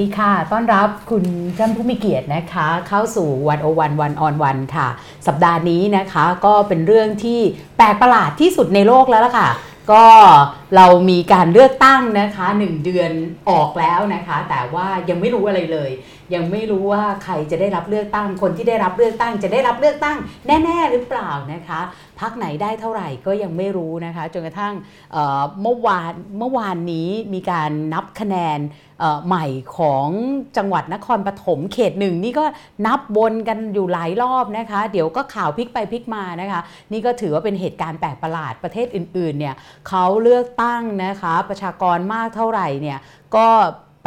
ดีค่ะ ต้อนรับคุณท่านผู้มีเกียรตินะคะ เข้าสู่วันโอวันวันออนวันค่ะ สัปดาห์นี้นะคะก็เป็นเรื่องที่แปลกประหลาดที่สุดในโลกแล้วล่ะค่ะ ก็เรามีการเลือกตั้งนะคะหนึ่งเดือนออกแล้วนะคะ แต่ว่ายังไม่รู้อะไรเลย ยังไม่รู้ว่าใครจะได้รับเลือกตั้ง คนที่ได้รับเลือกตั้ง จะได้รับเลือกตั้ง แน่ ๆ หรือเปล่านะคะพักไหนได้เท่าไหร่ก็ยังไม่รู้นะคะจนกระทั่งเมื่อวานเมื่อวานนี้มีการนับคะแนนใหม่ของจังหวัดนครปฐมเขตหนึ่งนี่ก็นับวนกันอยู่หลายรอบนะคะ เดี๋ยวก็ข่าวพลิกไปพลิกมานะคะ นี่ก็ถือว่าเป็นเหตุการณ์แปลกประหลาดประเทศอื่นๆเนี่ยเขาเลือกตั้งนะคะประชากรมากเท่าไหร่เนี่ยก็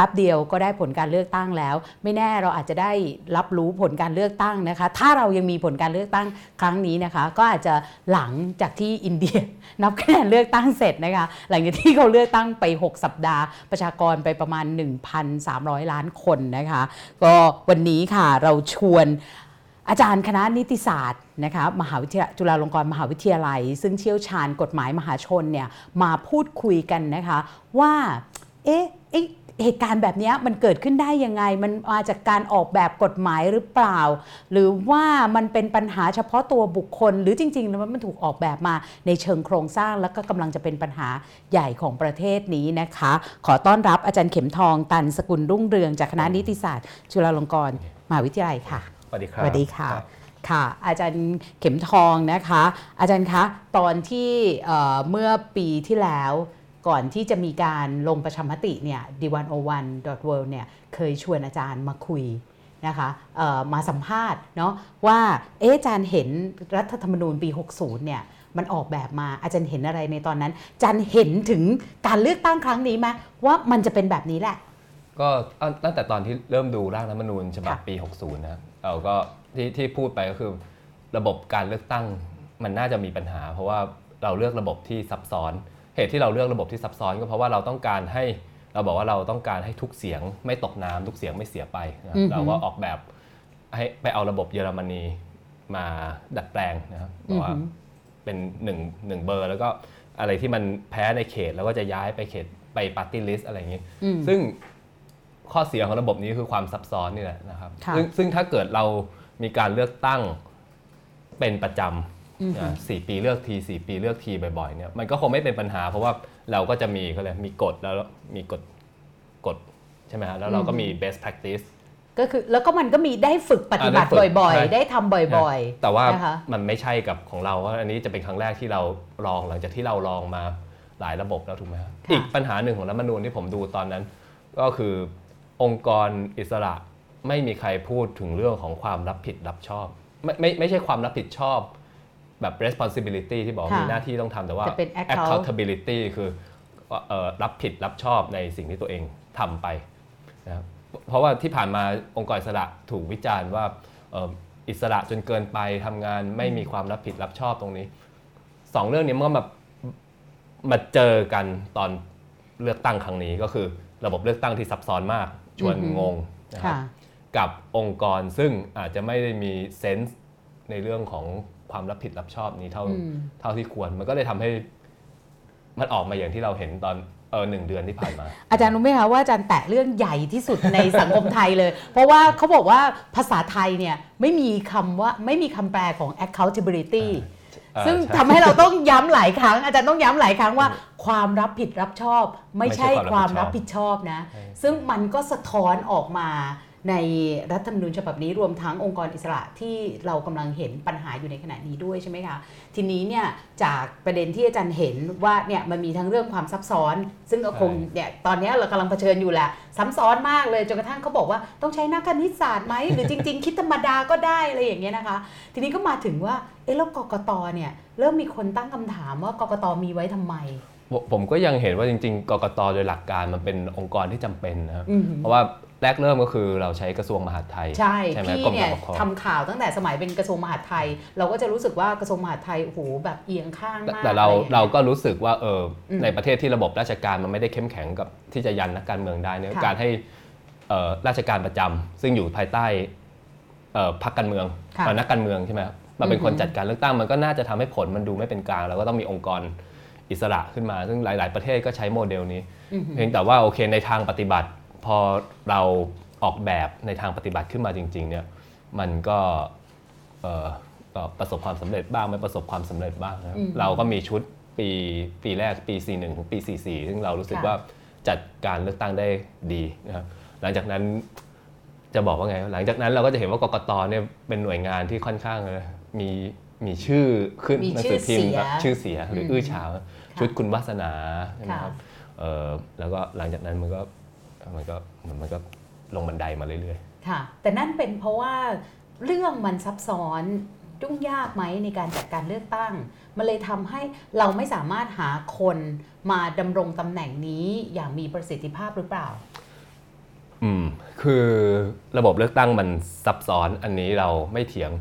ป๊บเดียวก็ได้ผลการเลือกตั้งแล้ว ไม่แน่เราอาจจะได้รับรู้ผลการเลือกตั้งนะคะ ถ้าเรายังมีผลการเลือกตั้งครั้งนี้นะคะ ก็อาจจะหลังจากที่อินเดียนับคะแนนเลือกตั้งเสร็จนะคะ หลังจากที่เขาเลือกตั้งไป 6 สัปดาห์ ประชากรไปประมาณ 1,300 ล้านคนนะคะ ก็วันนี้ค่ะเราชวนอาจารย์คณะนิติศาสตร์นะคะมหาวิทยาจุฬาลงกรณ์มหาวิทยาลัย ซึ่งเชี่ยวชาญกฎหมายมหาชนเนี่ยมาพูดคุยกันนะคะว่า เอ๊ะ เหตุการณ์แบบนี้มันเกิดขึ้นได้ยังไง มันมาจากการออกแบบกฎหมายหรือเปล่า หรือว่ามันเป็นปัญหาเฉพาะตัวบุคคล หรือจริงๆแล้วมันถูกออกแบบมาในเชิงโครงสร้างแล้วก็กำลังจะเป็นปัญหาใหญ่ของประเทศนี้นะคะ ขอต้อนรับอาจารย์เข็มทองตันสกุลรุ่งเรืองจากคณะนิติศาสตร์ จุฬาลงกรณ์มหาวิทยาลัยค่ะสวัสดีครับสวัสดีค่ะค่ะ อาจารย์เข็มทองนะคะ อาจารย์คะตอนที่เมื่อปีที่แล้ว ก่อนที่จะมีการลงประชามติเนี่ย d101.world เนี่ยเคยชวนอาจารย์มาคุยนะคะมาสัมภาษณ์เนาะว่าเอ๊อาจารย์เห็นรัฐธรรมนูญปี 60 เนี่ยมันออกแบบมาอาจารย์เห็นอะไรในตอนนั้นอาจารย์เห็นถึงการเลือกตั้งครั้งนี้ไหมว่ามันจะเป็นแบบนี้แหละ ก็ตั้งแต่ตอนที่เริ่มดูร่างรัฐธรรมนูญฉบับปี 60 นะเราก็ที่ที่พูดไปก็คือระบบการเลือกตั้งมันน่าจะมีปัญหา เพราะว่าเราเลือกระบบที่ซับซ้อน เหตุที่เราเลือกระบบที่ซับซ้อนก็เพราะว่าเราต้องการให้เราบอกว่าเราต้องการให้ทุกเสียงไม่ตกน้ำทุกเสียงไม่เสียไปนะเราก็ออกแบบให้ไปเอาระบบเยอรมนีมาดัดแปลงนะครับบอกว่าเป็นหนึ่งหนึ่งเบอร์ แล้วก็อะไรที่มันแพ้ในเขตแล้วก็จะย้ายไปเขตไปปาร์ตี้ลิสต์อะไรอย่างนี้ ซึ่งข้อเสียของระบบนี้คือความซับซ้อนนี่แหละนะครับ ซึ่งซึ่งถ้าเกิดเรามีการเลือกตั้งเป็นประจำ สี่ปีเลือกทีสี่ปีเลือกทีบ่อยๆเนี่ยมันก็คงไม่เป็นปัญหา เพราะว่าเราก็จะมีเขาเลยมีกฎแล้วมีกฎกฎใช่ไหมฮะแล้วเราก็มี best practice ก็คือแล้วก็มันก็มีได้ฝึกปฏิบัติบ่อยๆ ได้ทำบ่อยๆ แต่ว่ามันไม่ใช่กับของเราว่าอันนี้จะเป็นครั้งแรกที่เราลองหลังจากที่เราลองมาหลายระบบแล้วถูกไหมอีกปัญหาหนึ่งของรัฐมนูญที่ผมดูตอนนั้น ก็คือองค์กรอิสระไม่มีใครพูดถึงเรื่องของความรับผิดรับชอบ ไม่ไม่ไม่ใช่ความรับผิดชอบ แบบ responsibility ที่บอกมีหน้าที่ต้องทำแต่ว่า accountability คือรับผิดรับชอบในสิ่งที่ตัวเองทำไปนะครับเพราะว่าที่ผ่านมาองค์กรอิสระถูกวิจารณ์ว่าอิสระจนเกินไปทำงานไม่มีความรับผิดรับชอบตรงนี้สองเรื่องนี้มันก็มามาเจอกันตอนเลือกตั้งครั้งนี้ก็คือ ระบบเลือกตั้งที่ซับซ้อนมาก ชวนงงนะครับกับองค์กรซึ่งอาจจะไม่ได้มีเซนส์ในเรื่องของ ความรับผิดรับชอบนี้เท่าเท่าที่ควร มันก็เลยทำให้มันออกมาอย่างที่เราเห็นตอนเออหนึ่งเดือนที่ผ่านมา อาจารย์รู้ไหมคะว่าอาจารย์แตะเรื่องใหญ่ที่สุดในสังคมไทยเลย เพราะว่าเขาบอกว่าภาษาไทยเนี่ยไม่มีคำว่าไม่มีคำแปลของ accountability ซึ่งทำให้เราต้องย้ำหลายครั้ง อาจารย์ต้องย้ำหลายครั้งว่า ความรับผิดรับชอบ ไม่ใช่ความรับผิดชอบนะ ซึ่งมันก็สะท้อนออกมา ในรัฐธรรมนูญฉบับนี้รวมทั้งองค์กรอิสระที่เรากำลังเห็นปัญหาอยู่ในขณะนี้ด้วยใช่ไหมคะ ทีนี้เนี่ยจากประเด็นที่อาจารย์เห็นว่าเนี่ยมันมีทั้งเรื่องความซับซ้อน ซึ่งก็คงเนี่ยตอนนี้เรากำลังเผชิญอยู่แหละซับซ้อนมากเลยจนกระทั่งเขาบอกว่าต้องใช้นักคณิตศาสตร์ไหมหรือจริง ๆ คิดธรรมดาก็ได้อะไรอย่างเงี้ยนะคะ ทีนี้ก็มาถึงว่าเอ๊ะแล้วกกตเนี่ยเริ่มมีคนตั้งคำถามว่ากกตมีไว้ทำไมผมก็ยังเห็นว่าจริง ๆ กกตโดยหลักการมันเป็นองค์กรที่จำเป็นนะครับเพราะว่า แรกเริ่มก็คือเราใช้กระทรวงมหาดไทย ใช่ใช่พี่เนี่ยทำข่าวตั้งแต่สมัยเป็นกระทรวงมหาดไทย เราก็จะรู้สึกว่ากระทรวงมหาดไทยโอ้โหแบบเอียงข้างมากแต่เราเราก็รู้สึกว่าเออในประเทศที่ระบบราชการมันไม่ได้เข้มแข็งกับที่จะยันนักการเมืองได้เนี่ยการให้ราชการประจำซึ่งอยู่ภายใต้พรรคการเมืองนักการเมืองใช่ไหมมาเป็นคนจัดการเลือกตั้งมันก็น่าจะทำให้ผลมันดูไม่เป็นกลางแล้วก็ต้องมีองค์กรอิสระขึ้นมา ซึ่งหลาย ๆ ประเทศก็ใช้โมเดลนี้ เพียงแต่ว่าโอเคในทางปฏิบัติ พอเราออกแบบในทางปฏิบัติขึ้นมาจริงๆเนี่ยมันก็เอ่อก็ประสบความสำเร็จบ้างไม่ประสบความสำเร็จบ้างนะครับอืมเราก็มีชุดปีปีแรกปี 41 ถึงปี 44 ซึ่งเรารู้สึกค่ะว่าจัดการเลือกตั้งได้ดีนะครับหลังจากนั้นจะบอกว่าไง หลังจากนั้นเราก็จะเห็นว่ากกตเนี่ยเป็นหน่วยงานที่ค่อนข้างมีมีชื่อขึ้นมีหนังชื่สืออพิมพ์เสียครับชื่อเสียหรืออมอื้อฉาวชุดคุณวาสนาใช่ไหมค่ะครับเออแล้วก็หลังจากนั้นมันก็ มันก็มันก็ลงบันไดมาเรื่อยค่ะ แต่นั่นเป็นเพราะว่าเรื่องมันซับซ้อนยุ่งยากไหมในการจัดการเลือกตั้ง มันเลยทำให้เราไม่สามารถหาคนมาดำรงตำแหน่งนี้อย่างมีประสิทธิภาพหรือเปล่าๆอืม คือระบบเลือกตั้งมันซับซ้อนอันนี้เราไม่เถียง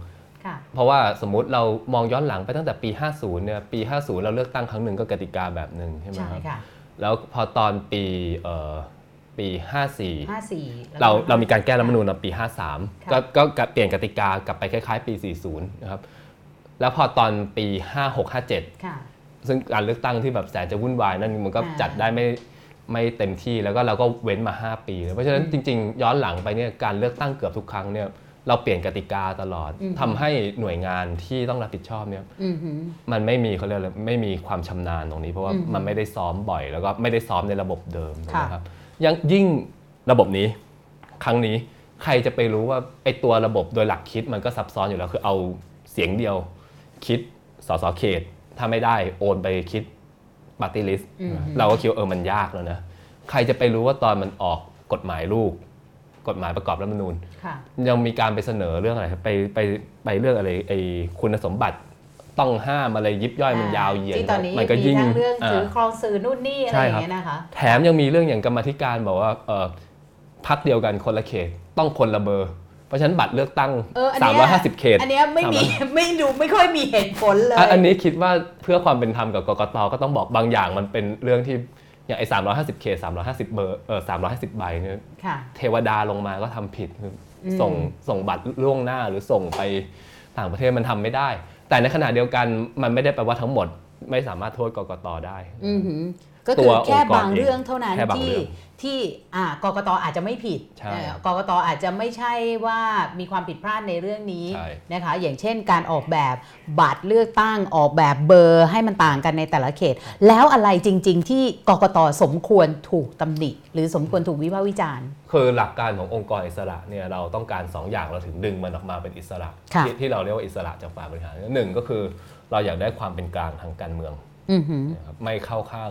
ค่ะเพราะว่าสมมุติเรามองย้อนหลังไปตั้งแต่ปี 50 เนี่ย ปี 50 เราเลือกตั้งครั้งหนึ่งก็กติกาแบบหนึ่งใช่ไหมใช่ครับค่ะแล้วพอตอนปีเอ่อ ปี54 54 เราเรามีการแก้รัฐธรรมนูญในปีค่ะ53 ก็ก็เปลี่ยนกติกากลับไปคล้าย ๆ ปี 40 นะครับ แล้วพอตอนปี 56 57ค่ะซึ่งการเลือกตั้งที่แบบแสนจะวุ่นวายนั่นมันก็อ่าจัดได้ไม่ไม่เต็มที่แล้วก็เราก็เว้นมา 5 ปีเลยเพราะฉะนั้นจริง ๆ ย้อนหลังไปเนี่ยการเลือกตั้งเกือบทุกครั้งเนี่ยเราเปลี่ยนกติกาตลอดทำให้หน่วยงานที่ต้องรับผิดชอบเนี่ยอือหือมันไม่มีเขาเรียกอะไรไม่มีความชำนาญตรงนี้ เพราะว่าอืมมันไม่ได้ซ้อมบ่อย แล้วก็ไม่ได้ซ้อมในระบบเดิมค่ะนะครับ ยังยิ่งระบบนี้ ครั้งนี้ใครจะไปรู้ว่าไอ้ตัวระบบโดยหลักคิดมันก็ซับซ้อนอยู่แล้วคือเอาเสียงเดียว คิดสสเขต ถ้าไม่ได้โอนไปคิดปาร์ตี้ลิสต์อืมเราก็คิดว่าเออมันยากแล้วนะ ใครจะไปรู้ว่าตอนมันออกกฎหมายลูก กฎหมายประกอบรัฐธรรมนูญค่ะยังมีการไปเสนอเรื่องอะไรไปไปไปเรื่องอะไรไอ้คุณสมบัติ ต้องห้ามอะไรยิบย่อยมันยาวเหยียดที่ตอนนี้มันก็ยิ่งมีทั้งเรื่องถืออ่าครองสื่อนู่นนี่อะไรใช่อย่าครับงเงี้ยนะคะแถมยังมีเรื่องอย่างกรรมาธิการบอกว่าเออพักเดียวกันคนละเขตต้องคนละเบอร์เพราะฉะนั้นบัตรเลือกตั้งเอออันเนี้ย350 เขต อันเนี้ยไม่มีไม่ดูไม่ค่อยมีเหตุผลเลยอะอันนี้คิดว่าเพื่อความเป็นธรรมกับกกตก็ต้องบอกบางอย่างมันเป็นเรื่องที่อย่างไอ้350เขต350เบอร์เออ350ใบเนี่ยค่ะเทวดาลงมาก็ทำผิดคืออมส่งส่งบัตรล่วงหน้าหรือส่งไปต่างประเทศมันทำไม่ได้ แต่ในขณะเดียวกันมันไม่ได้แปลว่าทั้งหมด ไม่สามารถโทษกกตได้ อือหือก็ตัคือวแค่องค์กรบางเรื่องเท่านั้นแค่บางที่เรื่อง ที่อ่ากกตอาจจะไม่ผิดใช่เอ่อกกตอาจจะไม่ใช่ว่ามีความผิดพลาดในเรื่องนี้ใช่นะคะอย่างเช่นการออกแบบบัตรเลือกตั้งออกแบบเบอร์ให้มันต่างกันในแต่ละเขต แล้วอะไรจริง ๆ ที่กกตสมควรถูกตำหนิ หรือสมควรถูกวิพากษ์วิจารณ์ คือหลักการขององค์กรอิสระเนี่ยเราต้องการ 2อย่างเราถึงดึงมันออกมาเป็นอิสระค่ะที่ที่เราเรียกว่าอิสระจากฝ่ายบริหารหนึ่งก็คือเราอยากได้ความเป็นกลางทางการเมืองอือหือนะครับไม่เข้าข้าง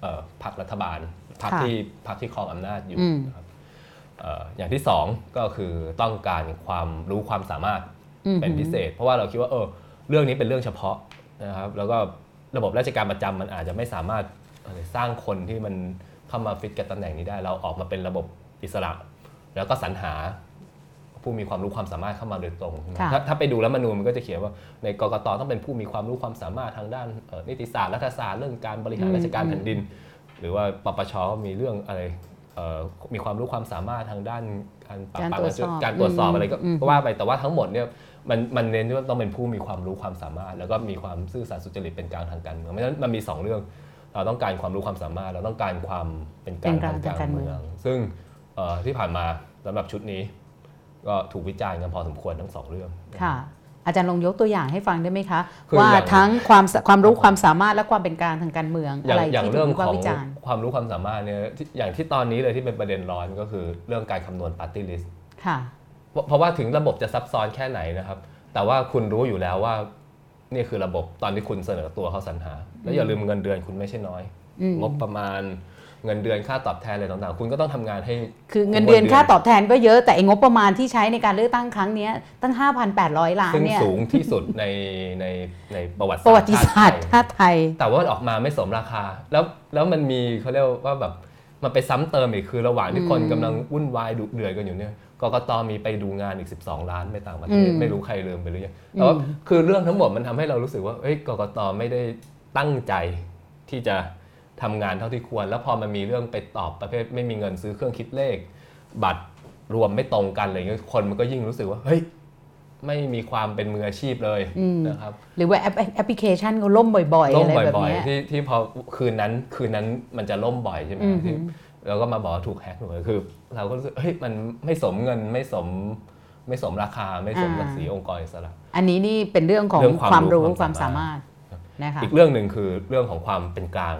เอ่อพรรครัฐบาล พรรคค่ะที่พรรคที่ครองอำนาจอยู่อืมนะครับเอ่ออย่างที่สองก็คือต้องการความรู้ความสามารถอือหือเป็นพิเศษ เพราะว่าเราคิดว่าเออเรื่องนี้เป็นเรื่องเฉพาะนะครับ แล้วก็ระบบราชการประจำมันอาจจะไม่สามารถอะไรสร้างคนที่มันเข้ามาฟิตกับตำแหน่งนี้ได้ เราออกมาเป็นระบบอิสระ แล้วก็สรรหาผู้มีความรู้ความสามารถเข้ามาโดยตรงใช่ไหมค่ะถ้าถ้าไปดูแล้วมนูญมันก็จะเขียนว่าในกกตต้องเป็นผู้มีความรู้ความสามารถทางด้านเอ่อนิติศาสตร์รัฐศาสตร์เรื่องการบริหารราชการแผ่นดิน หรือว่าปปชมีเรื่องอะไรเอ่อมีความรู้ความสามารถทางด้านการปราบปรามการตรวจสอบการตรวจสอบอะไรก็อืมก็ว่าไปแต่ว่าทั้งหมดเนี่ยมันมันเน้นที่ว่าต้องเป็นผู้มีความรู้ความสามารถ แล้วก็มีความซื่อสัตย์สุจริตเป็นกลางทางการเมืองเพราะฉะนั้นมันมีสองเรื่องเราต้องการความรู้ความสามารถ เราต้องการความเป็นกลางเป็นกลางทางทางกาการรเมืเมือองงซึ่งเอ่อที่ผ่านมาสำหรับชุดนี้ ก็ถูกวิจารณ์กันพอสมควรทั้งสองเรื่องค่ะ อาจารย์ลองยกตัวอย่างให้ฟังได้ไหมคะคือว่าอย่างทั้งความสความรู้ความสามารถและความเป็นกลางทางการเมืองอย่าอะงไรอย่างที่ถูเรื่กองวิขพากองษ์วิจารณ์ความรู้ความสามารถเนี่ยที่อย่างที่ตอนนี้เลยที่เป็นประเด็นร้อนก็คือเรื่องการคำนวณปาร์ตี้ลิสต์ค่ะเพราะเพราะว่าถึงระบบจะซับซ้อนแค่ไหนนะครับ แต่ว่าคุณรู้อยู่แล้วว่านี่คือระบบตอนที่คุณเสนอตัวเขาสรรหา แล้วอย่าลืมเงินเดือนคุณไม่ใช่น้อยอืมงบประมาณ เงินเดือนค่าตอบแทนอะไรต่างๆ คุณก็ต้องทำงานให้ คือเงินเดือนค่าตอบแทนก็เยอะแต่ไอ้งบประมาณที่ใช้ในการเลือกตั้งครั้งเนี้ยตั้ง 5,800 ล้านซึ่งเนี่ยสูงที่สุดในในในประวัติประวัติศาสตร์ชชาติไทย แต่ว่ามันออกมาไม่สมราคา แล้วแล้วมันมีเขาเรียกว่าแบบมันไปซ้ำเติมอีกคือระหว่างที่คนอืมกำลังวุ่นวายดุเดือดกันอยู่เนี่ยกกตมีไปดูงานอีก 12 ล้านไปต่างประเทศอืมไม่รู้ใครลืมไปหรือยังแต่ว่าคือเรื่องทั้งหมดมันทำให้เรารู้สึกว่าเฮ้ยกกตไม่ได้ตั้งใจที่จะ ทำงานเท่าที่ควร แล้วพอมันมีเรื่องไปตอบประเภทไม่มีเงินซื้อเครื่องคิดเลข บัตรรวมไม่ตรงกันอะไรเงี้ยคนมันก็ยิ่งรู้สึกว่าเฮ้ยไม่มีความเป็นมืออาชีพเลยอืมนะครับหรือว่าแอปแอปพลิเคชันก็ล่มบ่อยๆล่อะมไรแบบบ่อยเนี้ยๆที่ที่พอคืนนั้นคืนนั้นมันจะล่มบ่อยใช่ไหมอือหืที่อแล้วก็มาบอกว่าถูกแฮ็กหมดเลยคือ เราก็รู้สึกเฮ้ยมันไม่สมเงินไม่สมไม่สมราคาไม่สมอ่าศักดิ์ศรีองค์กรอิสระอันนี้นี่เป็นเรื่องของเรื่องความความรู้รู้ความมคาวสาสามารมารถถนะคะอีกเรื่องหนึ่งคือเรื่องของความเป็นกลาง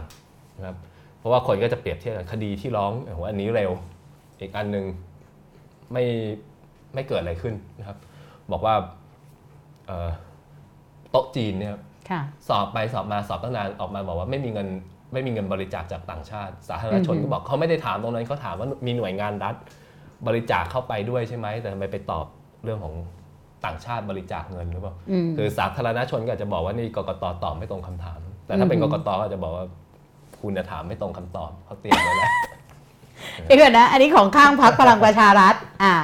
นะครับเพราะว่าคนก็จะเปรียบเทียบกันคดีที่ร้องโอ้โหอันนี้เร็ว อีกอันหนึ่งไม่ไม่เกิดอะไรขึ้นนะครับ บอกว่าเอ่อโต๊ะจีนเนี่ยค่ะสอบไปสอบมาสอบตั้งนานออกมาบอกว่าไม่มีเงินไม่มีเงินบริจาคจากต่างชาติ สาธารณชนอือฮึก็บอกเขาไม่ได้ถามตรงนั้นเขาถามว่ามีหน่วยงานรัฐบริจาคเข้าไปด้วยใช่ไหมแต่ทำไมไปตอบเรื่องของต่างชาติบริจาคเงินหรือเปล่าอืมคือสาธารณชนก็อาจจะบอกว่านี่กกตตอบไม่ตรงคำถาม แต่ถ้าเป็นอืกอฮึกตก็อาจจะบอกว่า คุณจะถามไม่ตรงคำตอบเขาเตรียมไว้แล้วเดี๋ยวก่อนนะ อันนี้ของข้างพักพลังประชารัฐอ่า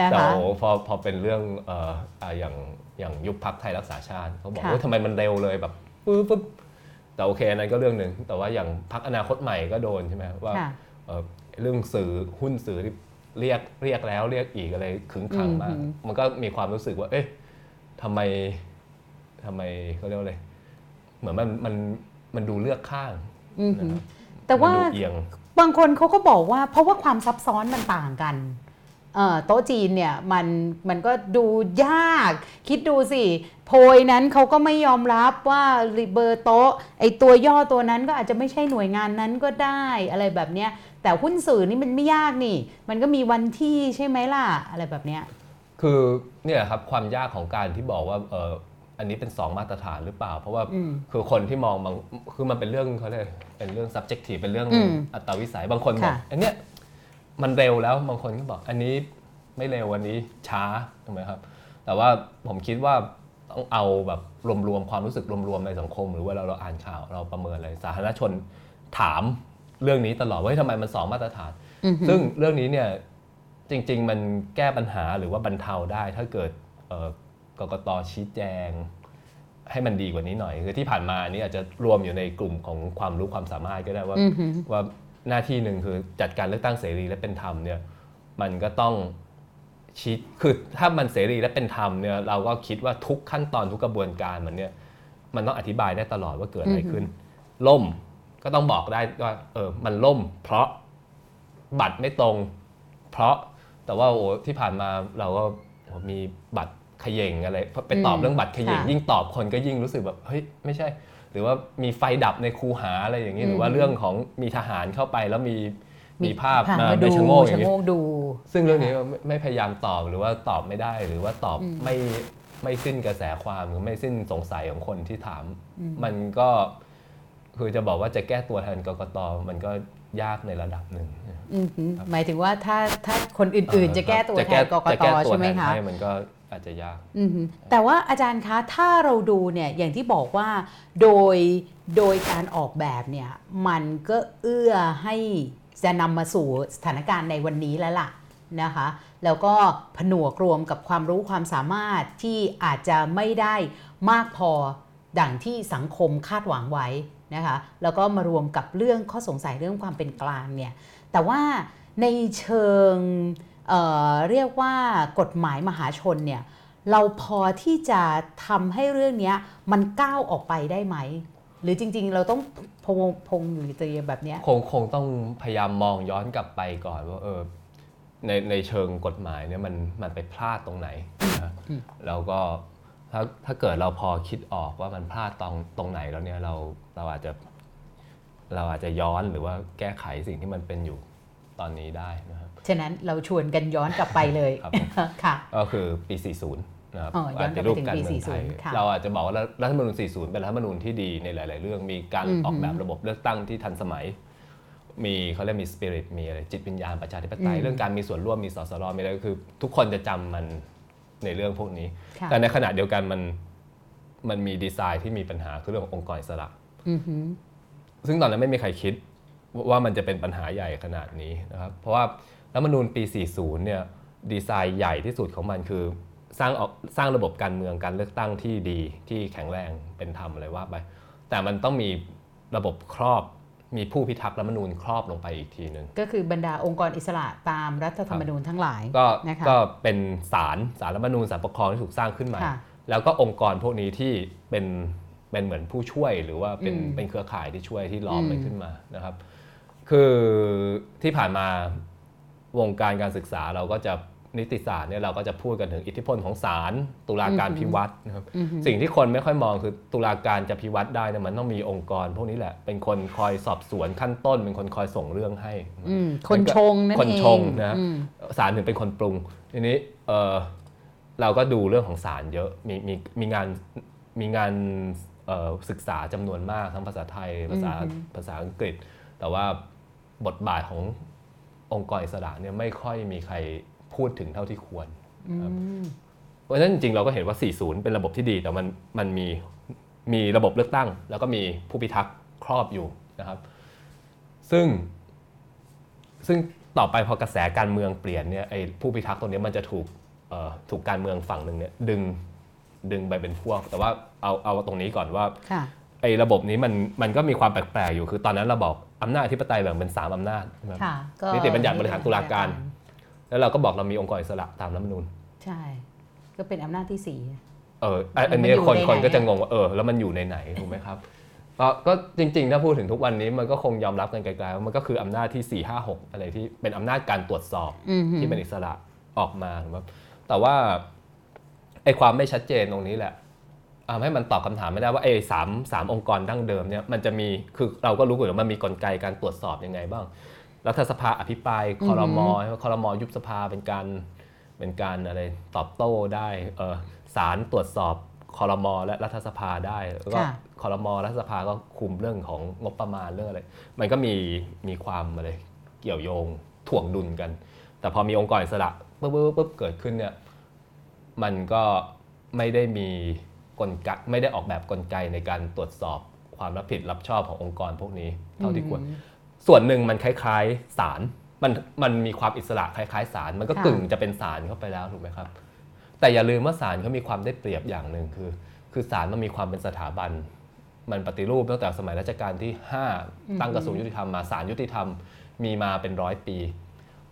นะแต่คะโอ้โหพอพอเป็นเรื่องเอ่ออ่าอย่างอย่างยุบพักไทยรักษาชาติเขาบอกค่ะว่าทำไมมันเร็วเลยแบบปึ๊บปึ๊บแต่โอเคอันนั้นก็เรื่องหนึ่งแต่ว่าอย่างพักอนาคตใหม่ก็โดนใช่ไหมว่าค่ะเอ่อเรื่องสื่อหุ้นสื่อที่เรียกเรียกแล้วเรียกอีกอะไรขึงขังมากอืมมันก็มีความรู้สึกว่า เอ๊ะทำไมทำไมเขาเรียกว่าอะไรเหมือนมันมันมันดูเลือกข้าง อือหือนะครับแต่ว่ามันดูเอียงบางคนเขาก็บอกว่า เพราะว่าความซับซ้อนมันต่างกันเอ่อโต๊ะจีนเนี่ยมันมันก็ดูยาก คิดดูสิ โพยนั้นเขาก็ไม่ยอมรับว่าเบอร์โต๊ะไอตัวย่อตัวนั้นก็อาจจะไม่ใช่หน่วยงานนั้นก็ได้อะไรแบบเนี้ยแต่หุ้นสื่อนี่มันไม่ยากนี่ มันก็มีวันที่ใช่ไหมล่ะ อะไรแบบเนี้ยคือเนี่ยครับความยากของการที่บอกว่าเอออันนี้เป็น 2 มาตรฐานหรือเปล่า เพราะว่าอืมคือคนที่มองบางคือมันเป็นเรื่องเขาเรียกเป็นเรื่อง subjective เป็นเรื่องอืมอัตวิสัยบางคนบอกค่ะอันเนี้ยมันเร็วแล้วบางคนก็บอก อันนี้ไม่เร็วอันนี้ช้าถูกไหมครับ แต่ว่าผมคิดว่าต้องเอาแบบรวมๆความรู้สึกรวมๆในสังคม หรือว่าเราเราอ่านข่าวเราประเมินอะไรสาธารณชนถามเรื่องนี้ตลอดว่าเฮ้ยทำไมมันสองมาตรฐานอือหือซึ่งเรื่องนี้เนี่ยจริง ๆ มันแก้ปัญหาหรือว่าบรรเทาได้ถ้าเกิดเอ่อ กกตชี้แจง ให้มันดีกว่านี้หน่อย คือที่ผ่านมาอันนี้อาจจะรวมอยู่ในกลุ่มของความรู้ความสามารถก็ได้ว่าอือหือว่าหน้าที่หนึ่งคือจัดการเลือกตั้งเสรีและเป็นธรรมเนี่ยมันก็ต้องชี้คือถ้ามันเสรีและเป็นธรรมเนี่ยเราก็คิดว่าทุกขั้นตอนทุกกระบวนการมันเนี่ยมันต้องอธิบายได้ตลอดว่าเกิดอะไรขึ้น ล่มก็ต้องบอกได้ว่าเออมันล่ม เพราะบัตรไม่ตรง เพราะแต่ว่าโอ้ที่ผ่านมาเราก็โอ้มีบัตรเขย่งอะไรไปตอบอืมเรื่องบัตรเขย่งค่ะยิ่งตอบคนก็ยิ่งรู้สึกแบบเฮ้ยไม่ใช่ หรือว่ามีไฟดับในคูหาอะไรอย่างนี้อืมหรือว่าเรื่องของมีทหารเข้าไปแล้วมีมีภาพผ่นมามาไปดูชะโงกอย่างชะนี้โงกดูซึ่งเรื่องนี้ไม่ไม่พยายามตอบหรือว่าตอบไม่ได้ หรือว่าตอบอืมไม่ไม่สิ้นกระแสความหรือไม่สิ้นสงสัยของคนที่ถามอืมมันก็คือจะบอกว่าจะแก้ตัวแทนกกตมันก็ยากในระดับหนึ่งอือหือหมายถึงว่าถ้าถ้าคนอื่นๆ จะแก้ตัวจะแทนกกจะตแก้ตัวใช่ไหมแทนคะให้มันก็ อาจจะยากแต่ว่าอาจารย์คะถ้าเราดูเนี่ยอย่างที่บอกว่าโดยโดยการออกแบบเนี่ยมันก็เอื้อให้จะนำมาสู่สถานการณ์ในวันนี้แล้วล่ะนะคะแล้วก็ผนวกรวมกับความรู้ความสามารถที่อาจจะไม่ได้มากพอดังที่สังคมคาดหวังไว้นะคะแล้วก็มารวมกับเรื่องข้อสงสัยเรื่องความเป็นกลางเนี่ยแต่ว่าในเชิง เอ่อเรียกว่ากฎหมายมหาชนเนี่ยเราพอที่จะทำให้เรื่องเนี้ยมันก้าวออกไปได้ไหม หรือจริง ๆ เราต้องพงพงหรือเตรียมแบบเนี้ยคงคงต้องพยายามมองย้อนกลับไปก่อนว่าเออในในเชิงกฎหมายเนี่ยมันมันไปพลาดตรงไหนนะอืมแล้วก็ถ้าถ้าเกิดเราพอคิดออกว่ามันพลาดตรงตรงไหนแล้วเนี่ยเราเราอาจจะเราอาจจะย้อนหรือว่าแก้ไขสิ่งที่มันเป็นอยู่ตอนนี้ได้นะครับ ฉะนั้นเราชวนกันย้อนกลับไปเลยครับค่ะก็คือปี 40นะครับอ๋อย้อนกลับไปปฏิรูปถึงการปีเมืองไทย40ค่ะเราอาจจะบอกว่ารัฐธรรมนูญ 40 เป็นรัฐธรรมนูญที่ดีในหลาย ๆ เรื่อง มีการอือหือออกแบบระบบเลือกตั้งที่ทันสมัย มีเขาเรียกมีสปิริต มีอะไรจิตวิญญาณประชาธิปไตยอืมเรื่องการมีส่วนร่วม มีสสร มีอะไรก็คือ ทุกคนจะจำมันในเรื่องพวกนี้ค่ะแต่ในขณะเดียวกันมันมันมีดีไซน์ที่มีปัญหาคือเรื่องขององค์กรอิสระอือหือซึ่งตอนนั้นไม่มีใครคิดว่ามันจะเป็นปัญหาใหญ่ขนาดนี้นะครับ เพราะว่า รัฐธรรมนูญปี 40 เนี่ยดีไซน์ใหญ่ที่สุดของมันคือสร้างออกสร้างระบบการเมืองการเลือกตั้งที่ดีที่แข็งแรงเป็นธรรมอะไรว่าไป แต่มันต้องมีระบบครอบมีผู้พิทักษ์รัฐธรรมนูญครอบลงไปอีกทีหนึ่งก็คือบรรดาองค์กรอิสระตามรัฐธรรมนูญทั้งหลายก็นะคะก็เป็นศาลศาลรัฐธรรมนูญศาลปกครองที่ถูกสร้างขึ้นมาค่ะแล้วก็องค์กรพวกนี้ที่เป็นเป็นเหมือนผู้ช่วยหรือว่าเป็นอืมเป็นเครือข่ายที่ช่วยที่ล้อมมันอืมขึ้นมานะครับ คือที่ผ่านมา วงการการศึกษาเราก็จะนิติศาสตร์เนี่ยเราก็จะพูดกันถึงอิทธิพลของศาลตุลาการพิวัตรนะครับสิ่งที่คนไม่ค่อยมองคือตุลาการจะพิวัตรได้เนี่ยมันต้องมีองค์กร พวกนี้แหละเป็นคนคอยสอบสวนขั้นต้น เป็นคนคอยส่งเรื่องให้อืมคนชงนั่นเองคนชงนะอืมศาลถึงเป็นคนปรุงทีนี้เออเราก็ดูเรื่องของศาลเยอะมีมีมีงานมีงานเอ่อศึกษาจำนวนมากทั้งภาษาไทยภาษาภาษาอังกฤษ แต่ว่าบทบาทของ องค์กรอิสระเนี่ยไม่ค่อยมีใครพูดถึงเท่าที่ควรครับเพราะฉะนั้นจริงๆเราก็เห็นว่า 40 เป็นระบบที่ดี แต่มันมันมีมีระบบเลือกตั้ง แล้วก็มีผู้พิทักษ์ครอบอยู่นะครับ ซึ่งซึ่งต่อไปพอกระแสการเมืองเปลี่ยนเนี่ยไอ้ผู้พิทักษ์ตรงเนี้ยมันจะถูกเอ่อถูกการเมืองฝั่งหนึ่งเนี่ยดึงดึงไปเป็นพวก แต่ว่าเอาเอาตรงนี้ก่อนว่าค่ะไอ้ระบบนี้มันมันก็มีความแปลกๆอยู่คือตอนนั้นเราบอก อำนาจอธิปไตยแบ่งเป็น 3 อำนาจใช่ไหมค่ะก็นิติบัญญัติบริหารตุลาการ แล้วเราก็บอกเรามีองค์กรอิสระตามรัฐธรรมนูญใช่ ก็เป็นอำนาจที่สี่เอออันอันนี้มันอยู่คนในคนไหนก็จะอะงงว่าเออแล้วมันอยู่ในไหนถูกไหมครับก็ก็จริงๆ ถ้าพูดถึงทุกวันนี้มันก็คงยอมรับกันไกลๆว่ามันก็คืออำนาจที่ 4 5 6 อะไรที่เป็นอำนาจการตรวจสอบอือหือที่เป็นอิสระออกมาถูกไหมแต่ว่าไอ้ความไม่ชัดเจนตรงนี้แหละทำ ให้มันตอบคำถามไม่ได้ว่าไอ้สามสามองค์กรดั้งเดิมเนี่ยมันจะมีคือเราก็รู้อยู่แล้วมันมีกลไกการตรวจสอบยังไงบ้างรัฐสภาอภิปรายคอรมอคอรมอยุบสภาเป็นการเป็นการอะไรตอบโต้ได้เออศาลตรวจสอบคอรมอและรัฐสภาได้แล้วก็ค่ะคอรมอรัฐสภาก็คุมเรื่องของงบประมาณเรื่องอะไรมันก็มีมีความอะไรเกี่ยวโยงถ่วงดุลกัน แต่พอมีองค์กรอิสระปุ๊บปุ๊บปุ๊บเกิดขึ้นเนี่ยมันก็ไม่ได้มี กลไกไม่ได้ออกแบบกลไกในการตรวจสอบความรับผิดรับชอบขององค์กรพวกนี้เท่าที่ควร ส่วนหนึ่งมันคล้ายๆศาลมันมันมีความอิสระคล้ายๆศาลมันก็ค่ะกึ่งจะเป็นศาลเข้าไปแล้วถูกไหมครับ แต่อย่าลืมว่าศาลเขามีความได้เปรียบอย่างหนึ่งคือ คือศาลมันมีความเป็นสถาบัน มันปฏิรูปตั้งแต่สมัยรัชกาลที่ 5 ตั้งกระทรวงยุติธรรมมาศาลยุติธรรมมีมาเป็นร้อยปี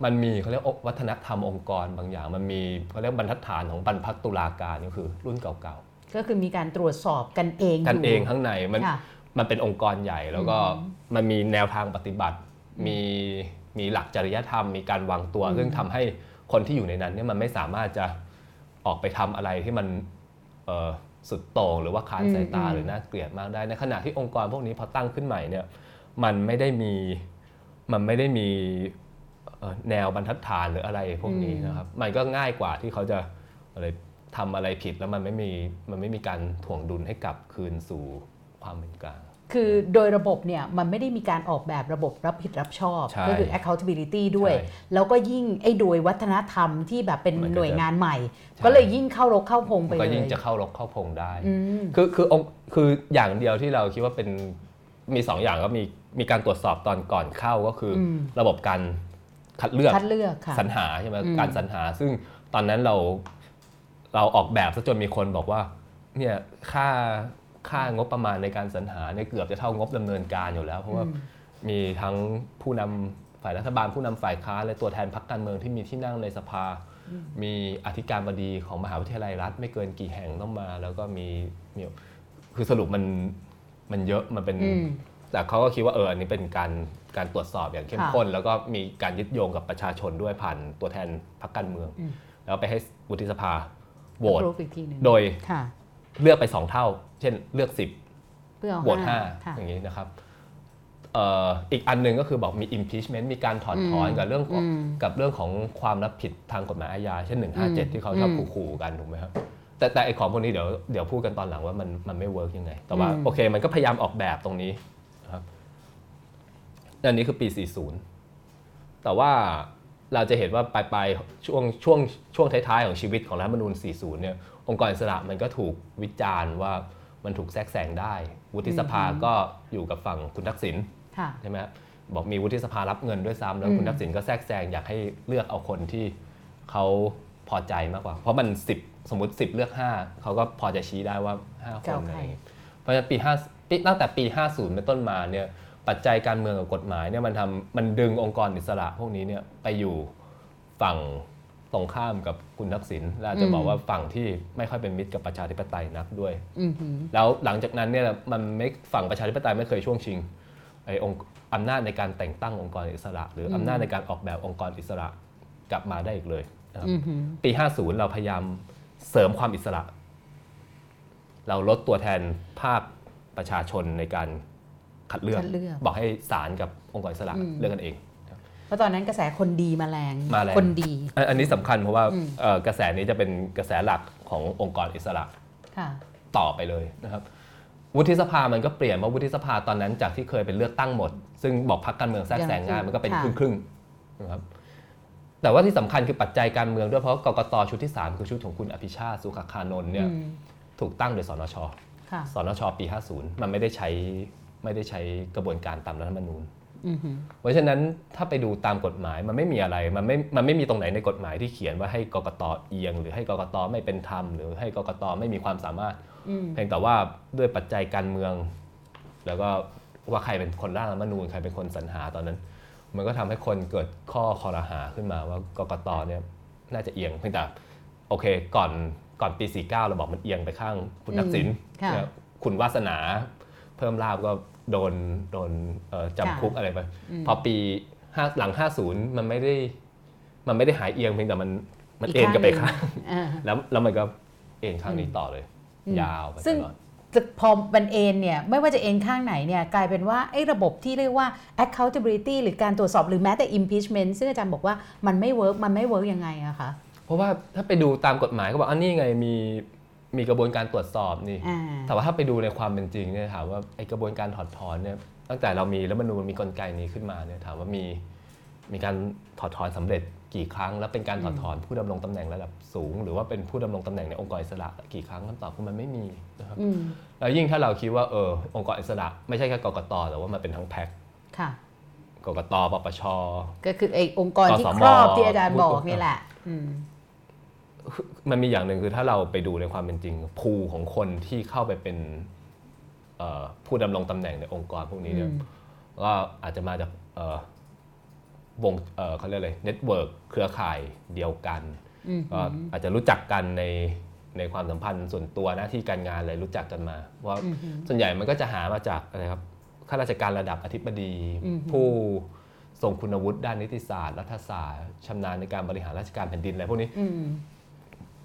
มันมีเขาเรียกวัฒนธรรมองค์กรบางอย่าง มันมีเขาเรียกบรรทัดฐานของบรรพัตตุลาการก็คือรุ่นเก่าๆ ก็คือมีการตรวจสอบกันเองกันยู่เองข้างในมันค่ะมันเป็นองค์กรใหญ่แล้วก็มันมีแนวทางปฏิบัติ มีมีหลักจริยธรรม มีการวางตัว ซึ่งทำให้คนที่อยู่ในนั้นเนี่ยมันไม่สามารถจะออกไปทำอะไรที่มันเอ่อสุดโต่งหรือว่าค้านสายตาอืมหรือน่าเกลียดมากได้ ในขณะที่องค์กรพวกนี้พอตั้งขึ้นใหม่เนี่ยมันไม่ได้มีมันไม่ได้มีเอ่อแนวบรรทัดฐานหรืออะไรพวกนี้นะครับ มันก็ง่ายกว่าที่เขาจะอะไร ทำอะไรผิดแล้วมันไม่มีมันไม่มีการถ่วงดุลให้กลับคืนสู่ความเป็นกลาง คือโดยระบบเนี่ยมันไม่ได้มีการออกแบบระบบรับผิดรับชอบใช่ก็คือ accountability ด้วยใช่แล้วก็ยิ่งไอ้โดยวัฒนธรรมที่แบบเป็นมันก็จะหน่วยงานใหม่ใช่ก็เลยยิ่งเข้ารกเข้าพงไปมันเลก็ยยิ่งจะเข้ารกเข้าพงได้อืมคือคือองค์คืออย่างเดียวที่เราคิดว่าเป็นมีสองอย่างก็มีมีการตรวจสอบตอนก่อนเข้าก็คืออมระบบการคัดเลือกคัดเลือกค่ะสรรหาใช่ไหมอืมการสรรหาซึ่งตอนนั้นเรา เราออกแบบซะจนมีคนบอกว่าเนี่ยค่าค่างบประมาณในการสรรหาเนี่ยเกือบจะเท่างบดำเนินการอยู่แล้ว เพราะว่ามีทั้งผู้นำฝ่ายรัฐบาลผู้นำฝ่ายค้านและตัวแทนพรรคการเมืองที่มีที่นั่งในสภา มีอธิการบดีของมหาวิทยาลัยรัฐ ไม่เกินกี่แห่งต้องมา แล้วก็มีมีคือสรุปมันมันเยอะมันเป็นอืมแต่เขาก็คิดว่าเอออันนี้เป็นการการตรวจสอบอย่างเข้มค่ะข้น แล้วก็มีการยึดโยงกับประชาชนด้วยผ่านตัวแทนพรรคการเมืองอืมแล้วไปให้วุฒิสภา โหวตรูปอีกทีหนึ่งโดยค่ะเลือกไปสองเท่า เช่นเลือก 10เพื่อเอาโหวตห้าค่ะอย่างนี้นะครับเอ่ออีกอันหนึ่งก็คือบอกมี impeachment มีการถอดถอนกับเรื่องของอืมกับเรื่องของความรับผิดทางกฎหมายอาญาเช่น 157 ที่เขาชอบอืมขู่ๆกันถูกไหมครับแต่แต่ไอของพวกนี้เดี๋ยวเดี๋ยวพูดกันตอนหลังว่ามันมันไม่เวิร์กยังไง แต่ว่าอืมโอเคมันก็พยายามออกแบบตรงนี้นะครับอันนี้คือปี 40 แต่ว่า เราจะเห็นว่าปลายปลายๆช่วงช่วงช่วงท้ายๆ ของชีวิตของรัฐธรรมนูญ 40 เนี่ยองค์กรอิสระมันก็ถูกวิจารณ์ว่ามันถูกแทรกแซงได้ วุฒิสภาก็อยู่กับฝั่งคุณทักษิณค่ะใช่ไหมครับบอกมีวุฒิสภารับเงินด้วยซ้ำแล้วอืมคุณทักษิณก็แทรกแซงอยากให้เลือกเอาคนที่เขาพอใจมากกว่า เพราะมัน 10 สมมติ 10 เลือก 5 เขาก็พอจะชี้ได้ว่า 5 คนอะไรอย่างเงี้ยเพราะฉะนั้นปี5ปีตั้งแต่ปี 50 เป็นต้นมาเนี่ย ปัจจัยการเมืองกับกฎหมายเนี่ยมันทำมันดึงองค์กรอิสระพวกนี้เนี่ยไปอยู่ฝั่งตรงข้ามกับคุณทักษิณและอาจจะบอกว่าฝั่งที่ไม่ค่อยเป็นมิตรกับประชาธิปไตยนักด้วยอือหือแล้วหลังจากนั้นเนี่ยมันไม่ฝั่งประชาธิปไตยไม่เคยช่วงชิงไอ้องค์อำนาจในการแต่งตั้งองค์กรอิสระ หรืออำนาจในการออกแบบองค์กรอิสระกลับมาได้อีกเลยนะครับอือหือปี 50 เราพยายามเสริมความอิสระ เราลดตัวแทนภาคประชาชนในการ คัดเลือกคัดเลือก บอกให้ศาลกับองค์กรอิสระอืมเลือกกันเองเพราะตอนนั้นกระแสคนดีมาแรงมาแรงคนดี อันอันนี้สำคัญเพราะว่าอืมเอ่อกระแสนี้จะเป็นกระแสหลักขององค์กรอิสระค่ะต่อไปเลยนะครับวุฒิสภามันก็เปลี่ยนเพราะวุฒิสภาตอนนั้นจากที่เคยเป็นเลือกตั้งหมด ซึ่งบอกพรรคการเมืองแทรกแซงง่ายมันก็เป็นค่ะครึ่งครึ่งๆนะครับแต่ว่าที่สำคัญคือปัจจัยการเมืองด้วยเพราะกกตชุดที่ 3 คือชุดของคุณอภิชาติสุขคานนท์เนี่ยอืมถูกตั้งโดยสนชค่ะสนชปี 50 มันไม่ได้ใช้ ไม่ได้ใช้กระบวนการตามรัฐธรรมนูญอือหือเพราะฉะนั้นถ้าไปดูตามกฎหมายมันไม่มีอะไรมันไม่มันไม่มีตรงไหนในกฎหมายที่เขียนว่าให้กกตเอียง หรือให้กกตไม่เป็นธรรมหรือให้กกตไม่มีความสามารถอืมเพียงแต่ว่าด้วยปัจจัยการเมือง แล้วก็ว่าใครเป็นคนร่างรัฐธรรมนูญใครเป็นคนสรรหาตอนนั้น มันก็ทำให้คนเกิดข้อคอรหาขึ้นมาว่ากกตเนี่ยน่าจะเอียงเพียงแต่โอเคก่อนก่อนปี 49 เราบอกมันเอียงไปข้างคุณทักษิณค่ะเนี่ยคุณวาสนาเพิ่มลาภก็ โดนโดนเอ่อจำคุกอะไรไปพอปีห้าหลัง 50 มันไม่ได้มันไม่ได้หายเอียงเพียงแต่มันมันเอนกันไปข้างอ่าแล้วแล้วมันก็เอนข้างนี้ต่อเลยอืมยาวไปซึ่งตลอดจะพอมันเอ็นเนี่ยไม่ว่าจะเอ็นข้างไหนเนี่ยกลายเป็นว่าไอ้ระบบที่เรียกว่า accountability หรือการตรวจสอบหรือแม้แต่ impeachment ซึ่งอาจารย์บอกว่ามันไม่ work มันไม่ work ยังไงอะคะเพราะว่าถ้าไปดูตามกฎหมายก็บอกอันนี้ไงมี มีกระบวนการตรวจสอบนี่อ่าแต่ว่าถ้าไปดูในความเป็นจริงเนี่ยถามว่าไอกระบวนการถอดถอนเนี่ยตั้งแต่เรามีรัฐธรรมนูญมีกลไกนี้ขึ้นมาเนี่ยถามว่ามีมีการถอดถอนสำเร็จกี่ครั้ง แล้วเป็นการถอดถอนผู้ดำรงตำแหน่งระดับสูง หรือว่าเป็นผู้ดำรงตำแหน่งในองค์กรอิสระกี่ครั้งคำตอบคือมันไม่มีนะครับอืมแล้วยิ่งถ้าเราคิดว่าเออองค์กรอิสระไม่ใช่แค่กกตแต่ว่ามันเป็นทั้งแพ็คค่ะกกตปปชก็คือไอ้องค์กรที่กสมครอบที่อาจารย์บอกนี่แหละอื มมันมีอย่างหนึ่งคือถ้าเราไปดูในความเป็นจริง pool ของคนที่เข้าไปเป็นเอ่อผู้ดำรงตำแหน่งในองค์กรพวกนี้เนี่ยอืมก็อาจจะมาจากเอ่อวงเอ่อเขาเรียกอะไร network เครือข่ายเดียวกันอืมก็อาจจะรู้จักกันในในความสัมพันธ์ส่วนตัวหน้าที่การงานอะไรรู้จักกันมาว่าอืมอืมส่วนใหญ่มันก็จะหามาจากอะไรครับข้าราชการระดับอธิบดีอืมผู้ทรงคุณวุฒิด้านนิติศาสตร์ รัฐศาสตร์ชำนาญในการบริหารราชการแผ่นดินอะไรพวกนี้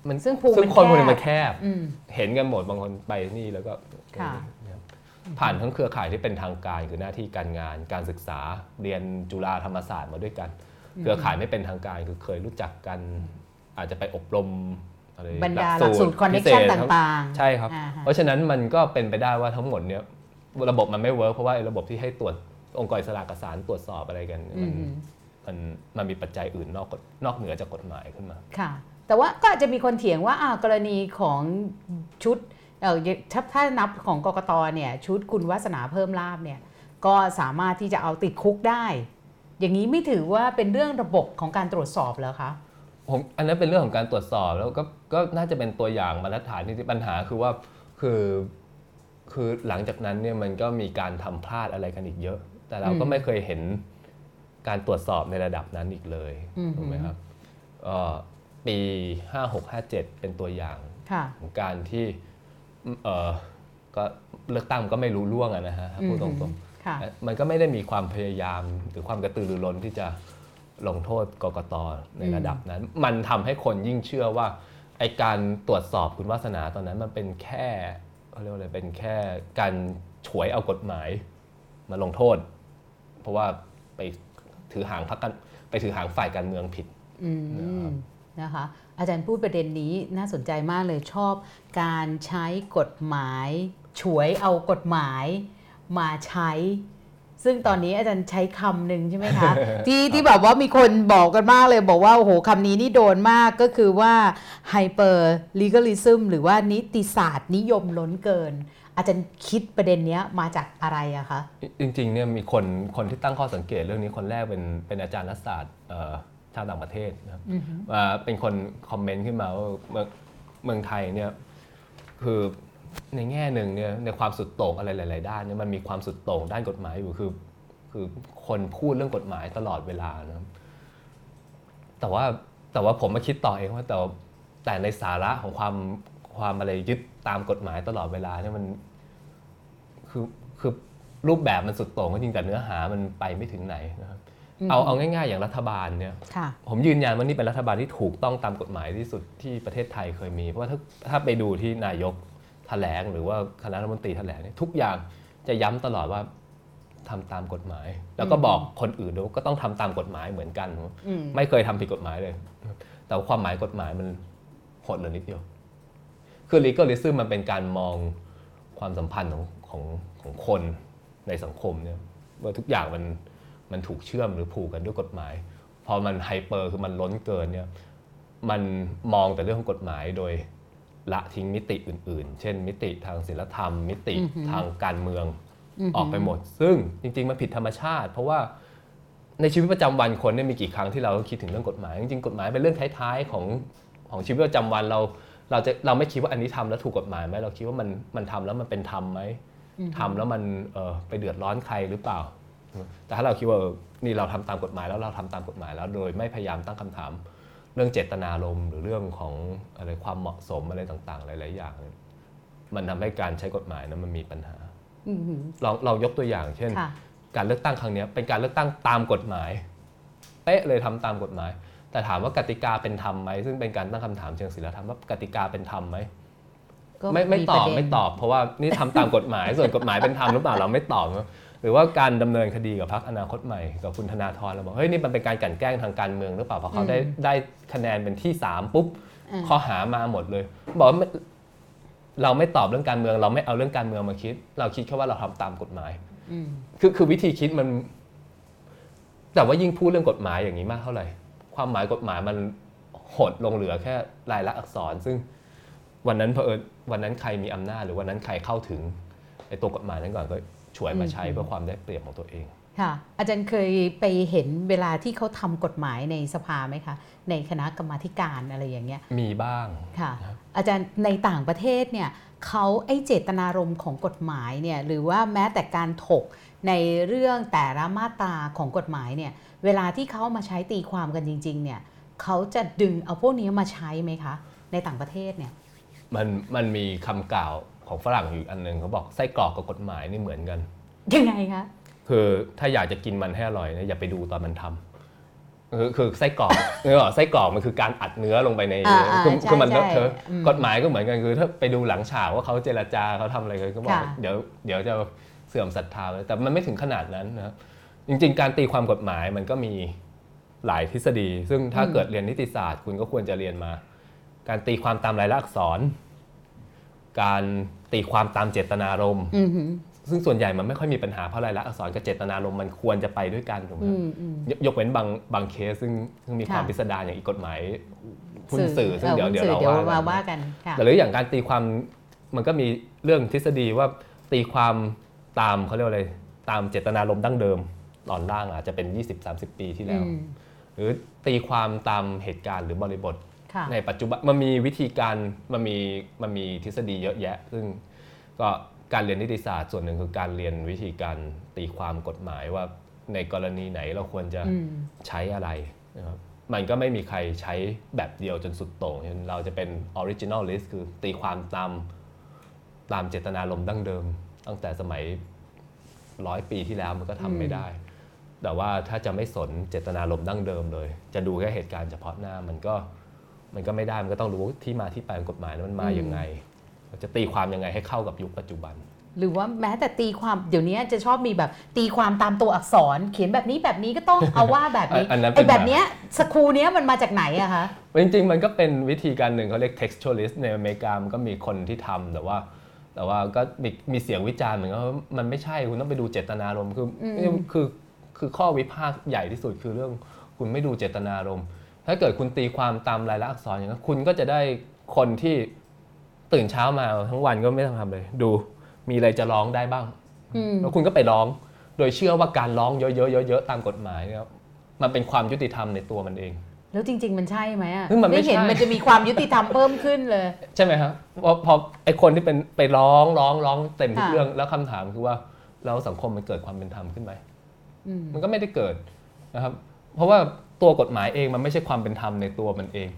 อืมมันซึ่ง pool ซึ่งมันคนพวกนี้แคบมันแคบ อืม เห็นกันหมดบางคนไปนี่แล้วก็ค่ะเนี่ยผ่านทั้งเครือข่ายที่เป็นทางการคือหน้าที่การงาน การศึกษาเรียนจุฬาธรรมศาสตร์มาด้วยกัน เครือข่ายไม่เป็นทางการคือเคยรู้จักกัน อาจจะไปอบรมอะไรบรรดาหลักสูตร connection พิเศษต่างๆ ใช่ครับ อ่าฮะ เพราะฉะนั้นมันก็เป็นไปได้ว่าทั้งหมดเนี้ยระบบมันไม่ work เพราะว่าไอ้ระบบที่ให้ตรวจองค์กรอิสระกับศาลตรวจสอบอะไรกันเนี่ยอืมันมมันมันมีปัจจัยอื่นนอกกฎนอกเหนือจากกฎหมายขึ้นมา ค่ะ แต่ว่าก็อาจจะมีคนเถียงว่าอ่ากรณีของชุดเออถ้าถ้านับของกกตเนี่ยชุดคุณวาสนาเพิ่มลาภเนี่ยก็สามารถที่จะเอาติดคุกได้ อย่างนี้ไม่ถือว่าเป็นเรื่องระบบของการตรวจสอบเหรอคะผมอันนั้นเป็นเรื่องของการตรวจสอบแล้วก็ก็น่าจะเป็นตัวอย่างมาตรฐานที่ปัญหาคือว่าคือคือหลังจากนั้นเนี่ยมันก็มีการทำพลาดอะไรกันอีกเยอะ แต่เราก็อืมไม่เคยเห็นการตรวจสอบในระดับนั้นอีกเลยอืมถูกไหมครับเอ่อ ปี 5657 เป็นตัวอย่างค่ะของการที่เอ่อก็เลือกตั้งมันก็ไม่รู้ล่วงอะนะฮะพูดตรงๆค่ะมันก็ไม่ได้มีความพยายามหรือความกระตือรือร้นที่จะลงโทษกกตในระดับนั้น มันทำให้คนยิ่งเชื่อว่าไอการตรวจสอบคุณวาสนาตอนนั้นมันเป็นแค่เขาเรียกว่าอะไรเป็นแค่การฉวยเอากฎหมายมาลงโทษ เพราะว่าไปถือหางพักกันไปถือหางฝ่ายการเมืองผิดอืมนะครับ นะคะอาจารย์พูดประเด็นนี้น่าสนใจมากเลยชอบการใช้กฎหมายฉวยเอากฎหมายมาใช้ ซึ่งตอนนี้อาจารย์ใช้คำหนึ่งใช่ไหมคะ ที่ที่แบบว่ามีคนบอกกันมากเลยบอกว่า โอ้โหคำนี้นี่โดนมากก็คือว่า hyper legalism หรือว่านิติศาสตร์นิยมล้นเกิน อาจารย์คิดประเด็นเนี้ยมาจากอะไรอะคะ จริงๆเนี่ยมีคนคนที่ตั้งข้อสังเกตเรื่องนี้คนแรกเป็นเป็นอาจารย์รัฐศาสตร์เอ่อ ชาวต่างประเทศนะครับว่าเป็นคนคอมเมนต์ขึ้นมาว่าเมืองเมืองไทยเนี่ยคือในแง่หนึ่งเนี่ยในความสุดโต่งอะไรหลาย ๆ ด้านเนี่ยมันมีความสุดโต่งด้านกฎหมายอยู่คือคือคนพูดเรื่องกฎหมายตลอดเวลานะครับแต่ว่าแต่ว่าผมมาคิดต่อเองว่าแต่ว่าแต่ในสาระของความความอะไรยึดตามกฎหมายตลอดเวลาเนี่ยมันคือคือรูปแบบมันสุดโต่งก็จริงแต่เนื้อหามันไปไม่ถึงไหนนะครับ เอาเอาง่าย ๆ อย่างรัฐบาลเนี่ยค่ะผมยืนยันว่านี่เป็นรัฐบาลที่ถูกต้องตามกฎหมายที่สุดที่ประเทศไทยเคยมี เพราะว่าถ้าถ้าไปดูที่นายกแถลงหรือว่าคณะรัฐมนตรีแถลงเนี่ยทุกอย่างจะย้ำตลอดว่าทำตามกฎหมาย แล้วก็บอกคนอื่นด้วยว่าก็ต้องทำตามกฎหมายเหมือนกันอืมไม่เคยทำผิดกฎหมายเลย แต่ว่าความหมายกฎหมายมันหดเหลือนิดเดียว คือ legalism มันเป็นการมองความสัมพันธ์ของของของคนในสังคมเนี่ยว่าทุกอย่างมัน มันถูกเชื่อมหรือผูกกันด้วยกฎหมาย พอมันไฮเปอร์คือมันล้นเกินเนี่ยมันมองแต่เรื่องของกฎหมายโดยละทิ้งมิติอื่น ๆ เช่น มิติทางศีลธรรม มิติทางการเมืองออกไปหมด ซึ่งจริง ๆ มันผิดธรรมชาติ เพราะว่าในชีวิตประจำวันคนเนี่ยมีกี่ครั้งที่เราต้องคิดถึงเรื่องกฎหมาย จริงๆ กฎหมายเป็นเรื่องท้ายๆของของชีวิตประจำวันเรา เราจะเราไม่คิดว่าอันนี้ทำแล้วถูกกฎหมายไหมเราคิดว่ามันมันทำแล้วมันเป็นธรรมไหมทำแล้วมันเออไปเดือดร้อนใครหรือเปล่า แต่ถ้าเราคิดว่าเออนี่เราทำตามกฎหมายแล้วเราทำตามกฎหมายแล้วโดยไม่พยายามตั้งคำถามเรื่องเจตนารมณ์หรือเรื่องของอะไรความเหมาะสมอะไรต่างๆ หลาย ๆ อย่างเนี่ยมันทำให้การใช้กฎหมายนั้นมันมีปัญหาอืมลองเรายกตัวอย่าง เช่นค่ะการเลือกตั้งครั้งเนี้ยเป็นการเลือกตั้งตามกฎหมาย เป๊ะเลยทำตามกฎหมาย แต่ถามว่ากติกาเป็นธรรมไหมซึ่งเป็นการตั้งคำถามเชิงศีลธรรมว่ากติกาเป็นธรรมไหมก็ไม่ไม่ตอบประเด็นไม่ตอบ เพราะว่านี่ทำตามกฎหมายส่วนกฎหมายเป็นธรรมหรือเปล่าเราไม่ตอบนะ หรือว่าการดำเนินคดีกับพรรคอนาคตใหม่กับคุณธนาธรเราบอกเฮ้ยนี่มันเป็นการกลั่นแกล้งทางการเมืองหรือเปล่าเพราะเขาได้ได้คะแนนเป็นที่สามปุ๊บข้อหามาหมดเลย บอกว่าไม่เราไม่ตอบเรื่องการเมือง เราไม่เอาเรื่องการเมืองมาคิด เราคิดแค่ว่าเราทำตามกฎหมายอืมคือคือวิธีคิดมัน แต่ว่ายิ่งพูดเรื่องกฎหมายอย่างนี้มากเท่าไหร่ ความหมายกฎหมายมันหดลงเหลือแค่ลายลักษณ์อักษร ซึ่งวันนั้นเพอเอิญวันนั้นใครมีอำนาจ หรือวันนั้นใครเข้าถึงไอ้ตัวกฎหมายนั้นก่อนก็ ช่วยมาใช้เพื่อความได้เปรียบของตัวเองค่ะอาจารย์เคยไปเห็นเวลาที่เขาทำกฎหมายในสภาไหมคะ ในคณะกรรมาธิการอะไรอย่างเงี้ยมีบ้างค่ะ อาจารย์ในต่างประเทศเนี่ยเขาไอ้เจตนารมณ์ของกฎหมายเนี่ยหรือว่าแม้แต่การถกในเรื่องแต่ละมาตราของกฎหมายเนี่ยเวลาที่เขามาใช้ตีความกันจริง ๆ เนี่ยเขาจะดึงเอาพวกนี้มาใช้ไหมคะ ในต่างประเทศเนี่ยมันมันมีคำกล่าว ของฝรั่งอยู่อันหนึ่งเขาบอกไส้กรอกกับกฎหมายนี่เหมือนกัน ยังไงคะ คือถ้าอยากจะกินมันให้อร่อยเนี่ยอย่าไปดูตอนมันทำคือคือไส้กรอกเนื้อไส้กรอกมันคือการอัดเนื้อลงไปในอ่าอ่าคือใช่คือมันเลอะใช่เทอะอืมกฎหมายก็เหมือนกันคือถ้าไปดูหลังฉากว่าเขาเจรจาเขาทำอะไรกันก็บอกค่ะเดี๋ยวเดี๋ยวจะเสื่อมศรัทธาไปแต่มันไม่ถึงขนาดนั้นนะครับจริง ๆ การตีความกฎหมายมันก็มีหลายทฤษฎี ซึ่งถ้าเกิดเรียนนิติศาสตร์ คุณก็ควรจะเรียนมา การตีความตามลายลักษณ์อักษร การตีความตามเจตนารมณ์อืมหืมซึ่งส่วนใหญ่มันไม่ค่อยมีปัญหาเพราะลายลักษณ์อักษรกับเจตนารมณ์มันควรจะไปด้วยกันถูกไหมอืครับมอืมยยกเว้นบางบางเคสซึ่งซึ่งมีความค่ะพิสดารอย่างอีกกฎหมายหุ้นสื่อซึ่งออเดี๋ยวหุ้นเดี๋ยวสื่อเราเดี๋ยวมาว่าว่ากันกันค่ะแต่หรืออย่างการตีความมันก็มีเรื่องทฤษฎีว่าตีความตามเขาเรียกว่าอะไรตามเจตนารมณ์ดั้งเดิมตอนล่างอาจจะเป็น 20-30 ปีที่แล้วอืมหรือตีความตามเหตุการณ์หรือบริบทค่ะ ในปัจจุบันมันมีวิธีการมันมีมันมีทฤษฎีเยอะแยะ ซึ่งก็การเรียนนิติศาสตร์ส่วนหนึ่งคือการเรียนวิธีการตีความกฎหมายว่าในกรณีไหนเราควรจะอืมใช้อะไรนะครับมันก็ไม่มีใครใช้แบบเดียวจนสุดโต่งเช่นเราจะเป็น originalist คือตีความตามตามเจตนารมณ์ดั้งเดิม ตั้งแต่สมัยร้อยปีที่แล้วมันก็ทำไม่ได้ แต่ว่าถ้าจะไม่สนเจตนารมณ์ดั้งเดิมเลย จะดูแค่เหตุการณ์เฉพาะหน้ามันก็ มันก็ไม่ได้มันก็ต้องรู้ที่มาที่ไปของกฎหมายนั้นมันมาอย่างไงเราจะตีความยังไงให้เข้ากับยุคปัจจุบัน หรือว่าแม้แต่ตีความเดี๋ยวนี้จะชอบมีแบบตีความตามตัวอักษร เขียนแบบนี้แบบนี้ก็ต้องเอาว่าแบบนี้อันนั้นเป็นไอ้แบบเนี้ยสครูเนี้ยมันมาจากไหนอะคะจริงๆ มันก็เป็นวิธีการหนึ่งเขาเรียก textualist ในอเมริกามันก็มีคนที่ทำแต่ว่าแต่ว่าก็มีมีเสียงวิจารณ์เหมือนกันว่ามันไม่ใช่คุณต้องไปดูเจตนารมณ์คืออคือคือข้อวิพากษ์ใหญ่ที่สุดคือเรื่องคุณไม่ดูเจตนารมณ์ ถ้าเกิดคุณตีความตามลายลักษณ์อักษรอย่างนั้นคุณก็จะได้คนที่ตื่นเช้ามาทั้งวันก็ไม่ต้องทำเลย ดูมีอะไรจะร้องได้บ้างอืมแล้วคุณก็ไปร้อง โดยเชื่อว่าการร้องเยอะๆเยอะๆตามกฎหมายเนี่ยมันเป็นความยุติธรรมในตัวมันเอง แล้วจริง ๆ มันใช่ไหมอะซึ่งมันไม่เห็นใช่มันจะมีความยุติธรรมเพิ่มขึ้นเลย ใช่ไหมครับพอพอไอคนที่เป็นไปร้องร้องร้องเต็มทุกค่ะเรื่องแล้วคำถามคือว่าแล้วสังคมมันเกิดความเป็นธรรมขึ้นไหมอืมมันก็ไม่ได้เกิดนะครับ เพราะว่า ตัวกฎหมายเองมันไม่ใช่ความเป็นธรรมในตัวมันเอง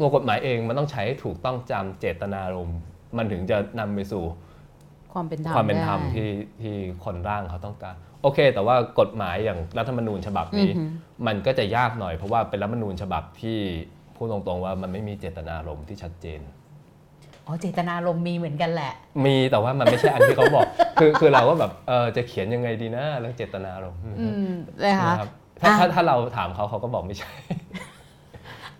ตัวกฎหมายเองมันต้องใช้ให้ถูกต้องจำเจตนารมณ์มันถึงจะนำไปสู่ความเป็นธรรมความเป็นธรรมได้ที่ที่คนร่างเขาต้องการ โอเค แต่ว่ากฎหมายอย่างรัฐธรรมนูญฉบับนี้อือหือมันก็จะยากหน่อยเพราะว่าเป็นรัฐธรรมนูญฉบับที่พูดตรงๆว่ามันไม่มีเจตนารมณ์ที่ชัดเจนอ๋อเจตนารมณ์มีเหมือนกันแหละ มีแต่ว่ามันไม่ใช่อันที่เขาบอก คือคือเราก็แบบเออจะเขียนยังไงดีนะเรื่องเจตนารมณ์อืมนะคะนะครับ ถ้าอะถ้าถ้าเราถามเขาเขาก็บอกไม่ใช่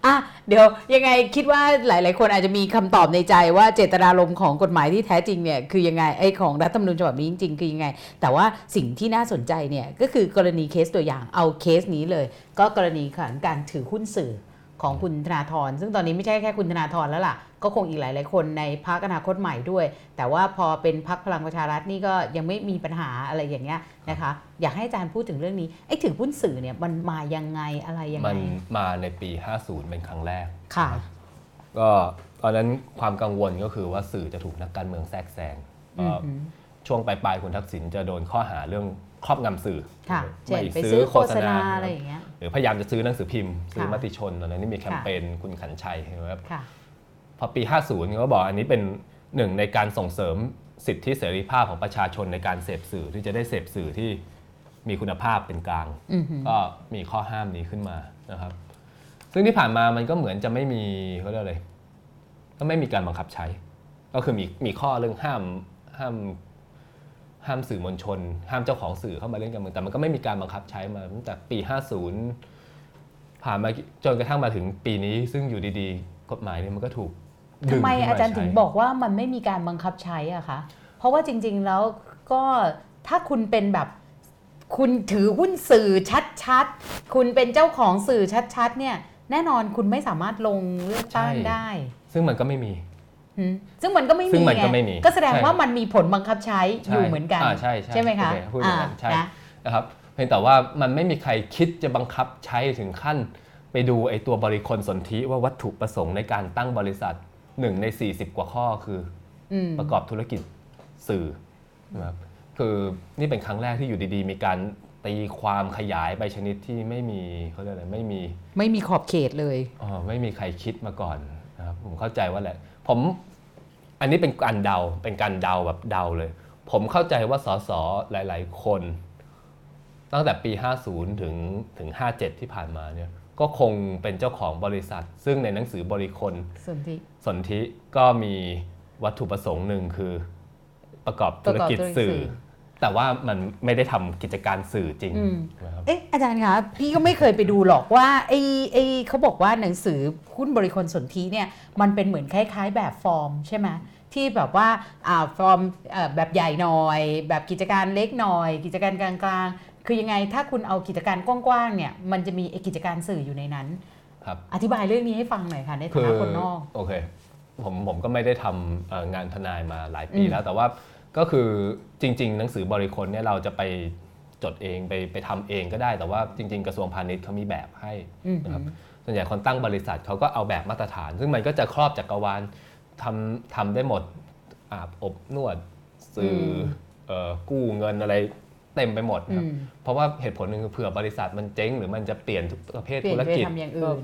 อะเดี๋ยวยังไงคิดว่าหลาย ๆ คนอาจจะมีคำตอบในใจว่าเจตนารมณ์ของกฎหมายที่แท้จริงเนี่ยคือยังไงไอ้ของรัฐธรรมนูญฉบับนี้จริง ๆ คือยังไง แต่ว่าสิ่งที่น่าสนใจเนี่ยก็คือกรณีเคสตัวอย่างเอาเคสนี้เลย ก็กรณีของการถือหุ้นสื่อ ของคุณธนาธรซึ่งตอนนี้ไม่ใช่แค่คุณธนาธรแล้วล่ะ ก็คงอีกหลาย ๆ คนในพรรคอนาคตใหม่ด้วย แต่ว่าพอเป็นพรรคพลังประชารัฐนี่ก็ยังไม่มีปัญหาอะไรอย่างเงี้ยนะคะ อยากให้อาจารย์พูดถึงเรื่องนี้ไอ้ถือหุ้นสื่อเนี่ยมันมายังไงอะไรยังมัไงนมาในปี 50 เป็นครั้งแรกค่ะก็ตอนนั้นความกังวลก็คือว่าสื่อจะถูกนักการเมืองแทรกแซงอืมเอ่อช่วงปลายๆคุณทักษิณจะโดนข้อหาเรื่อง ครอบงำสื่อค่ะเช่นไม่ไปซื้อโฆษณาอะไรอย่างเงี้ยหรือพยายามจะซื้อหนังสือพิมพ์ ซื้อค่ะมติชนตอนนั้นนี่มีแคมเปญคุณขันชัยใช่ไหมครับค่ะพอปี 50เขาบอกอันนี้เป็นหนึ่งในการส่งเสริมสิทธิเสรีภาพของประชาชนในการเสพสื่อที่จะได้เสพสื่อที่มีคุณภาพเป็นกลางอือหือก็มีข้อห้ามนี้ขึ้นมานะครับ ซึ่งที่ผ่านมามันก็เหมือนจะไม่มีเขาเรียกอะไรก็ไม่มีการบังคับใช้ ก็คือมีมีข้อเรื่องห้ามห้าม ห้ามสื่อมวลชน ห้ามเจ้าของสื่อเข้ามาเล่นการเมืองแต่มันก็ไม่มีการบังคับใช้มาตั้งแต่ปี 50 ผ่านมาจนกระทั่งมาถึงปีนี้ ซึ่งอยู่ดีๆ กฎหมายเนี่ยมันก็ถูกดึทำงไมขึ้นอาจารย์ใช้ถึงบอกว่ามันไม่มีการบังคับใช้อะคะเพราะว่าจริง ๆแล้วก็ถ้าคุณเป็นแบบคุณถือหุ้นสื่อชัดๆ คุณเป็นเจ้าของสื่อชัดๆ เนี่ย แน่นอนคุณไม่สามารถลงเลือกตั้งได้ ซึ่งมันก็ไม่มีหืม ซึ่งมันก็ไม่ซึ่มีงมันก็ไงไม่มี ก็แสดงใช่ว่ามันมีผลบังคับใช้อยู่เหมือนกันาใช่ใช่ไหมคะโอเพูดอย่างนั้นอ่าใช่นะนะครับเพียงแต่ว่ามันไม่มีใครคิดจะบังคับใช้ถึงขั้น ไปดูไอ้ตัวบริคลสนธิว่าวัตถุประสงค์ในการตั้งบริษัทหนึ่งใน 40 กว่าข้อคืออืมประกอบธุรกิจสื่อนะครับคือนี่เป็นครั้งแรกที่อยู่ดีๆ มีการตีความขยายไปชนิดที่ไม่มีเขาเรียกอะไรไม่มี ไม่มีขอบเขตเลยอ๋อไม่มีใครคิดมาก่อนนะครับผมเข้าใจว่าแหละ ผมอันนี้เป็นการเดาเป็นการเดาแบบเดาเลย ผมเข้าใจว่าสสหลาย ๆ คน ตั้งแต่ปี 50 ถึงถึง 57 ที่ผ่านมาเนี่ยก็คงเป็นเจ้าของบริษัท ซึ่งในหนังสือบริคลส่วนที่สนธิก็มีวัตถุประสงค์หนึ่งคือประกอบธุรกิจประกอบธุรกิจสื่อสื่อ แต่ว่ามันไม่ได้ทำกิจการสื่อจริงอืมนะครับ เอ๊ะอาจารย์คะพี่ก็ไม่เคยไปดูหรอกว่าไอ้ไอ้เขาบอกว่าหนังสือหุ้นบริคลสนธิเนี่ยมันเป็นเหมือนคล้าย ๆ แบบฟอร์มใช่ไหมที่แบบว่าอ่าฟอร์มเอ่อแบบใหญ่หน่อย แบบกิจการเล็กหน่อย กิจการกลางๆ คือยังไงถ้าคุณเอากิจการกว้างๆเนี่ยมันจะมีไอ้กิจการสื่ออยู่ในนั้น ครับ อธิบายเรื่องนี้ให้ฟังหน่อยค่ะในฐานะคนนอก โอเคผมผมก็ไม่ได้ทำเอ่องานทนายมาหลายปีอืมแล้ว แต่ว่า ก็คือจริง ๆ หนังสือบริคลเนี่ยเราจะไปจดเองไปไปทำเองก็ได้ แต่ว่าจริง ๆ กระทรวงพาณิชย์เขามีแบบให้อืมนะครับส่วนใหญ่คนตั้งบริษัทเขาก็เอาแบบมาตรฐาน ซึ่งมันก็จะครอบจักรวาลทำทำได้หมดอาบอบนวดสื่ออเอ่อกู้เงินอะไรเต็มไปหมดนะครับอืมเพราะว่าเหตุผลหนึ่งคือเผื่อบริษัทมันเจ๊งหรือมันจะเปลี่ยนประเภทเปลี่ยธุนรไปกิจทำอย่างอื่น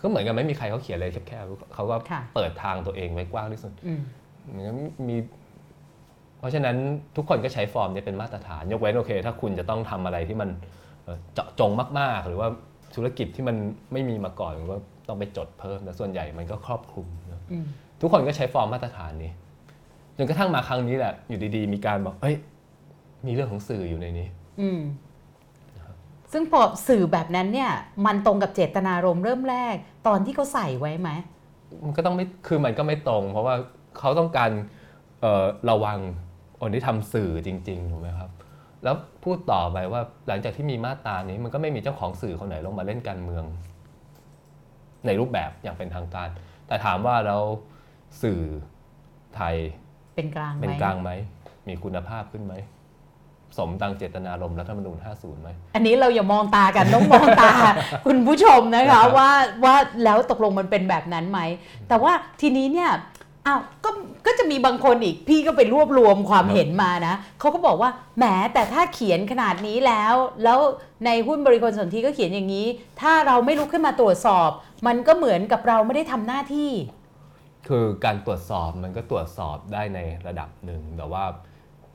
ก็เหมือนกันไม่มีใครเขาเขียนเลยแคบๆเขาก็ค่ะเปิดทางตัวเองไว้กว้างที่สุดอืมเหมือนกับมีเพ ราะฉะนั้นทุกคนก็ใช้ฟอร์มเนี้เป็นมาตรฐาน ยกเว้นโอเค ถ้าคุณจะต้องทำอะไรที่มันเอ่อเจาะจงมาก ๆ หรือว่าธุรกิจที่มันไม่มีมาก่อนก็ต้องไปจดเพิ่มแต่ส่วนใหญ่มันก็ครอบคลุมนะอืมทุกคนก็ใช้ฟอร์มมาตรฐานนี้จนกระทั่งมาครั้งนี้แหละ อยู่ดีๆ มีการบอกเอ้ย มีเรื่องของสื่ออยู่ในนี้อืมซึ่งพอสื่อแบบนั้นเนี่ย มันตรงกับเจตนารมณ์เริ่มแรก ตอนที่เขาใส่ไว้ไหมมันก็ต้องไม่คือมันก็ไม่ตรง เพราะว่าเขาต้องการเอ่อระวัง คนที่ทำสื่อจริงๆถูกไหมครับ แล้วพูดต่อไปว่าหลังจากที่มีมาตรานี้มันก็ไม่มีเจ้าของสื่อคนไหนลงมาเล่นการเมือง ในรูปแบบอย่างเป็นทางการ แต่ถามว่าแล้วสื่อไทยเป็นกลางไหมเป็นกลางไหมมีคุณภาพขึ้นไหมสมดังเจตนารมณ์รัฐธรรมนูญ 50 ไหม อันนี้เราอย่ามองตากันต้องมองตา คุณผู้ชมนะคะนะครับว่าว่าแล้วตกลงมันเป็นแบบนั้นไหม แต่ว่าทีนี้เนี่ย อ้าวก็ก็จะมีบางคนอีก พี่ก็ไปรวบรวมความเห็นมานะเขาก็บอกว่าแหมแต่ถ้าเขียนขนาดนี้แล้ว แล้วในหุ้นบริคลสนธิก็เขียนอย่างนี้ ถ้าเราไม่ลุกขึ้นมาตรวจสอบ มันก็เหมือนกับเราไม่ได้ทำหน้าที่ คือการตรวจสอบมันก็ตรวจสอบได้ในระดับหนึ่งแต่ว่า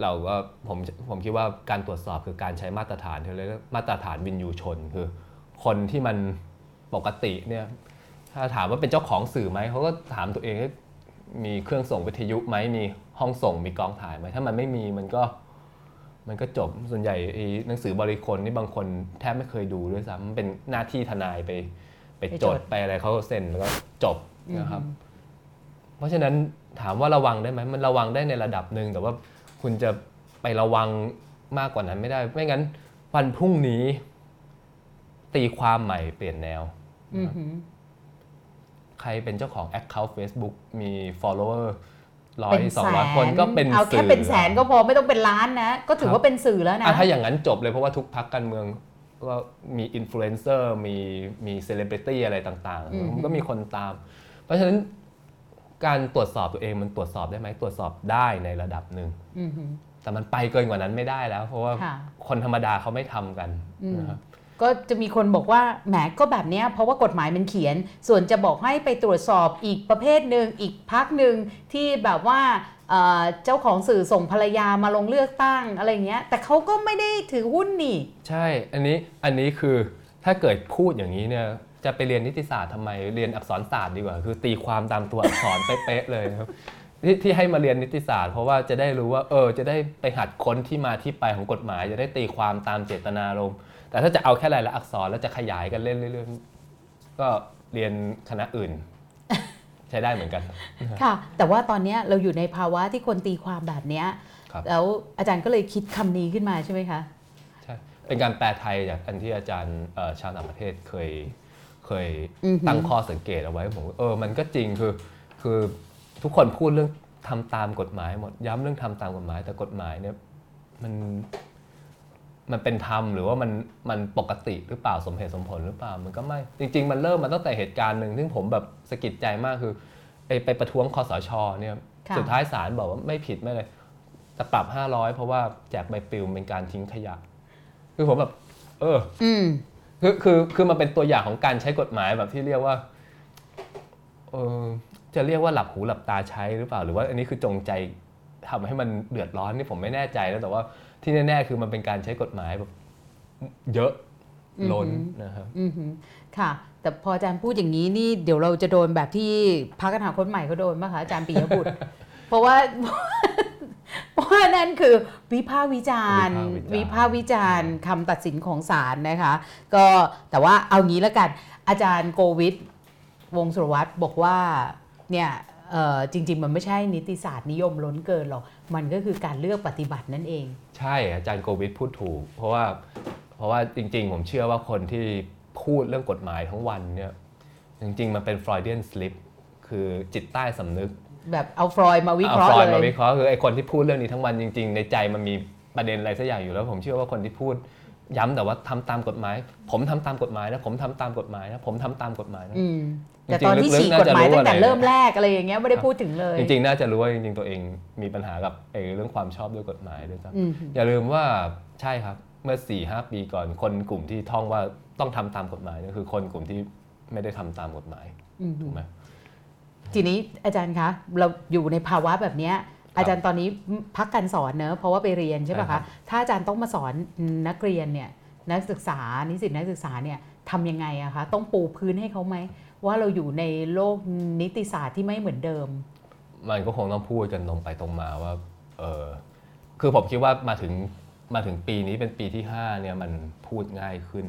เราก็ผมผมคิดว่าการตรวจสอบคือการใช้มาตรฐานที่เรียกมาตรฐานวินยูชน คือ คนที่มันปกติเนี่ยถ้าถามว่าเป็นเจ้าของสื่อไหมเขาก็ถามตัวเอง มีเครื่องส่งวิทยุไหมมีห้องส่งมีกองถ่ายไหมถ้ามันไม่มีมันก็มันก็จบส่วนใหญ่ไอ้หนังสือบริคนนี่บางคนแทบไม่เคยดูด้วยซ้ำมันเป็นหน้าที่ทนายไป ไปไปจจดดไปอะไรเขาก็เซ็นแล้วก็จบนะครับ เพราะฉะนั้นถามว่าระวังได้ไหมมันระวังได้ในระดับหนึ่งแต่ว่าคุณจะไประวังมากกว่านั้นไม่ได้ ไม่งั้นวันพรุ่งนี้ ตีความใหม่เปลี่ยนแนวอือหือ ใครเป็นเจ้าของ Account Facebook มี follower ร้อยเป็นสองแสร้อยคนก็เป็นเอาแค่สื่อเป็นแสนก็พอไม่ต้องเป็นล้านนะ ก็ถือว่าเป็นสื่อแล้วนะอะถ้าอย่างนั้นจบเลยเพราะว่าทุกพรรคการเมืองก็มีอินฟลูเอนเซอร์มีมีเซเลบริตี้อะไรต่างอืมๆมันก็มีคนตาม เพราะฉะนั้นการตรวจสอบตัวเองมันตรวจสอบได้ไหมตรวจสอบได้ในระดับหนึ่งอือหือแต่มันไปเกินกว่านั้นไม่ได้แล้ว เพราะว่าค่ะคนธรรมดาเขาไม่ทำกันอืมนะครับ ก็จะมีคนบอกว่าแหมก็แบบนี้เพราะว่ากฎหมายมันเขียน ส่วนจะบอกให้ไปตรวจสอบอีกประเภทหนึ่งอีกพักหนึ่งที่แบบว่าเจ้าของสื่อส่งภรรยามาลงเลือกตั้งอะไรเงี้ย แต่เขาก็ไม่ได้ถือหุ้นนี่ ใช่ อันนี้อันนี้คือถ้าเกิดพูดอย่างนี้เนี่ยจะไปเรียนนิติศาสตร์ทำไมเรียนอักษรศาสตร์ดีกว่า คือตีความตามตัวอักษรเป๊ะเลยครับที่ที่ให้มาเรียนนิติศาสตร์ เพราะว่าจะได้รู้ว่าเออจะได้ไปหัดค้นที่มาที่ไปของกฎหมาย จะได้ตีความตามเจตนารมณ์ แต่ถ้าจะเอาแค่รายละอักษรแล้วจะขยายกันเล่นเรื่อยๆก็เรียนคณะอื่น ใช้ได้เหมือนกัน ค่ะ แต่ว่าตอนเนี้ยเราอยู่ในภาวะที่คนตีความแบบเนี้ยครับแล้วอาจารย์ก็เลยคิดคำนี้ขึ้นมาใช่ไหมคะใช่เป็นการแปลไทยจากอันที่อาจารย์เอ่อชาวต่างประเทศเคยเคยอือหือตั้งข้อสังเกตเอาไว้ผมว่าเออมันก็จริงคือคือทุกคนพูดเรื่องทำตามกฎหมายหมดย้ำเรื่องทำตามกฎหมายแต่กฎหมายเนี่ยมัน มันเป็นธรรมหรือว่ามันมันปกติหรือเปล่าสมเหตุสมผลหรือเปล่ามันก็ไม่จริง ๆ มันเริ่มมาตั้งแต่เหตุการณ์หนึ่งซึ่งผมแบบสะกิดใจมากคือไปไปประท้วงคอสชเนี่ยค่ะสุดท้ายศาลบอกว่าไม่ผิดไม่เลยแต่ปรับ 500 เพราะว่าแจกใบปลิวเป็นการทิ้งขยะ คือผมแบบ เอออืมคือคือคือมันเป็นตัวอย่างของการใช้กฎหมายแบบที่เรียกว่าเออจะเรียกว่าหลับหูหลับตาใช้หรือเปล่า หรือว่าอันนี้คือจงใจทำให้มันเดือดร้อนนี่ผมไม่แน่ใจนะแต่ว่า ที่แน่ๆคือมันเป็นการใช้กฎหมายแบบเยอะล้นอือหือนะครับอือหือค่ะ แต่พออาจารย์พูดอย่างนี้นี่เดี๋ยวเราจะโดนแบบที่พักอนาคตใหม่เขาโดนป่ะคะอาจารย์ปียบุตร เพราะว่าเพราะว่านั่นคือวิพากษ์วิจารณ์ วิวิพาพากกษ์ษ์วิวิจาจารรณ์คำตัดสินของศาลนะคะ ก็แต่ว่าเอางี้แล้วกัน อาจารย์โกวิทวงศ์สุรวัตรบอกว่าเนี่ยเอ่อ จริง ๆ มันไม่ใช่นิติศาสตร์นิยมล้นเกินหรอก มันก็คือการเลือกปฏิบัตินั่นเอง ใช่อาจารย์โกวิทพูดถูก เพราะว่าเพราะว่าจริง ๆ ผมเชื่อว่าคนที่พูดเรื่องกฎหมายทั้งวันเนี่ยจริง ๆ มันเป็น Freudian slip คือจิตใต้สำนึก แบบเอาฟรอยด์มาวิเคราะห์ฟอยเลมายวิเคราะห์คือไอ้คนที่พูดเรื่องนี้ทั้งวันจริง ๆ ในใจมันมีประเด็นอะไรสักอย่างอยู่แล้ว ผมเชื่อว่าคนที่พูด ย้ำแต่ว่าทำตามกฎหมาย ผมทำตามกฎหมายนะผมทำตามกฎหมายนะผมทำตามกฎหมายนะอืมจริงๆแต่ตอนที่ลึกๆฉีกกฎหมายน่าจะรู้ตั้งแต่อะไรเริ่มแรกอะไรอย่างเงี้ยไม่ได้พูดถึงเลย จริงๆ น่าจะรู้ว่าจริงๆตัวเองมีปัญหากับไอ้เรื่องความชอบด้วยกฎหมายด้วยซ้ำอืมอย่าลืมว่าใช่ครับเมื่อ4ี่หปีก่อนคนกลุ่มที่ท่องว่าต้องทำตามกฎหมายเนี่ยคือคนกลุ่มที่ไม่ได้ทำตามกฎหมายอืมถูกไหมทีนี้อาจารย์คะเราอยู่ในภาวะแบบเนี้ย อาจารย์ตอนนี้พักการสอนเนอะเพราะว่าไปเรียนใช่ป่ะใช่ครัคะบถ้าอาจารย์ต้องมาสอนนักเรียนเนี่ยนักศึกษานิสิตนักศึกษาเนี่ยทำยังไงอะคะต้องปูพื้นให้เขาไหมว่าเราอยู่ในโลกนิติศาสตร์ที่ไม่เหมือนเดิม มันก็คงต้องพูดกันตรงไปตรงมาว่าเออคือผมคิดว่ามาถึงมาถึงปีนี้เป็นปีที่ 5 เนี่ยมันพูดง่ายขึ้น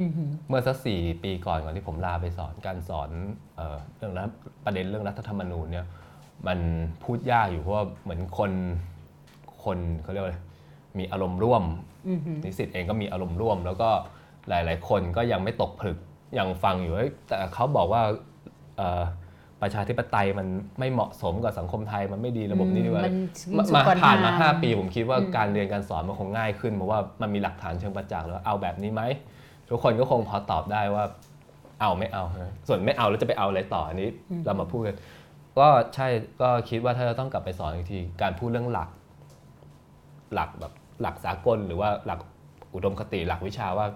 อือหือเมื่อสักสี่ปีก่อนก่อนที่ผมลาไปสอนการสอนเออเรื่องรัฐประเด็นเรื่องรัฐธรรมนูญเนี่ย มันพูดยากอยู่เพราะว่าเหมือนคนคนเขาเรียกว่าอะไรมีอารมณ์ร่วมอือหือนิสิตเองก็มีอารมณ์ร่วม แล้วก็หลาย ๆ คนก็ยังไม่ตกผลึกยังฟังอยู่เฮ้ยแต่เขาบอกว่าเอ่อประชาธิปไตยมันไม่เหมาะสมกับสังคมไทยมันไม่ดีระบบนี้ดีกว่ามันมาสุมาขอนผ่านมาทาง5ปีผมคิดว่าอืมการเรียนการสอนมันคงง่ายขึ้นเพราะว่ามันมีหลักฐานเชิงประจักษ์แล้วเอาแบบนี้ไหมทุกคนก็คงพอตอบได้ว่าเอาไม่เอานะส่วนไม่เอาแล้วจะไปเอาอะไรต่ออันนี้ เรามาพูดกัน ก็ใช่ก็คิดว่าถ้าจะต้องกลับไปสอนอีกทีการพูดเรื่องหลัก หลักแบบหลักสากลหรือว่าหลักอุดมคติหลักวิชาว่า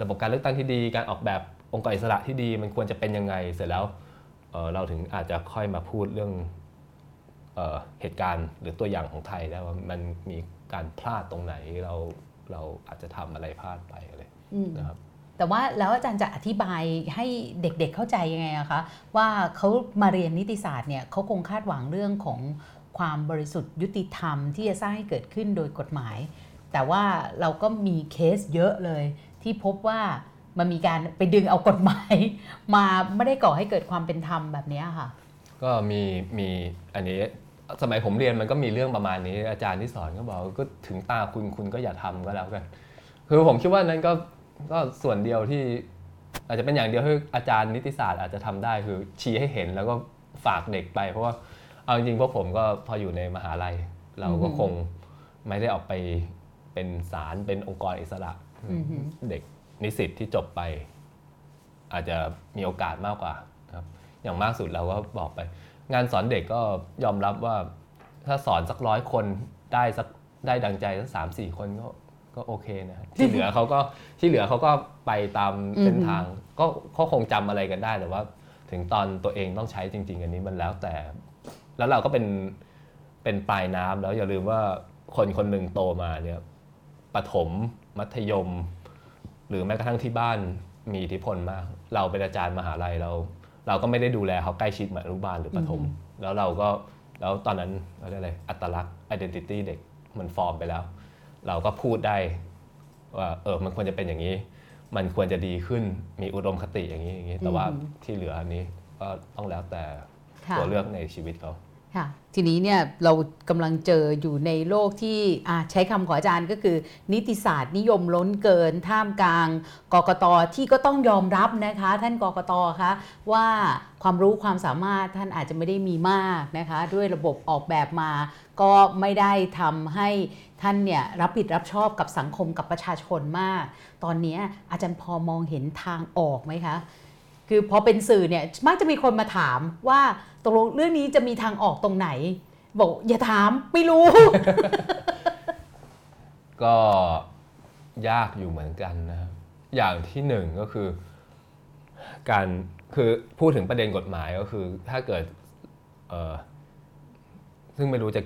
ระบบการเลือกตั้งที่ดี การออกแบบองค์กรอิสระที่ดีมันควรจะเป็นยังไง เสร็จแล้วเเราถึงอาจจะค่อยมาพูดเรื่องเออเหตุการณ์หรือตัวอย่างของไทยได้ว่ามันมีการพลาดตรงไหนเราเราอาจจะทำอะไรพลาดไปอะไรนะครับ แต่ว่าแล้วอาจารย์จะอธิบายให้เด็กๆเข้าใจยังไงอะคะว่าเขามาเรียนนิติศาสตร์เนี่ยเขาคงคาดหวังเรื่องของความบริสุทธิ์ยุติธรรมที่จะสร้างให้เกิดขึ้นโดยกฎหมาย แต่ว่าเราก็มีเคสเยอะเลย ที่พบว่ามันมีการไปดึงเอากฎหมาย มาไม่ได้ก่อให้เกิดความเป็นธรรมแบบนี้ค่ะ ก็มีมีอันนี้สมัยผมเรียนมันก็มีเรื่องประมาณนี้อาจารย์ที่สอนก็บอกก็ถึงตาคุณคุณก็อย่าทำก็แล้วกัน คือผมคิดว่านั้นก็ ก็ส่วนเดียวที่อาจจะเป็นอย่างเดียวที่อาจารย์นิติศาสตร์อาจจะทำได้คือชี้ให้เห็นแล้วก็ฝากเด็กไป เพราะว่าเอาจริงๆพวกผมก็พออยู่ในมหาลัย เราก็คงไม่ได้ออกไปเป็นศาลเป็นองค์กรอิสระเด็กนิสิตที่จบไป อาจจะมีโอกาสมากกว่าครับ อย่างมากสุดเราก็บอกไป งานสอนเด็กก็ยอมรับว่าถ้าสอนสักร้อยคนได้สักได้ดังใจสักสามสี่คนก็ ก็โอเคนะครับที่เหลือเขาก็ที่เหลือเขาก็ไปตามเส้นทาง ก็เขาคงจำอะไรกันได้แต่ว่า ถึงตอนตัวเองต้องใช้จริง ๆ อันนี้มันแล้วแต่ แล้วเราก็เป็นเป็นปลายน้ำแล้วอย่าลืมว่าคนคนหนึ่งโตมาเนี่ยประถมมัธยม หรือแม้กระทั่งที่บ้านมีอิทธิพลมาก เราเป็นอาจารย์มหาลัยเรา เราก็ไม่ได้ดูแลเขาใกล้ชิดเหมือนอนุบาลหรือประถม แล้วเราก็แล้วตอนนั้นเราเรียกอะไรอัตลักษณ์ identity เด็กมันฟอร์มไปแล้ว เราก็พูดได้ว่าเออมันควรจะเป็นอย่างนี้ มันควรจะดีขึ้นมีอุดมคติอย่างนี้อย่างนี้แต่ว่าอืมที่เหลืออันนี้ก็ต้องแล้วแต่ค่ะตัวเลือกในชีวิตเขาค่ะทีนี้เนี่ยเรากำลังเจออยู่ในโลกที่อะใช้คำของอาจารย์ก็คือ นิติศาสตร์นิยมล้นเกิน ท่ามกลางกกตที่ก็ต้องยอมรับนะคะ ท่านกกตคะว่าความรู้ความสามารถท่านอาจจะไม่ได้มีมากนะคะ ด้วยระบบออกแบบมา ก็ไม่ได้ทำให้ ท่านเนี่ยรับผิดรับชอบกับสังคมกับประชาชนมาก ตอนนี้อาจารย์พอมองเห็นทางออกไหมคะ คือพอเป็นสื่อเนี่ยมักจะมีคนมาถามว่าตกลงเรื่องนี้จะมีทางออกตรงไหน บอกอย่าถามไม่รู้ ก็ยากอยู่เหมือนกันนะครับอย่างที่หนึ่งก็คือ การคือพูดถึงประเด็นกฎหมายก็คือถ้าเกิดซึ่งไม่รู้จะ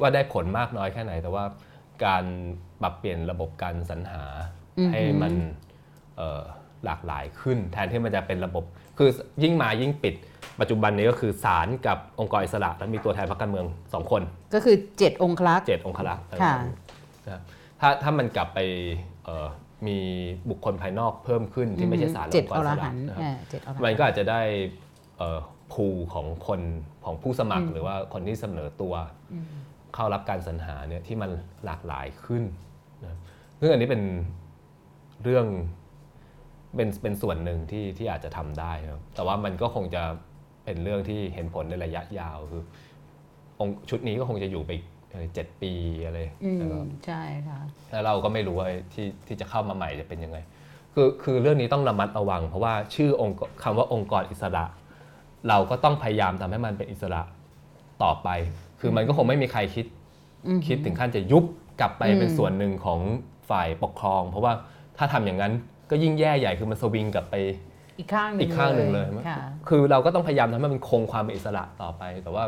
ว่าได้ผลมากน้อยแค่ไหน แต่ว่าการปรับเปลี่ยนระบบการสรรหาอือหือให้มันเอ่อหลากหลายขึ้น แทนที่มันจะเป็นระบบ คือยิ่งมายิ่งปิด ปัจจุบันนี้ก็คือศาลกับองค์กรอิสระแล้วมีตัวแทนพรรคการเมืองสองคน ก็คือ 7 องคลักษ์เจ็ดองครักษ์ค่ะนะครับถ้าถ้ามันกลับไปเอ่อมีบุคคลภายนอกเพิ่มขึ้นที่ไม่ใช่ศาลเจ็ดองค์กอรรอิสหัระนต์นะครับอ่าเจ็ดอรหันมันต์ก็อาจจะได้พูของคนของผู้สมัครอืมหรือว่าคนที่เสนอตัว เข้ารับการสรรหาเนี่ยที่มันหลากหลายขึ้นนะครับซึ่งอันนี้เป็นเรื่องเป็นเป็นส่วนหนึ่งที่ที่อาจจะทำได้นะครับแต่ว่ามันก็คงจะเป็นเรื่องที่เห็นผลในระยะยาวคือองค์ชุดนี้ก็คงจะอยู่ไปอีกเจ็ดปีอะไรอืมแล้วก็ใช่ค่ะแล้วเราก็ไม่รู้ว่าที่ที่จะเข้ามาใหม่จะเป็นยังไง คือคือเรื่องนี้ต้องระมัดระวัง เพราะว่าชื่อองค์คำว่าองค์กรอิสระ เราก็ต้องพยายามทำให้มันเป็นอิสระต่อไป คือมันก็คงไม่มีใครคิดอืมคิดถึงขั้นจะยุบกลับไปอืมเป็นส่วนหนึ่งของฝ่ายปกครอง เพราะว่าถ้าทำอย่างนั้นก็ยิ่งแย่ใหญ่คือมันสวิงกลับไปอีกข้างหนึ่งอีกข้างหนึ่งเลยค่ะคือเราก็ต้องพยายามทำให้มันคงความเป็นอิสระต่อไป แต่ว่า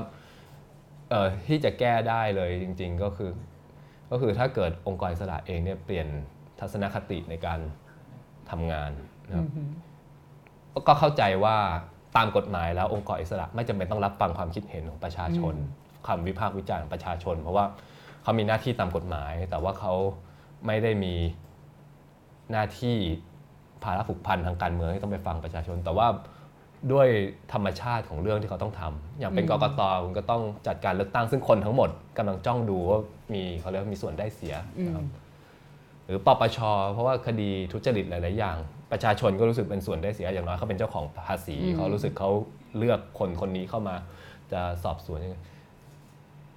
เอ่อที่จะแก้ได้เลยจริง ๆ ก็คือ ก็คือถ้าเกิดองค์กรอิสระเองเนี่ยเปลี่ยนทัศนคติในการทำงานนะครับก็เข้าใจว่าตามกฎหมายแล้วองค์กรอิสระไม่จำเป็นต้องรับฟังความคิดเห็นของประชาชน คำวิพากษ์วิจารณ์ของประชาชน เพราะว่าเขามีหน้าที่ตามกฎหมาย แต่ว่าเขาไม่ได้มีหน้าที่ภาระผูกพันทางการเมืองที่ต้องไปฟังประชาชน แต่ว่าด้วยธรรมชาติของเรื่องที่เขาต้องทำอย่างเป็นอืมกกตคุณก็ต้องจัดการเลือกตั้งซึ่งคนทั้งหมดกำลังจ้องดูว่ามีเขาเรียกว่ามีส่วนได้เสียอืมนะครับหรือปปช เพราะว่าคดีทุจริตหลาย ๆ อย่าง ประชาชนก็รู้สึกเป็นส่วนได้เสียอย่างน้อยเขาเป็นเจ้าของภาษีอืมเขารู้สึกเขาเลือกคนคนนี้เข้ามาจะสอบสวนยังไง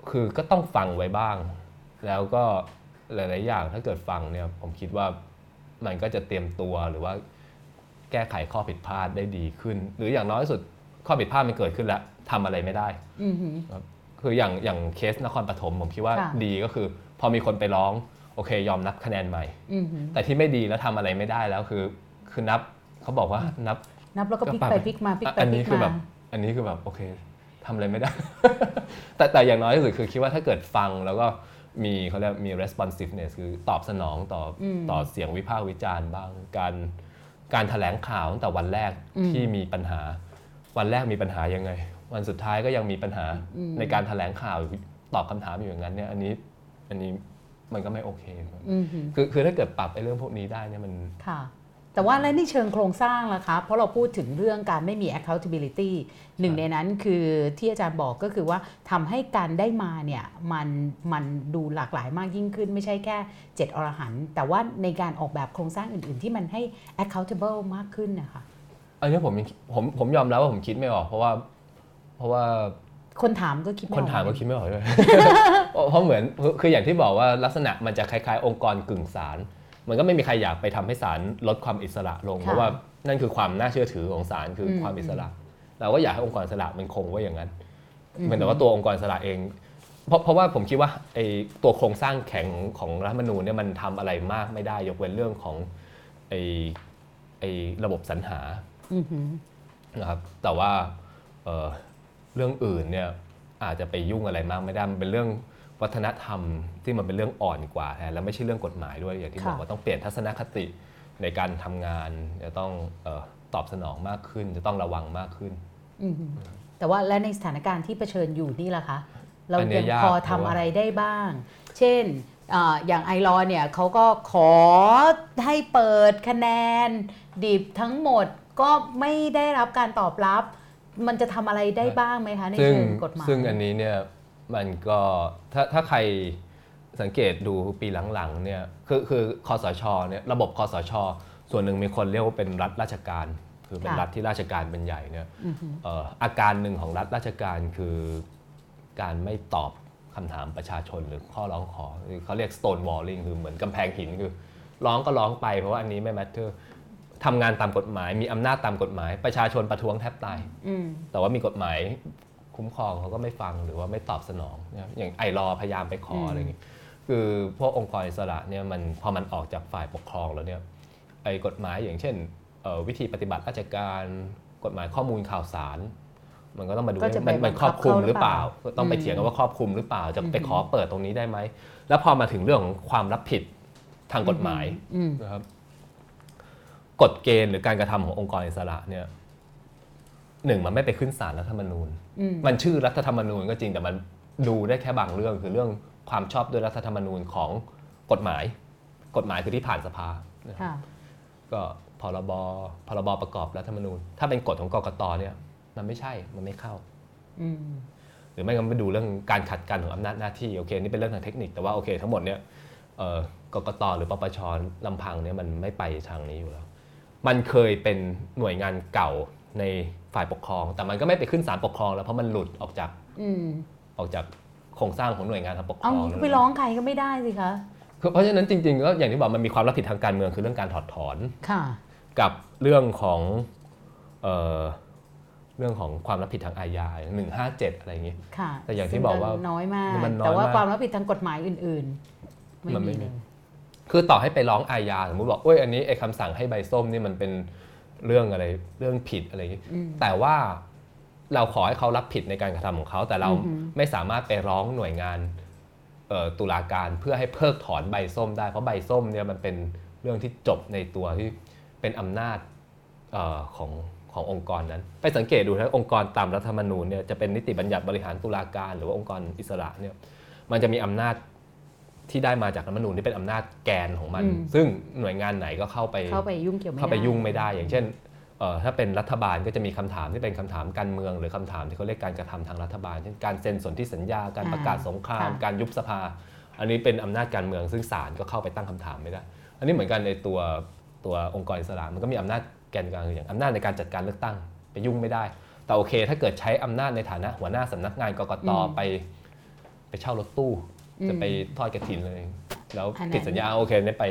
คือก็ต้องฟังไว้บ้าง แล้วก็หลาย ๆ อย่างถ้าเกิดฟังเนี่ยผมคิดว่ามันก็จะเตรียมตัวหรือว่าแก้ไขข้อผิดพลาดได้ดีขึ้น หรืออย่างน้อยที่สุดข้อผิดพลาดมันเกิดขึ้นแล้วทำอะไรไม่ได้อืมหือครับคืออย่างอย่างเคสนครปฐมผมคิดว่าค่ะดีก็คือ พอมีคนไปร้องโอเค ยอมนับคะแนนใหม่อืมหือแต่ที่ไม่ดีแล้วทำอะไรไม่ได้แล้วคือ คือนับเขาบอกว่านับ นับแล้วก็พลิกก็ปรับไปพลิกมาพลิกไปอันพลินี้กคือแบมาบอันนี้คือแบบโอเค ทำอะไรไม่ได้ แต่แต่อย่างน้อยที่สุดคือคิดว่าถ้าเกิดฟังแล้วก็มีเขาเรียกมี responsiveness คือตอบสนองต่ออต่อเสียงวิพากษ์วิจารณ์บ้าง การการแถลงข่าวตั้งแต่วันแรกที่มีปัญหา วันแรกมีปัญหายังไง วันสุดท้ายก็ยังมีปัญหาในการแถลงข่าวตอบคำถามอยู่อย่างนั้นเนี่ยอันนี้อันนี้มันก็ไม่โอเคอือหือคือคือถ้าเกิดปรับไอ้เรื่องพวกนี้ได้เนี่ยมันค่ะ แต่ว่าแล้วในเชิงโครงสร้างล่ะคะ เพราะเราพูดถึงเรื่องการไม่มี accountability หนึ่งในนั้นคือที่อาจารย์บอกก็คือว่าทำให้การได้มาเนี่ยมันมันดูหลากหลายมากยิ่งขึ้น ไม่ใช่แค่เจ็ดอรหันต์แต่ว่าในการออกแบบโครงสร้างอื่น ๆ ที่มันให้ accountable มากขึ้นนะคะอันนี้ผมยังผมผมยอมรับว่าผมคิดไม่ออก เพราะว่าเพราะว่าคนถามก็คิดไอคนอกถามก็คิดไม่ออกด้วยเพราะเพราะเหมือนคือคืออย่างที่บอกว่าลักษณะมันจะคล้าย ๆ องค์กรกึ่งศาล มันก็ไม่มีใครอยากไปทำให้ศาลลดความอิสระลง เพราะว่านั่นคือความน่าเชื่อถือของศาลคือความอิสระ เราก็อยากให้องค์กรอิสระมันคงไว้อย่างนั้นเหมือนแต่ว่าตัวองค์กรอิสระเอง เพราะเพราะว่าผมคิดว่าไอ้ตัวโครงสร้างแข็งของรัฐธรรมนูญเนี่ยมันทำอะไรมากไม่ได้ ยกเว้นเรื่องของไอ้ไอ้ระบบสรรหาอือหือนะครับแต่ว่าเอ่อเรื่องอื่นเนี่ยอาจจะไปยุ่งอะไรมากไม่ได้มันเป็นเรื่อง วัฒนธรรมที่มันเป็นเรื่องอ่อนกว่าแทนแล้วไม่ใช่เรื่องกฎหมายด้วยอย่างที่บอกว่าต้องเปลี่ยนทัศนคติในการทำงานจะต้องเออตอบสนองมากขึ้น จะต้องระวังมากขึ้นอือหือแต่ว่าและในสถานการณ์ที่เผชิญอยู่นี่ล่ะคะ เราอันเนี้ยัยงยากพอเพทำราะว่าอะไรได้บ้าง เช่นอาอย่างไอรอเนี่ยเขาก็ขอให้เปิดคะแนน ดิบทั้งหมดก็ไม่ได้รับการตอบรับ มันจะทำอะไรได้บ้างไหมคะในซึ่งเชิงกฎหมายซึ่งอันนี้เนี่ย มันก็ถ้าถ้าใครสังเกตดูปีหลังๆเนี่ยคือคือคอสชเนี่ยระบบคอสช ส่วนหนึ่งมีคนเรียกว่าเป็นรัฐราชการ คือเป็นค่ะรัฐที่ราชการเป็นใหญ่เนี่ยอือหือเอ่ออาการหนึ่งของรัฐราชการคือการไม่ตอบคำถามประชาชนหรือข้อร้องขอหรือเขาเรียก stone walling คือเหมือนกำแพงหินคือ ร้องก็ร้องไปเพราะว่าอันนี้ไม่ matter ทำงานตามกฎหมาย มีอำนาจตามกฎหมาย ประชาชนประท้วงแทบตายอืมแต่ว่ามีกฎหมาย คุ้มครองเขาก็ไม่ฟังหรือว่าไม่ตอบสนองนะครับอย่างไอรอพยายามไปขออืมอะไรอย่างงี้คือพวกองค์กรอิสระเนี่ยมันพอมันออกจากฝ่ายปกครองแล้วเนี่ยไอ้กฎหมายอย่างเช่นเอ่อวิธีปฏิบัติราชการกฎหมายข้อมูลข่าวสาร มันก็ต้องมาดูก็จะว่าไปมันมันบังคคัรบอบคลุมเขาหหรืรืออเปเปล่าล่าก็ต้องไปเถียงกันว่าครอบคลุมหรือเปล่าจะไปอืมขอเปิดตรงนี้ได้ไหมแล้วพอมาถึงเรื่องของความรับผิดทางกฎหมายอืมนะครับกฎเกณฑ์หรือการกระทำขององค์กรอิสระเนี่ยหนึ่งมันไม่ไปขึ้นศาลรัฐธรรมนูญอื มมันชื่อรัฐธรรมนูญก็จริงแต่มันดูได้แค่บางเรื่องคือเรื่องความชอบด้วยรัฐธรรมนูญของกฎหมาย กฎหมายคือที่ผ่านสภานะครับค่ะก็พรบพรบประกอบรัฐธรรมนูญ ถ้าเป็นกฎของกกตเนี่ย มันไม่ใช่มันไม่เข้าอืมหรือไม่ก็ไปดูเรื่องการขัดกันของอำนาจหน้าที่โอเคนี่เป็นเรื่องทางเทคนิคแต่ว่าโอเค ทั้งหมดเนี่ยเอ่อกกตหรือปปชลำพังเนี่ยมันไม่ไปทางนี้อยู่แล้ว มันเคยเป็นหน่วยงานเก่าใน ฝ่ายปกครอง แต่มันก็ไม่ไปขึ้นศาลปกครอง แล้วเพราะมันหลุดออกจากอืมออกจากโครงสร้างของหน่วยงานทางปกครเอาองงี้ก็ไปร้องใครก็ไม่ได้สิคะคือเพราะฉะนั้นจริงๆก็อย่างที่บอกมันมีความรับผิดทางการเมืองคือเรื่องการถอดถอนค่ะกับเรื่องของเอ่อเรื่องของความรับผิดทางอาญาหนึ่งห้าเจ็ดอะไรอย่างงี้ค่ะแต่อย่างที่บอกว่าซึ่งน้อยมากมันน้อยแต่ว่ามากความรับผิดทางกฎหมายอื่นๆ ไม่มันไม่มีมีเลยคือต่อให้ไปร้องอาญาสมมติบอกเอ้ยอันนี้ไอ้คำสั่งให้ใบส้มนี่มันเป็น เรื่องอะไรเรื่องผิดอะไรอย่างงี้อืมแต่ว่าเราขอให้เขารับผิดในการกระทำของเขา แต่เราอือหือไม่สามารถไปร้องหน่วยงานเอ่อตุลาการเพื่อให้เพิกถอนใบส้มได้เพราะใบส้มเนี่ยมันเป็นเรื่องที่จบในตัวที่เป็นอำนาจเอ่อของขององค์กรนั้น ไปสังเกตดูนะองค์กรตามรัฐธรรมนูญเนี่ยจะเป็นนิติบัญญัติบริหารตุลาการ หรือว่าองค์กรอิสระเนี่ยมันจะมีอำนาจ ที่ได้มาจากรัฐธรรมนูญที่เป็นอำนาจแกนของมัน อืม ซึ่งหน่วยงานไหนก็เข้าไป เข้าไปยุ่งเกี่ยวไม่ได้ เข้าไปยุ่งไม่ได้ อย่างเช่นเอ่อถ้าเป็นรัฐบาลก็จะมีคำถามที่เป็นคำถามการเมือง หรือคำถามที่เขาเรียกการกระทำทางรัฐบาล เช่นการเซ็นสนธิสัญญา การประกาศสงคราม ค่ะการยุบสภา อันนี้เป็นอำนาจการเมือง ซึ่งศาลก็เข้าไปตั้งคำถามไม่ได้ อันนี้เหมือนกันในตัวตัวองค์กรอิสระมันก็มีอำนาจแกนกลางอย่างอำนาจในการจัดการเลือกตั้งไปยุ่งไม่ได้ แต่โอเค ถ้าเกิดใช้อำนาจในฐานะหัวหน้าสำนักงานกกตอืม ไป ไปเช่ารถตู้อืม จะไปทอดกระถินเลย แล้วอันนั้นผิดสัญญาโอเคนี่ไป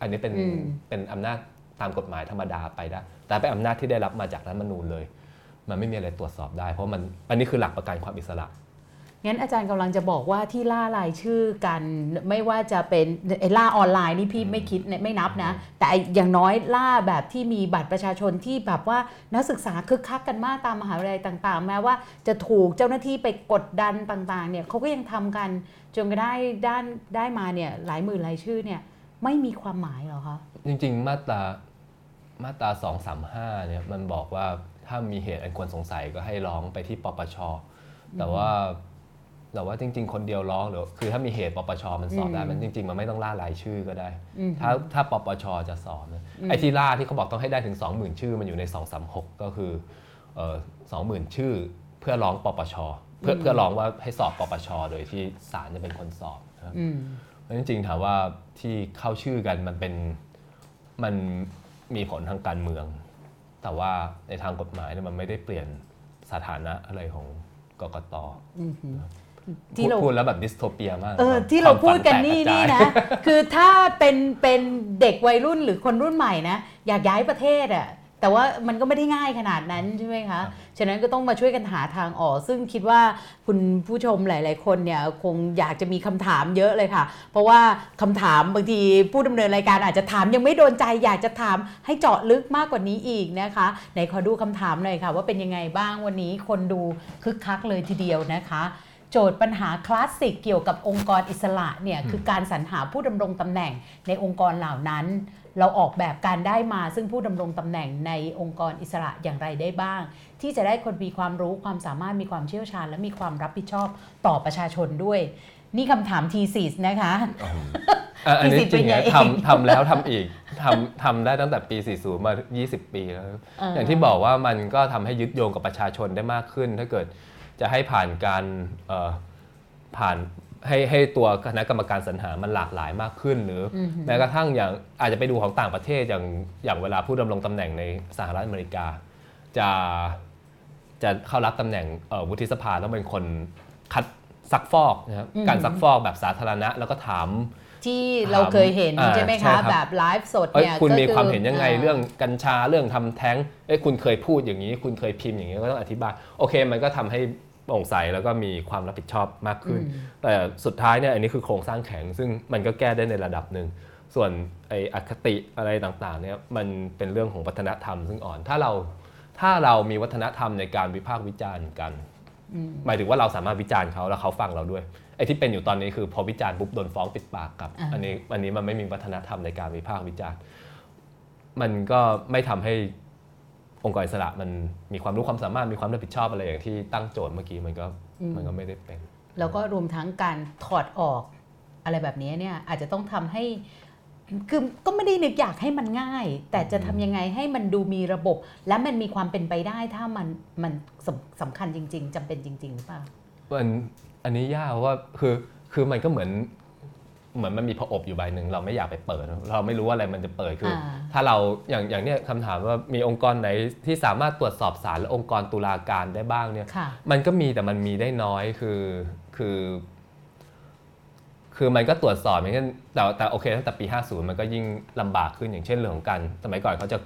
อันนี้เป็นอืมเป็นอำนาจตามกฎหมายธรรมดาไปได้ แต่เป็นอำนาจที่ได้รับมาจากรัฐธรรมนูญเลย มันไม่มีอะไรตรวจสอบได้ เพราะมันอันนี้คือหลักประกันความอิสระ งั้นอาจารย์กำลังจะบอกว่าที่ล่ารายชื่อกันไม่ว่าจะเป็นไอ้ล่าออนไลน์นี่พี่ไม่คิดเนี่ยไม่นับนะ แต่อย่างน้อยล่าแบบที่มีบัตรประชาชนที่แบบว่านักศึกษาคึกคักกันมากตามมหาวิทยาลัยต่างๆ แม้ว่าจะถูกเจ้าหน้าที่ไปกดดันต่างๆเนี่ยเขาก็ยังทำกันจนกระได้ด้านได้มาเนี่ยหลายหมื่นรายชื่อเนี่ยไม่มีความหมายเหรอคะจริงๆ มาตรามาตราสองสามห้าเนี่ยมันบอกว่าถ้ามีเหตุอันควรสงสัยก็ให้ร้องไปที่ปปชแต่ว่า แต่ว่าจริง ๆ คนเดียวร้องหรือคือถ้ามีเหตุปปชมันสอบได้อืมมันจริง ๆ มันไม่ต้องล่ารายชื่อก็ได้อืมถ้าถ้าปปชจะสอบนะไอ้ที่ล่าที่เขาบอกต้องให้ได้ถึง 20,000 ชื่อมันอยู่ใน 236 ก็คือเอ่อ20,000ชื่อเพื่อร้องปปชเพื่อเพื่อร้องว่าให้สอบปปชโดยที่ศาลจะเป็นคนสอบนะครับอืมเพราะจริงๆถามว่าที่เข้าชื่อกันมันเป็นมันมีผลทางการเมือง แต่ว่าในทางกฎหมายเนี่ยมันไม่ได้เปลี่ยนสถานะอะไรของกกตอืมพู ที่ดเราพูดแล้วแบบดิสโทเปียมากเออแบบที่เราควมพูดกันฝัแตนี่กระจานี่ยนะ คือถ้าเป็นเป็นเด็กวัยรุ่นหรือคนรุ่นใหม่นะ อยากย้ายประเทศอะแต่ว่ามันก็ไม่ได้ง่ายขนาดนั้นใช่ไหมคะ ฉะนั้นก็ต้องมาช่วยกันหาทางออก ซึ่งคิดว่าคุณผู้ชมหลาย ๆ คนเนี่ยคงอยากจะมีคำถามเยอะเลยค่ะ เพราะว่าคำถามบางทีผู้ดำเนินรายการอาจจะถามยังไม่โดนใจ อยากจะถามให้เจาะลึกมากกว่านี้อีกนะคะไหนขอดูคำถามหน่อยค่ะ ว่าเป็นยังไงบ้างวันนี้คนดูคึกคักเลยทีเดียวนะคะ โจทย์ปัญหาคลาสสิกเกี่ยวกับองค์กรอิสระเนี่ยคือการสรรหาผู้ดำรงตำแหน่งในองค์กรเหล่านั้น เราออกแบบการได้มาซึ่งผู้ดำรงตำแหน่งในองค์กรอิสระอย่างไรได้บ้าง ที่จะได้คนมีความรู้ความสามารถมีความเชี่ยวชาญ และมีความรับผิดชอบต่อประชาชนด้วย นี่คำถามทีสิสนะคะอะอันนี้ที่สิบจริงเป็นไงนะทำทำแล้วทำอีกทำทำได้ตั้งแต่ปี 40 มา 20 ปีแล้วเออออย่างที่บอกว่ามันก็ทำให้ยึดโยงกับประชาชนได้มากขึ้น ถ้าเกิด จะให้ผ่านการเอ่อผ่านให้ให้ตัวคณะกรรมการสรรหามันหลากหลายมากขึ้น หรืออแม้กระทั่งอย่างอาจจะไปดูของต่างประเทศอย่างอย่างเวลาผู้ดำรงตำแหน่งในสหรัฐอเมริกา จะจะเข้ารับตำแหน่งเอ่อวุฒิสภาต้องเป็นคนคัดซักฟอกนะครับการซักฟอกแบบสาธารณะแล้วก็ถามที่เราเคยเห็นอ่าใช่ไหมใช่ครัคะบแบบไลฟ์สดเอ้ยเนี่ยคุณก็มีอความเห็นยังไงาเรื่องกัญชาเรื่องทำแท้งเอ้ยคุณเคยพูดอย่างนี้ คุณเคยพิมพ์อย่างนี้ก็ต้องอธิบาย โอเค มันก็ทำให้ โปร่งใสแล้วก็มีความรับผิดชอบมากขึ้น แต่สุดท้ายเนี่ยอันนี้คือโครงสร้างแข็ง ซึ่งมันก็แก้ได้ในระดับหนึ่ง ส่วนไอ้อคติอะไรต่างๆเนี่ยมันเป็นเรื่องของวัฒนธรรมซึ่งอ่อน ถ้าเราถ้าเรามีวัฒนธรรมในการวิพากษ์วิจารณ์กัน หมายถึงว่าเราสามารถวิจารณ์เขาแล้วเขาฟังเราด้วยไอ้ที่เป็นอยู่ตอนนี้คือพอวิจารณ์ปุ๊บโดนฟ้องปิดปากกลับอ่าอันนี้อันนี้มันไม่มีวัฒนธรรมในการวิพากษ์วิจารณ์ มันก็ไม่ทำให้ องค์กรอิสระมันมีความรู้ความสามารถมีความรับผิดชอบอะไรอย่างที่ตั้งโจทย์เมื่อกี้มันก็มันก็ไม่ได้เป็น แล้วก็รวมทั้งการถอดออกอะไรแบบนี้เนี่ยอาจจะต้องทำให้คือก็ไม่ได้นึกอยากให้มันง่าย แต่จะทำยังไงให้มันดูมีระบบ และมันมีความเป็นไปได้ถ้ามันมันสำสำคัญจริง ๆจำเป็นจริงๆหรือเปล่ามันอันนี้ยากเพราะว่าคือคือมันก็เหมือน เหมือนมันมีผอบอยู่ใบหนึ่งเราไม่อยากไปเปิด เราไม่รู้ว่าอะไรมันจะเปิดคืออาถ้าเราอย่างอย่างเนี้ยคำถามว่ามีองค์กรไหนที่สามารถตรวจสอบศาลและองค์กรตุลาการได้บ้างเนี่ยค่ะมันก็มีแต่มันมีได้น้อยคือคือ คือมันก็ตรวจสอบอย่างเช่นแต่แต่โอเคตั้งแต่ปี 50 มันก็ยิ่งลำบากขึ้นอย่างเช่นเรื่องของการสมัยก่อนเขาจะ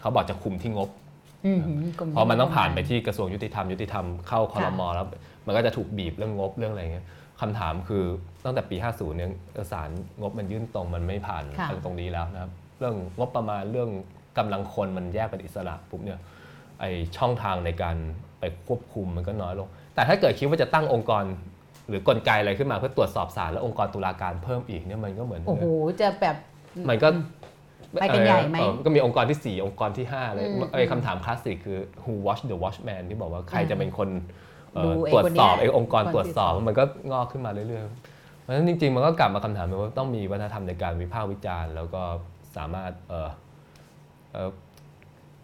เขาบอกจะคุมที่งบอืมกรเพราะมันต้องผ่านไปที่กระทรวงยุติธรรมยุติธรรมเข้าคอรมอแล้ว มันก็จะถูกบีบเรื่องงบเรื่องอะไรเงี้ยคำถามคือ ตั้งแต่ปี 50เนี่ยเอกสารงบมันยื่นตรงมันไม่ผ่านค่ะตรงนี้แล้วนะครับ เรื่องงบประมาณเรื่องกำลังคนมันแยกเป็นอิสระปุ๊บเนี่ยไอช่องทางในการไปควบคุมมันก็น้อยลง แต่ถ้าเกิดคิดว่าจะตั้งองค์กร หรือกลไกอะไรขึ้นมาเพื่อตรวจสอบศาลและองค์กรตุลาการเพิ่มอีกเนี่ยมันก็เหมือนโอ้โหจะแบบมันก็ไปกันใหญ่ไหมเออก็มีองค์กรที่ 4 องค์กรที่ 5 เลยอืมไอ้คำถามคลาสสิกคือ who watch the watchman ที่บอกว่าใครจะเป็นคนเอ่อดูไอ้ตรวจคนเนี้สยอบไอ้องค์กรคนที่ตรวจสอบสอบมันก็งอกขึ้นมาเรื่อยๆ เพราะฉะนั้นจริง ๆ มันก็กลับมาคำถามว่าต้องมีวัฒนธรรมในการวิพากษ์วิจารณ์ แล้วก็สามารถเอ่อเอ่อ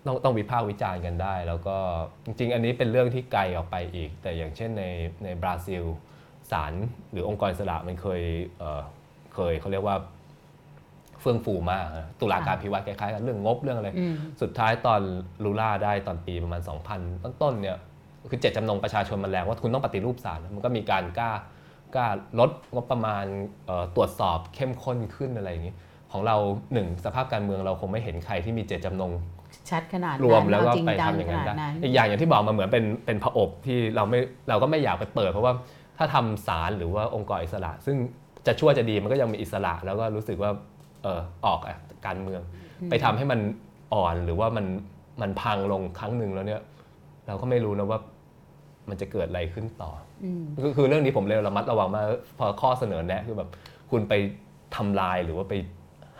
ต้องต้องวิพากษ์วิจารณ์กันได้ แล้วก็จริง ๆ อันนี้เป็นเรื่องที่ไกลออกไปอีก แต่อย่างเช่นในในบราซิลศาลหรือองค์กรอิสระมันเคยเอ่อเคยเขาเรียกว่าเฟื่องฟูมากนะตุลาการพิวัตรคล้ายๆกันเรื่องงบเรื่องอะไรอืมสุดท้ายตอนลูล่าได้ตอนปีประมาณ 2000 ต้นๆเนี่ยคือเจตจำนงประชาชนมันแรงว่าคุณต้องปฏิรูปศาลมันก็มีการกล้า กล้าลดงบประมาณเอ่อตรวจสอบเข้มข้นขึ้นอะไรอย่างนี้ ของเราหนึ่งสภาพการเมืองเราคงไม่เห็นใครที่มีเจตจำนงชัดขนาดรวมนั้นแล้วก็เอจริงไปจังทำอย่างขนั้นนาดได้นั้นอีกอย่างอย่างที่บอกมาเหมือนเป็นเป็นผอบที่เราไม่เราก็ไม่อยากไปเปิด เพราะว่าถ้าถ้าทำศาลหรือว่าองค์กรอิสระ ซึ่งจะชั่วจะดีมันก็ยังมีอิสระ แล้วก็รู้สึกว่าเออออกอะการเมือง ไปทำให้มันอ่อนหรือว่ามันมันพังลงครั้งหนึ่งแล้วเนี่ย เราก็ไม่รู้นะว่ามันจะเกิดอะไรขึ้นต่อ อืมคือคือเรื่องนี้ผมเลยระมัดระวังมากพอข้อเสนอแนะคือแบบคุณไปทำลายหรือว่าไป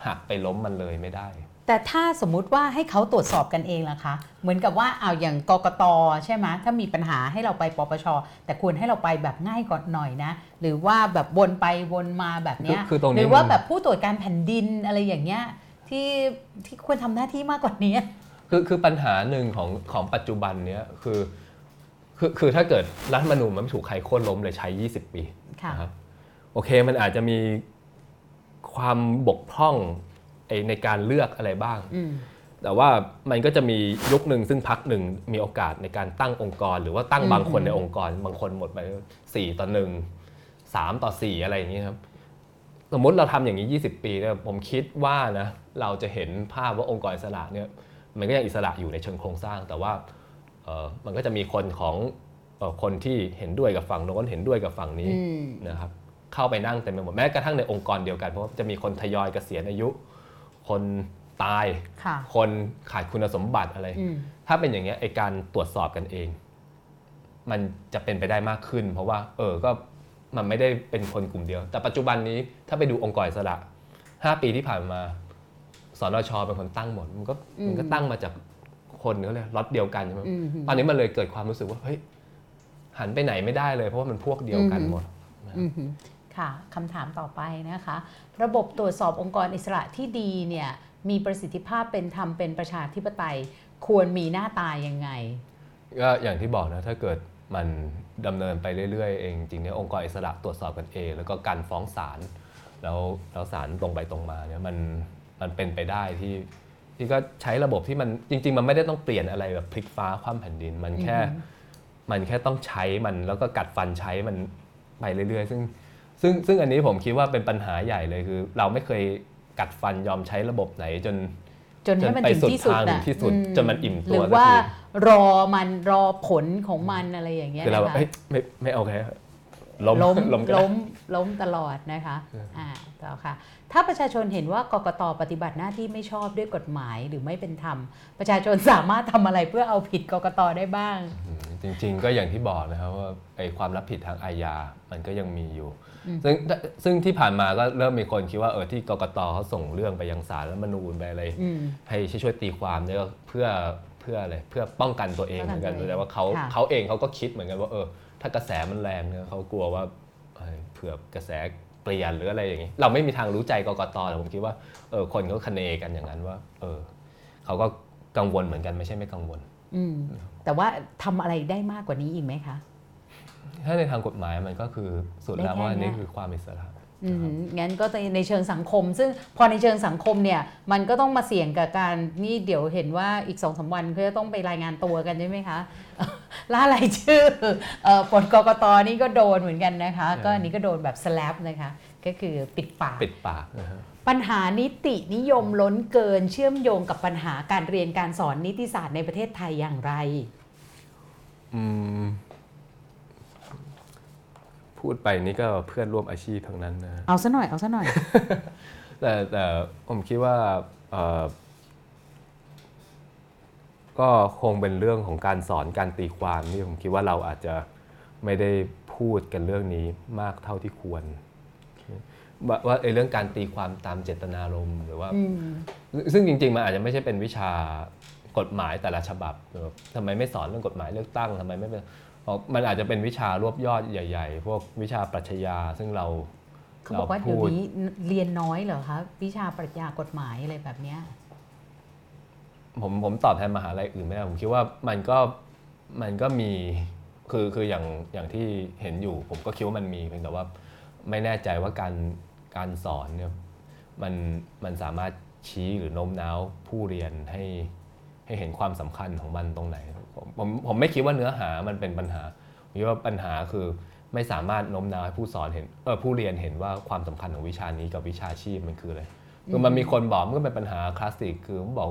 หักไปล้มมันเลยไม่ได้ แต่ถ้าสมมุติว่าให้เขาตรวจสอบกันเองล่ะคะ เหมือนกับว่าเอาอย่างกกตใช่ไหมถ้ามีปัญหาให้เราไปปปช แต่ควรให้เราไปแบบง่ายก่อนหน่อยนะ หรือว่าแบบวนไปวนมาแบบเนี้ยคือคือตรงนี้หรือว่ามันแบบผู้ตรวจการแผ่นดินอะไรอย่างเงี้ยที่ที่ควรทำหน้าที่มากกว่านี้คือคือปัญหาหนึ่งของของปัจจุบันเนี้ยคือ คือคือถ้าเกิดรัฐธรรมนูญมันไม่ถูกใครโค่นล้มเลยใช้ 20 ปีค่ะนะครับโอเคมันอาจจะมีความบกพร่องไอ้ในการเลือกอะไรบ้างอืมแต่ว่ามันก็จะมียุคหนึ่งซึ่งพักหนึ่งมีโอกาสในการตั้งองค์กร หรือว่าตั้งอืมบางคนในองค์กร บางคนหมดไปสี่ต่อหนึ่งสามต่อสี่อะไรอย่างนี้ครับ สมมุติเราทำอย่างนี้ 20 ปีเนี่ยผมคิดว่านะเราจะเห็นภาพว่าองค์กรอิสระเนี่ยมันก็ยังอิสระอยู่ในเชิงโครงสร้าง แต่ว่าเอ่อ มันก็จะมีคนของเอ่อคนที่เห็นด้วยกับฝั่งโน้นเห็นด้วยกับฝั่งนี้อืมนะครับเข้าไปนั่งเต็มไปหมดแม้กระทั่งในองค์กรเดียวกันเพราะว่าจะมีคนทยอยเกษียณอายุ คนตายค่ะคนขาดคุณสมบัติอะไรอืมถ้าเป็นอย่างเงี้ยไอการตรวจสอบกันเอง มันจะเป็นไปได้มากขึ้น เพราะว่า เออก็มันไม่ได้เป็นคนกลุ่มเดียว แต่ปัจจุบันนี้ถ้าไปดูองค์กรอิสระห้าปีที่ผ่านมาสนชเป็นคนตั้งหมด มันก็อืมมันก็ตั้งมาจาก คนเขาเลยล็อตเดียวกันใช่ไหมอืมตอนนี้มันเลยเกิดความรู้สึกว่าเฮ้ยหันไปไหนไม่ได้เลย เพราะว่ามันพวกเดียวกันอืมหมดอืมฮึค่ะคำถามต่อไปนะคะ ระบบตรวจสอบองค์กรอิสระที่ดีเนี่ยมีประสิทธิภาพเป็นธรรมเป็นประชาธิปไตย ควรมีหน้าตายังไงก็อย่างที่บอกนะถ้าเกิดมันดำเนินไปเรื่อยๆเองจริงๆเนี่ยองค์กรอิสระตรวจสอบกันเอง แล้วก็การฟ้องศาลแล้วแล้วศาลตรงไปตรงมาเนี่ยมันมันเป็นไปได้ที่ ที่ก็ใช้ระบบที่มันจริง ๆ มันไม่ได้ต้องเปลี่ยนอะไรแบบพลิกฟ้าคว่ำแผ่นดิน มันแค่อือฮึมันแค่ต้องใช้มันแล้วก็กัดฟันใช้มันไปเรื่อยๆ ซึ่งซึ่งซึ่งอันนี้ผมคิดว่าเป็นปัญหาใหญ่เลยคือ เราไม่เคยกัดฟันยอมใช้ระบบไหนจนจนให้มันจนไปถึงที่สุดสุดทางน่ะที่สุดอืจนมันอิ่มตัวหรือสักว่าทีรอมันรอผลของมันอะไรอย่างเงี้ยคือเราแบบนะคะเอ้ยไม่ไม่โอเค ล้มล้มล้มก็ได้ล้มล้มตลอดนะคะอ่าต่อค่ะ ถ้าประชาชนเห็นว่ากกตปฏิบัติหน้าที่ไม่ชอบด้วยกฎหมายหรือไม่เป็นธรรม ประชาชนสามารถทำอะไรเพื่อเอาผิดกกตได้บ้างอืมจริง ๆ ก็อย่างที่บอกนะครับว่าไอ้ความรับผิดทางอาญา มันก็ยังมีอยู่อืมซึ่งซึ่งที่ผ่านมาก็เริ่มมีคนคิดว่าเออที่กกตเขาส่งเรื่องไปยังศาลรัฐธรรมนูญไปอะไรอืมให้ช่วยๆตีความเนี่ยก็เพื่อเพื่ออะไรเพื่อป้องกันตัวเองเหมือนกันป้องกันตัวเองแต่ว่าเขาค่ะเขาเองเขาก็คิดเหมือนกันว่าเออ ถ้ากระแสมันแรงเนี่ยเขากลัวว่าเอ้ยเผื่อกระแสเปลี่ยนหรืออะไรอย่างนี้ เราไม่มีทางรู้ใจกกตแต่ผมคิดว่าเออคนเขาคะเนกันอย่างนั้นว่า เออเขาก็กังวลเหมือนกันไม่ใช่ไม่กังวล อืมแต่ว่าทำอะไรได้มากกว่านี้อีกไหมคะ ถ้าในทางกฎหมายมันก็คือสุดแล้วได้แค่ว่าอันนี้เนี้ยคือความอิสระอืม งั้นก็จะในเชิงสังคม ซึ่งพอในเชิงสังคมเนี่ยมันก็ต้องมาเสี่ยงกับการนี่เดี๋ยวเห็นว่าอีกสองสามวันเขาจะต้องไปรายงานตัวกันใช่ไหมคะล่ารายชื่อเอ่อผลกกตนี่ก็โดนเหมือนกันนะคะใช่ก็อันนี้ก็โดนแบบสแลปนะคะ ก็คือปิดปากปิดปากนะฮะปัญหานิตินิยมล้นเกินเชื่อมโยงกับปัญหาการเรียนการสอนนิติศาสตร์ในประเทศไทยอย่างไรอืม พูดไปนี่ก็เพื่อนร่วมอาชีพทั้งนั้นนะเอาซะหน่อยเอาซะหน่อย แต่แต่ผมคิดว่าเอ่อก็คงเป็นเรื่องของการสอนการตีความที่ผมคิดว่าเราอาจจะไม่ได้พูดกันเรื่องนี้มากเท่าที่ควร ว่าว่าไอ้เรื่องการตีความตามเจตนารมณ์หรือว่าอืมซึ่งจริง ๆ มันอาจจะไม่ใช่เป็นวิชากฎหมายแต่ละฉบับแบบทำไมไม่สอนเรื่องกฎหมายเลือกตั้งทำไมไม่เป็นเพราะ มันอาจจะเป็นวิชารวบยอดใหญ่ ๆ พวกวิชาปรัชญาซึ่งเราเขาบอกว่าเดี๋ยวนี้เรียนน้อยเหรอคะวิชาปรัชญากฎหมายอะไรแบบเนี้ยผมผมตอบแทนมหาลัยอื่นไม่ได้ผมคิดว่ามันก็มันก็มีคือคืออย่างอย่างที่เห็นอยู่ ผมก็คิดว่ามันมีเพียงแต่ว่าไม่แน่ใจว่าการการสอนเนี่ยมันมันสามารถชี้หรือโน้มน้าวผู้เรียนให้ให้เห็นความสำคัญของมันตรงไหน ผมผมผมไม่คิดว่าเนื้อหามันเป็นปัญหาผมคิดว่าปัญหาคือไม่สามารถโน้มน้าวให้ผู้สอนเห็นเออผู้เรียนเห็นว่าความสำคัญของวิชานี้กับวิชาชีพมันคืออะไรคือมันมีคนบอกมันก็เป็นปัญหาคลาสสิกคือมันบอก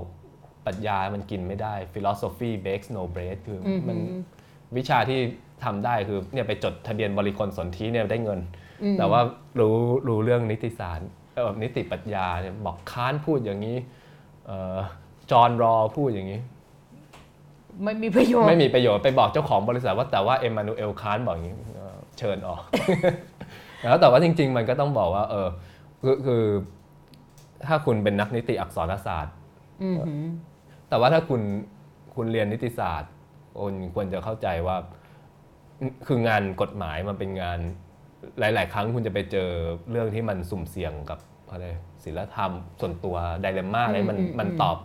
ปรัชญามันกินไม่ได้ philosophy bakes no bread คือออหือมันวิชาที่ทำได้คือเนี่ยไปจดทะเบียนบริคลสนธิเนี่ยได้เงินอืมแต่ว่ารู้รู้เรื่องนิติศาสตร์เอ่อนิติปรัชญาเนี่ยบอกค้านพูดอย่างนี้เอ่อจอห์นรอพูดอย่างนี้ ไม่มีประโยชน์ไม่มีประโยชน์ไปบอกเจ้าของบริษัทว่าแต่ว่าเอ็มมานูเอลคานบอกอย่างนี้เอ่อเชิญออกแล้วแต่ว่าจริง ๆ มันก็ต้องบอกว่า เออคือคือถ้าคุณเป็นนักนิติอักษรศาสตร์อืมหือแต่ว่าถ้าคุณคุณเรียนนิติศาสตร์คุณควรจะเข้าใจว่า คืองานกฎหมายมันเป็นงานหลาย ๆ ครั้งคุณจะไปเจอเรื่องที่มันสุ่มเสี่ยงกับอะไรศีลธรรมส่วนตัวไดเลม่าอะไรมันมันตอบ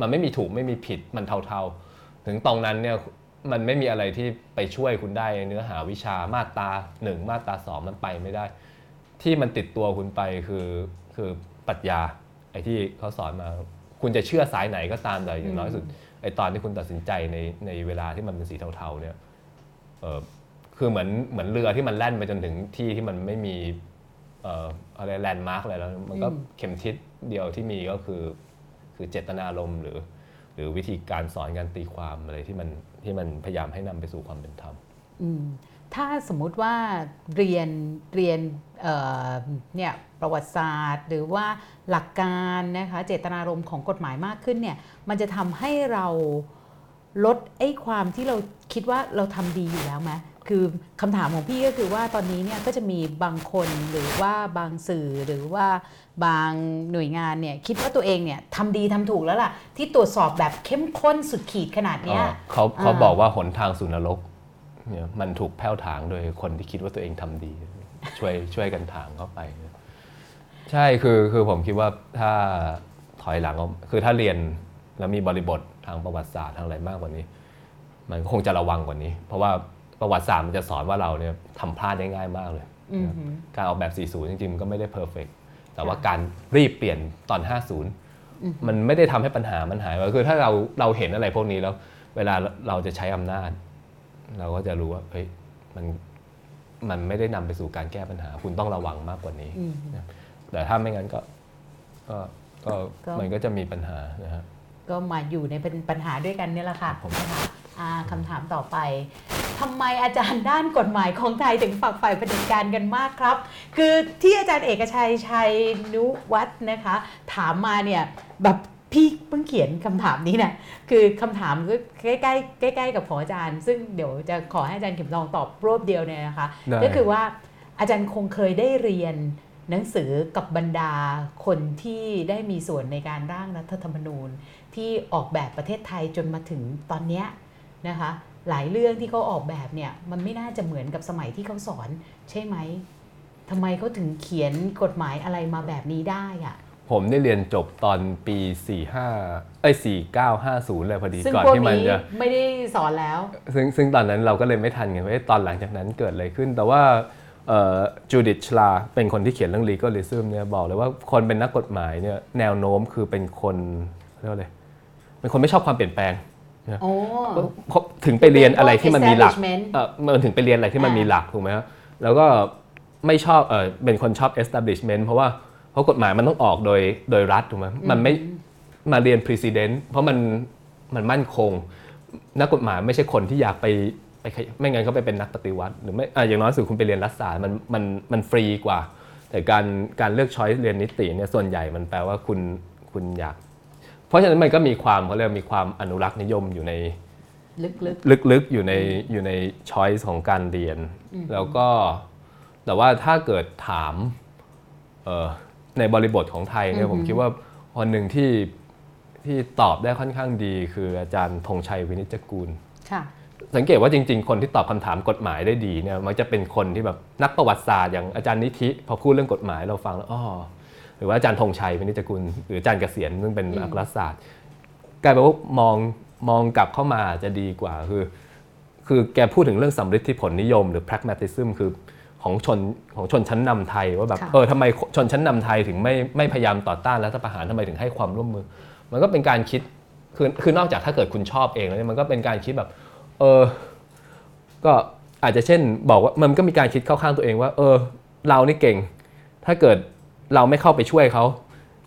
มันไม่มีถูกไม่มีผิดมันเทาๆ ถึงตรงนั้นเนี่ยมันไม่มีอะไรที่ไปช่วยคุณได้ในเนื้อหาวิชามาตราหนึ่งมาตราสองมันไปไม่ได้ ที่มันติดตัวคุณไปคือคือปรัชญาไอ้ที่เขาสอนมา คุณจะเชื่อสายไหนก็ตามแต่อย่างน้อยสุดไอ้ตอนที่คุณตัดสินใจในในเวลาที่มันเป็นสีเทาๆเนี่ยเออคือเหมือนเหมือนเรือที่มันแล่นไปจนถึงที่ที่มันไม่มีเอ่ออะไรแลนด์มาร์กอะไรแล้ว มันก็เข็มทิศเดียวที่มีก็คือ คือเจตนารมณ์หรือ หรือวิธีการสอนการตีความอะไรที่มันที่มันพยายามให้นำไปสู่ความเป็นธรรมถ้าสมมุติว่าเรียนเรียนเเนี่ยประวัติศาสตร์ หรือว่าหลักการนะคะเจตนารมณ์ของกฎหมายมากขึ้นเนี่ยมันจะทำให้เราลดไอ้ความที่เราคิดว่าเราทำดีอยู่แล้วไหมคือคำถามของพี่ก็คือว่าตอนนี้เนี่ยก็จะมีบางคนหรือว่าบางสื่อหรือว่า บางหน่วยงานเนี่ยคิดว่าตัวเองเนี่ยทำดีทำถูกแล้วล่ะ ที่ตรวจสอบแบบเข้มข้นสุดขีดขนาดเนี้ยเอ่อเขาเขาอ่าบอกว่าหนทางสู่นรกเนี่ยมันถูกแผ้วถางโดยคนที่คิดว่าตัวเองทำดี ช่วยช่วยกันถางเข้าไป ใช่คือคือผมคิดว่าถ้าถอยหลังออกคือถ้าเรียนแล้วมีบริบททางประวัติศาสตร์ทางอะไรมากกว่านี้ มันก็คงจะระวังกว่านี้ เพราะว่าประวัติศาสตร์มันจะสอนว่าเราเนี่ยทำพลาดได้ง่ายมากเลยอือหือการออกแบบ 40 จริงๆ มันก็ไม่ได้ perfect แต่ว่าการรีบเปลี่ยนตอน 50 มันไม่ได้ทำให้ปัญหามันหายไปคือถ้าเราเราเห็นอะไรพวกนี้แล้ว เวลาเราจะใช้อำนาจ เราก็จะรู้ว่าเฮ้ยมันมันไม่ได้นำไปสู่การแก้ปัญหา คุณต้องระวังมากกว่านี้อืมแต่ถ้าไม่งั้นก็ก็ก็ก็มันก็จะมีปัญหานะฮะ ก็มาอยู่ในเป็นปัญหาด้วยกันเนี่ยแหละค่ะผมนะคะอ่าคำถามต่อไปทำไมอาจารย์ด้านกฎหมายของไทยถึงฝักใฝ่ประเผด็จการกันมากครับ คือที่อาจารย์เอกชัยชัยนุวัฒน์นะคะ ถามมาเนี่ยแบบพี่เพิ่งเขียนคำถามนี้นะคือคำถามก็ใกล้ๆใกล้ๆกับของอาจารย์ ซึ่งเดี๋ยวจะขอให้อาจารย์เข็มทองตอบรวบเดียวเนี่ยนะคะได้ก็คือว่าอาจารย์คงเคยได้เรียนหนังสือกับบรรดาคนที่ได้มีส่วนในการร่างรัฐธรรมนูญ ที่ออกแบบประเทศไทยจนมาถึงตอนเนี้ยนะคะหลายเรื่องที่เขาออกแบบเนี่ยมันไม่น่าจะเหมือนกับสมัยที่เขาสอน ใช่ไหมทำไมเขาถึงเขียนกฎหมายอะไรมาแบบนี้ได้อะผมได้เรียนจบตอนปี 45 เอ้ย 4950 เลยพอดีซึ่งก่อนพวกที่มันนี้จะไม่ได้สอนแล้ว ซึ่งซึ่งตอนนั้นเราก็เลยไม่ทันไงว่าเอ๊ะตอนหลังจากนั้นเกิดอะไรขึ้น แต่ว่าจูดิตชลาเป็นคนที่เขียนเรื่อง legalism เนี่ยบอกเลยว่าคนเป็นนักกฎหมายเนี่ยแนวโน้มคือเป็นคนเรียกว่าอะไร เป็นคนไม่ชอบความเปลี่ยนแปลงโอ้เพราะถึงไปเรียนอะไรที่มันมีหลัก establishment เออมันถึงไปเรียนอะไรที่มันอ่ามีมีหลักถูกไหมครับแล้วก็ไม่ชอบเออเป็นคนชอบ establishment เพราะว่าเพราะกฎหมายมันต้องออกโดยโดยรัฐถูกไหมมันไม่มาเรียน precedent เพราะมันมันมั่นคง นักกฎหมายไม่ใช่คนที่อยากไปไปขยไม่งั้นเขาไปเป็นนักปฏิวัติ หรือไม่อะอย่างน้อยสุดคุณไปเรียนรัฐศาสตร์มันมันมันฟรีกว่า แต่การการเลือกช้อยเรียนนิติเนี่ยส่วนใหญ่มันแปลว่าคุณคุณอยาก เพราะฉะนั้นมันก็มีความเขาเรียกว่ามีความอนุรักษ์นิยมอยู่ในลึกลึกๆอยู่ในอยู่ในช้อยส์ของการเรียน แล้วก็แต่ว่าถ้าเกิดถามเอ่อในบริบทของไทยเนี่ยผมคิดว่าคนหนึ่งที่ที่ตอบได้ค่อนข้างดี คืออาจารย์ธงชัยวินิจจะกูลๆค่ะสังเกตว่าจริง ๆ คนที่ตอบคำถามกฎหมายได้ดีเนี่ยมักจะเป็นคนที่แบบนักประวัติศาสตร์อย่างอาจารย์นิธิพอพูดเรื่องกฎหมายเราฟังแล้วอ๋อ หรือว่าอาจารย์ธงชัยวินิจจะกุลหรืออาจารย์เกษียณซึ่งเป็นนักรัฐศาสตร์กลายเป็นว่ามองมองกลับเข้ามาจะดีกว่าคือ คือแกพูดถึงเรื่องสำฤทธิผลนิยม หรือ pragmatism คือของชนของชนชั้นนำไทยว่าแบบค่ะเออทำไมชนชั้นนำไทยถึงไม่ไม่พยายามต่อต้านรัฐประหารทำไมถึงให้ความร่วมมือ มันก็เป็นการคิดคือคือนอกจากถ้าเกิดคุณชอบเองแล้วเนี่ยมันก็เป็นการคิดแบบเออก็อาจจะเช่นบอกว่ามันก็มีการคิดเข้าข้างตัวเองว่า เออ เรานี่เก่ง ถ้าเกิด เราไม่เข้าไปช่วยเขา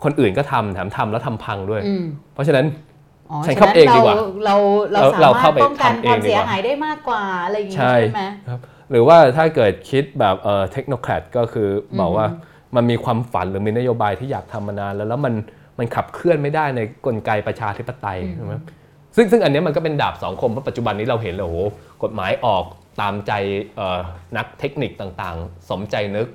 คนอื่นก็ทำแถมทำแล้วทำพังด้วย อืมเพราะฉะนั้น อ๋อฉันเข้าเองดีกว่าเราเราเราเราสาเข้ามารถไปป้องกันทำเองความดีกว่าเสียหายได้มากกว่าอะไรอย่างงี้ใช่ ใช่ไหม ครับหรือว่าถ้าเกิดคิดแบบเอ่อเทคโนแครดก็คือบอกว่ามันมีความฝันหรือมีนโยบายที่อยากทำมานานแล้วแล้วมันมันขับเคลื่อนไม่ได้ในกลไกประชาธิปไตยใช่ไหมซึ่งซึ่งอันเนี้ยมันก็เป็นดาบสองคมเพราะปัจจุบันนี้เราเห็นเลยโอ้โหกฎหมายออกตามใจเอ่อนักเทคนิคต่างๆ สมใจนึก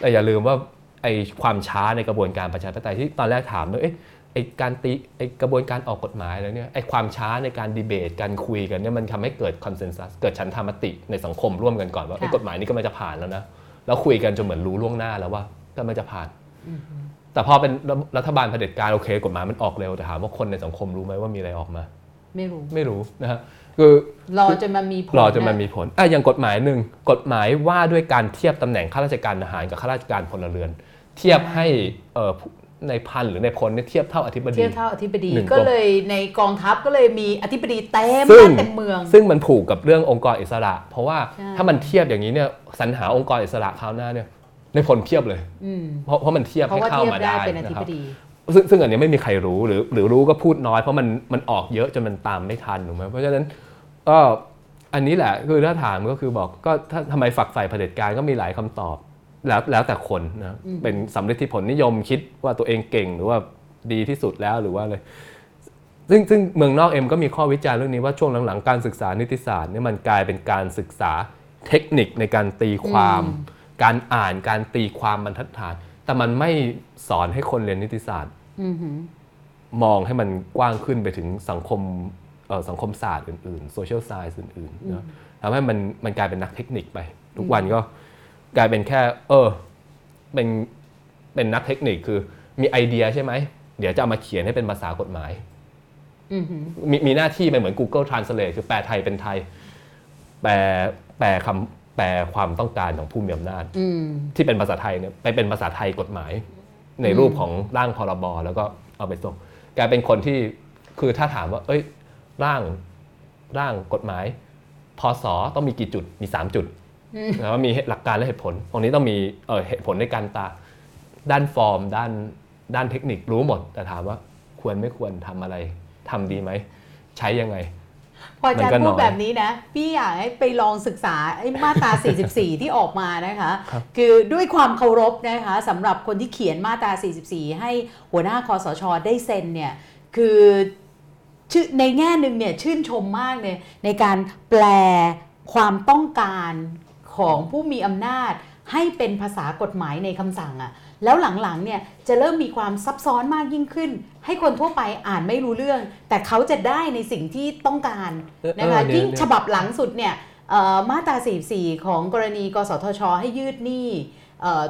แต่อย่าลืมว่า ไอความช้าในกระบวนการประชาธิปไตยที่ตอนแรกถามว่าเอ๊ะไอการตีไอกระบวนการออกกฎหมายแล้วเนี่ยไอความช้าในการดีเบต การคุยกันเนี่ยมันทำให้เกิดคอนเซนแซสเกิดฉันทามติในสังคมร่วมกันก่อนว่าไอกฎหมายนี้ก็มันจะผ่านแล้วนะแล้วคุยกันจนเหมือนรู้ล่วงหน้าแล้วว่าก็มันจะผ่าน แต่พอเป็นรัฐบาลเผด็จการโอเคกฎหมายมันออกเร็วแต่ถามว่าคนในสังคมรู้ไหมว่ามีอะไรออกมา ไม่รู้ไม่รู้นะฮะคือรอจนมันมีผลรอจนมันมีผลอะอย่างกฎหมายหนึ่งกฎหมายว่าด้วยการเทียบตำแหน่งข้าราชการทหารกับข้าราชการพลเรือน เทียบให้เอ่อผู้ในพันหรือในพลเนี่ยเทียบเท่าอธิบดีเทียบเท่าอธิบดีหนึ่งก็กรมเลยในกองทัพก็เลยมีอธิบดีเต็มซึ่งบ้านเต็มเมือง ซึ่งมันผูกกับเรื่ององค์กรอิสระ เพราะว่าใช่ถ้ามันเทียบอย่างนี้เนี่ยสรรหาองค์กรอิสระคราวหน้าเนี่ยในพลเทียบเลยอืมเพราะเพราะมันเทียบเพราะให้ว่าเข้าเทียบมาได้ได้เป็นอนะธิคบรับดีซึ่งซึ่งอันนี้ไม่มีใครรู้หรือหรือรู้ก็พูดน้อยเพราะมันมันออกเยอะจนมันตามไม่ทันถูกไหมเพราะฉะนั้นก็อันนี้แหละคือถ้าถามก็คือบอกก็ถ้าทำไมฝักใฝ่เผด็จการก็มีหลายคำตอบ แล้วแล้วแต่คนนะเป็นสำเร็จที่ผลนิยมคิดว่าตัวเองเก่งหรือว่าดีที่สุดแล้วหรือว่าอะไรซึ่งซึ่งเมืองนอกเอ็มก็มีข้อวิจารณ์เรื่องนี้ว่าช่วงหลังๆการศึกษานิติศาสตร์เนี่ยมันกลายเป็นการศึกษาเทคนิคในการตีความ การอ่านการตีความบรรทัดฐาน แต่มันไม่สอนให้คนเรียนนิติศาสตร์อือหือมองให้มันกว้างขึ้นไปถึงสังคมเอ่อสังคมศาสตร์อื่นๆโซเชียลไซส์อื่นๆนะทำให้มันมันกลายเป็นนักเทคนิคไป ทุกวันก็ กลายเป็นแค่ เออ เป็นเป็นนักเทคนิคคือมีไอเดียใช่ไหม เดี๋ยวจะเอามาเขียนให้เป็นภาษากฎหมายอือหือมีมีหน้าที่ไปเหมือน Google Translate คือแปลไทยเป็นไทย แปลแปลคำแปลความต้องการของผู้มีอำนาจอืมที่เป็นภาษาไทยเนี่ยไปเป็นภาษาไทยกฎหมาย ในรูปของร่างพรบแล้วก็เอาไปส่งกลายเป็นคนที่คือถ้าถามว่า เอ้ย ร่างร่างกฎหมายพศต้องมีกี่จุดมี 3 จุด แล้วมีหลักการและเหตุผล ตรงนี้ต้องมีเออเหตุผลในการตาด้านฟอร์ม ด้านด้านเทคนิครู้หมด แต่ถามว่าควรไม่ควรทำอะไรทำดีไหม ใช้ยังไง พออาจารมันก็ย์น้พูอดยแบบนี้นะ พี่อยากให้ไปลองศึกษาไอ้มาตรา 44 ที่ออกมานะคะครับคือด้วยความเคารพนะคะสำหรับคนที่เขียนมาตรา 44 ให้หัวหน้าคอสช ได้เซ็นเนี่ย คือชื่อในแง่หนึ่งเนี่ยชื่นชมมากเลยในการแปลความต้องการ ของผู้มีอำนาจให้เป็นภาษากฎหมายในคำสั่งอะแล้วหลังๆเนี่ยจะเริ่มมีความซับซ้อนมากยิ่งขึ้น ให้คนทั่วไปอ่านไม่รู้เรื่อง แต่เขาจะได้ในสิ่งที่ต้องการนะคะเออเดี๋ยวยิ่งเดี๋ยวฉบับหลังสุดเนี่ยเอ่อมาตรา44 ของกรณีกสทช ให้ยืดหนี้เอ่อ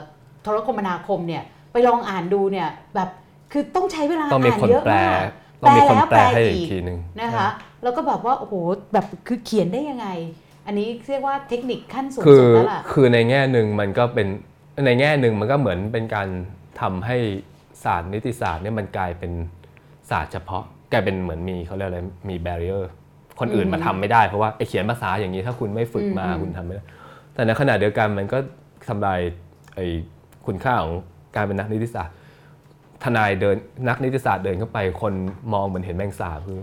โทรคมนาคมเนี่ยไปลองอ่านดูเนี่ยแบบคือต้องใช้เวลาต้องมีอ่านคนเยอะแปลมากต้องมีคนแล้วแปลให้อีอีกทีหนึ่งนะคะแล้วก็แบบว่าโอ้โหแบบคือเขียนได้ยังไง อันนี้เรียกว่าเทคนิคขั้นสูงคืสุอดแล้วล่ะคือในแง่หนึ่งมันก็เป็นในแง่หนึ่งมันก็เหมือนเป็นการทำให้ศาสตร์นิติศาสตร์เนี่ยมันกลายเป็นศาสตร์เฉพาะกลายเป็นเหมือนมีเขาเรียกอะไรมีแบเรียร์คนอื่นมาทำไม่ได้เพราะว่าไอเขียนภาษาอย่างนี้ถ้าคุณไม่ฝึกมาอืมคุณทำไม่ได้แต่ในขณะเดียวกันมันก็ทำลายไอคุณค่าของการเป็นนักนิติศาสตร์ ทนายเดินนักนิติศาสตร์เดินเข้าไปคนมองเหมือนเห็นแมงสาบคือ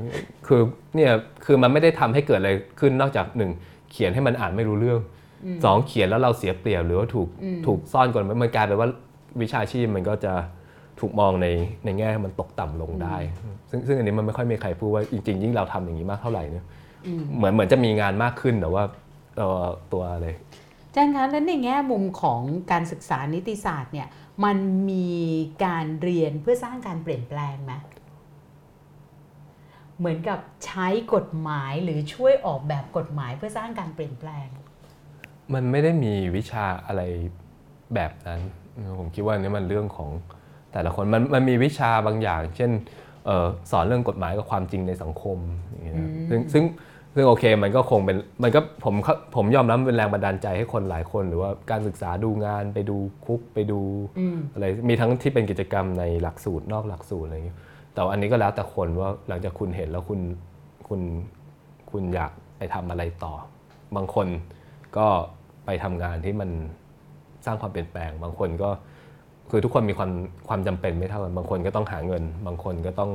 คือเนี่ยคือมันไม่ได้ทำให้เกิดอะไรขึ้นนอกจากหนึ่ง เขียนให้มันอ่านไม่รู้เรื่องสองเขียนแล้วเราเสียเปรียบหรือว่าถูกถูกซ่อนก่อนมันกลายเป็นว่าวิชาชีพมันก็จะถูกมองในในแง่มันตกต่ำลงได้ ซึ่งซึ่งอันนี้มันไม่ค่อยมีใครพูดว่าจริงๆ ยิ่งเราทำอย่างนี้มากเท่าไหร่เนี่ยเหมือนเหมือนจะมีงานมากขึ้นแต่ว่าเอ่อตัวอะไรอาจารย์คะแล้วในแง่มุมของการศึกษานิติศาสตร์เนี่ยมันมีการเรียนเพื่อสร้างการเปลี่ยนแปลงไหม เหมือนกับใช้กฎหมายหรือช่วยออกแบบกฎหมายเพื่อสร้างการเปลี่ยนแปลง มันไม่ได้มีวิชาอะไรแบบนั้น ผมคิดว่าอันนี่มันเรื่องของแต่ละคนมันมันมีวิชาบางอย่าง เช่นเออสอนเรื่องกฎหมายกับความจริงในสังคมอย่างเงี้ยนะซึ่งซึ่งซึ่งโอเคมันก็คงเป็นมันก็ผมเข้าผมยอมรับเป็นแรงบันดาลใจให้คนหลายคน หรือว่าการศึกษาดูงานไปดูคุกไปดูอืมอะไรมีทั้งที่เป็นกิจกรรมในหลักสูตรนอกหลักสูตรอะไรอย่างเงี้ย แต่ว่าอันนี้ก็แล้วแต่คนว่าหลังจากคุณเห็นแล้วคุณคุณคุณอยากไปทำอะไรต่อ บางคนก็ไปทำงานที่มันสร้างความเปลี่ยนแปลง บางคนก็คือทุกคนมีความความจำเป็นไม่เท่ากัน บางคนก็ต้องหาเงิน บางคนก็ต้อง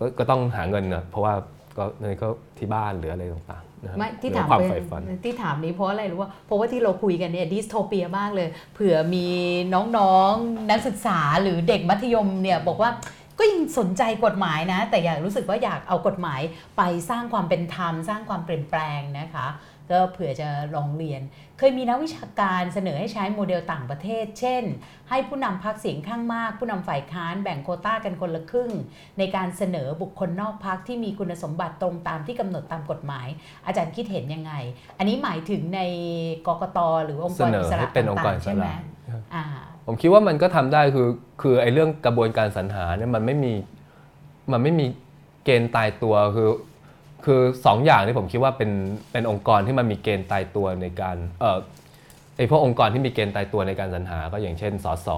ก็ก็ต้องหาเงินนะเพราะว่าก็เงินก็ที่บ้านหรืออะไรต่างๆนะครับไม่ที่หรือถามความเป็นใฝ่ฝันที่ถามนี้เพราะอะไรรู้ว่าเพราะว่าที่เราคุยกันเนี่ยดิสโทเปียมากเลย เผื่อมีน้องๆนักศึกษาหรือเด็กมัธยมเนี่ยบอกว่า ก็ยังสนใจกฎหมายนะ แต่อยากรู้สึกว่าอยากเอากฎหมายไปสร้างความเป็นธรรม สร้างความเปลี่ยนแปลงนะคะ ก็เผื่อจะลองเรียน เคยมีนักวิชาการเสนอให้ใช้โมเดลต่างประเทศ เช่น ให้ผู้นำพักเสียงข้างมาก ผู้นำฝ่ายค้านแบ่งโควต้ากันคนละครึ่ง ในการเสนอบุคคลนอกพักที่มีคุณสมบัติตรงตามที่กำหนดตามกฎหมาย อาจารย์คิดเห็นยังไง อันนี้หมายถึงในกกตหรือองค์กรเสนออิสระให้เป็นองค์กรต่างอิๆสระใช่ไหมอ่า ผมคิดว่ามันก็ทำได้คือคือไอ้เรื่องกระบวนการสรรหาเนี่ยมันไม่มีมันไม่มีเกณฑ์ตายตัวคือ คือสองอย่างที่ผมคิดว่าเป็นเป็นองค์กรที่มันมีเกณฑ์ตายตัวในการเออไอ้พวกองค์กรที่มีเกณฑ์ตายตัวในการสรรหา ก็อย่างเช่นสส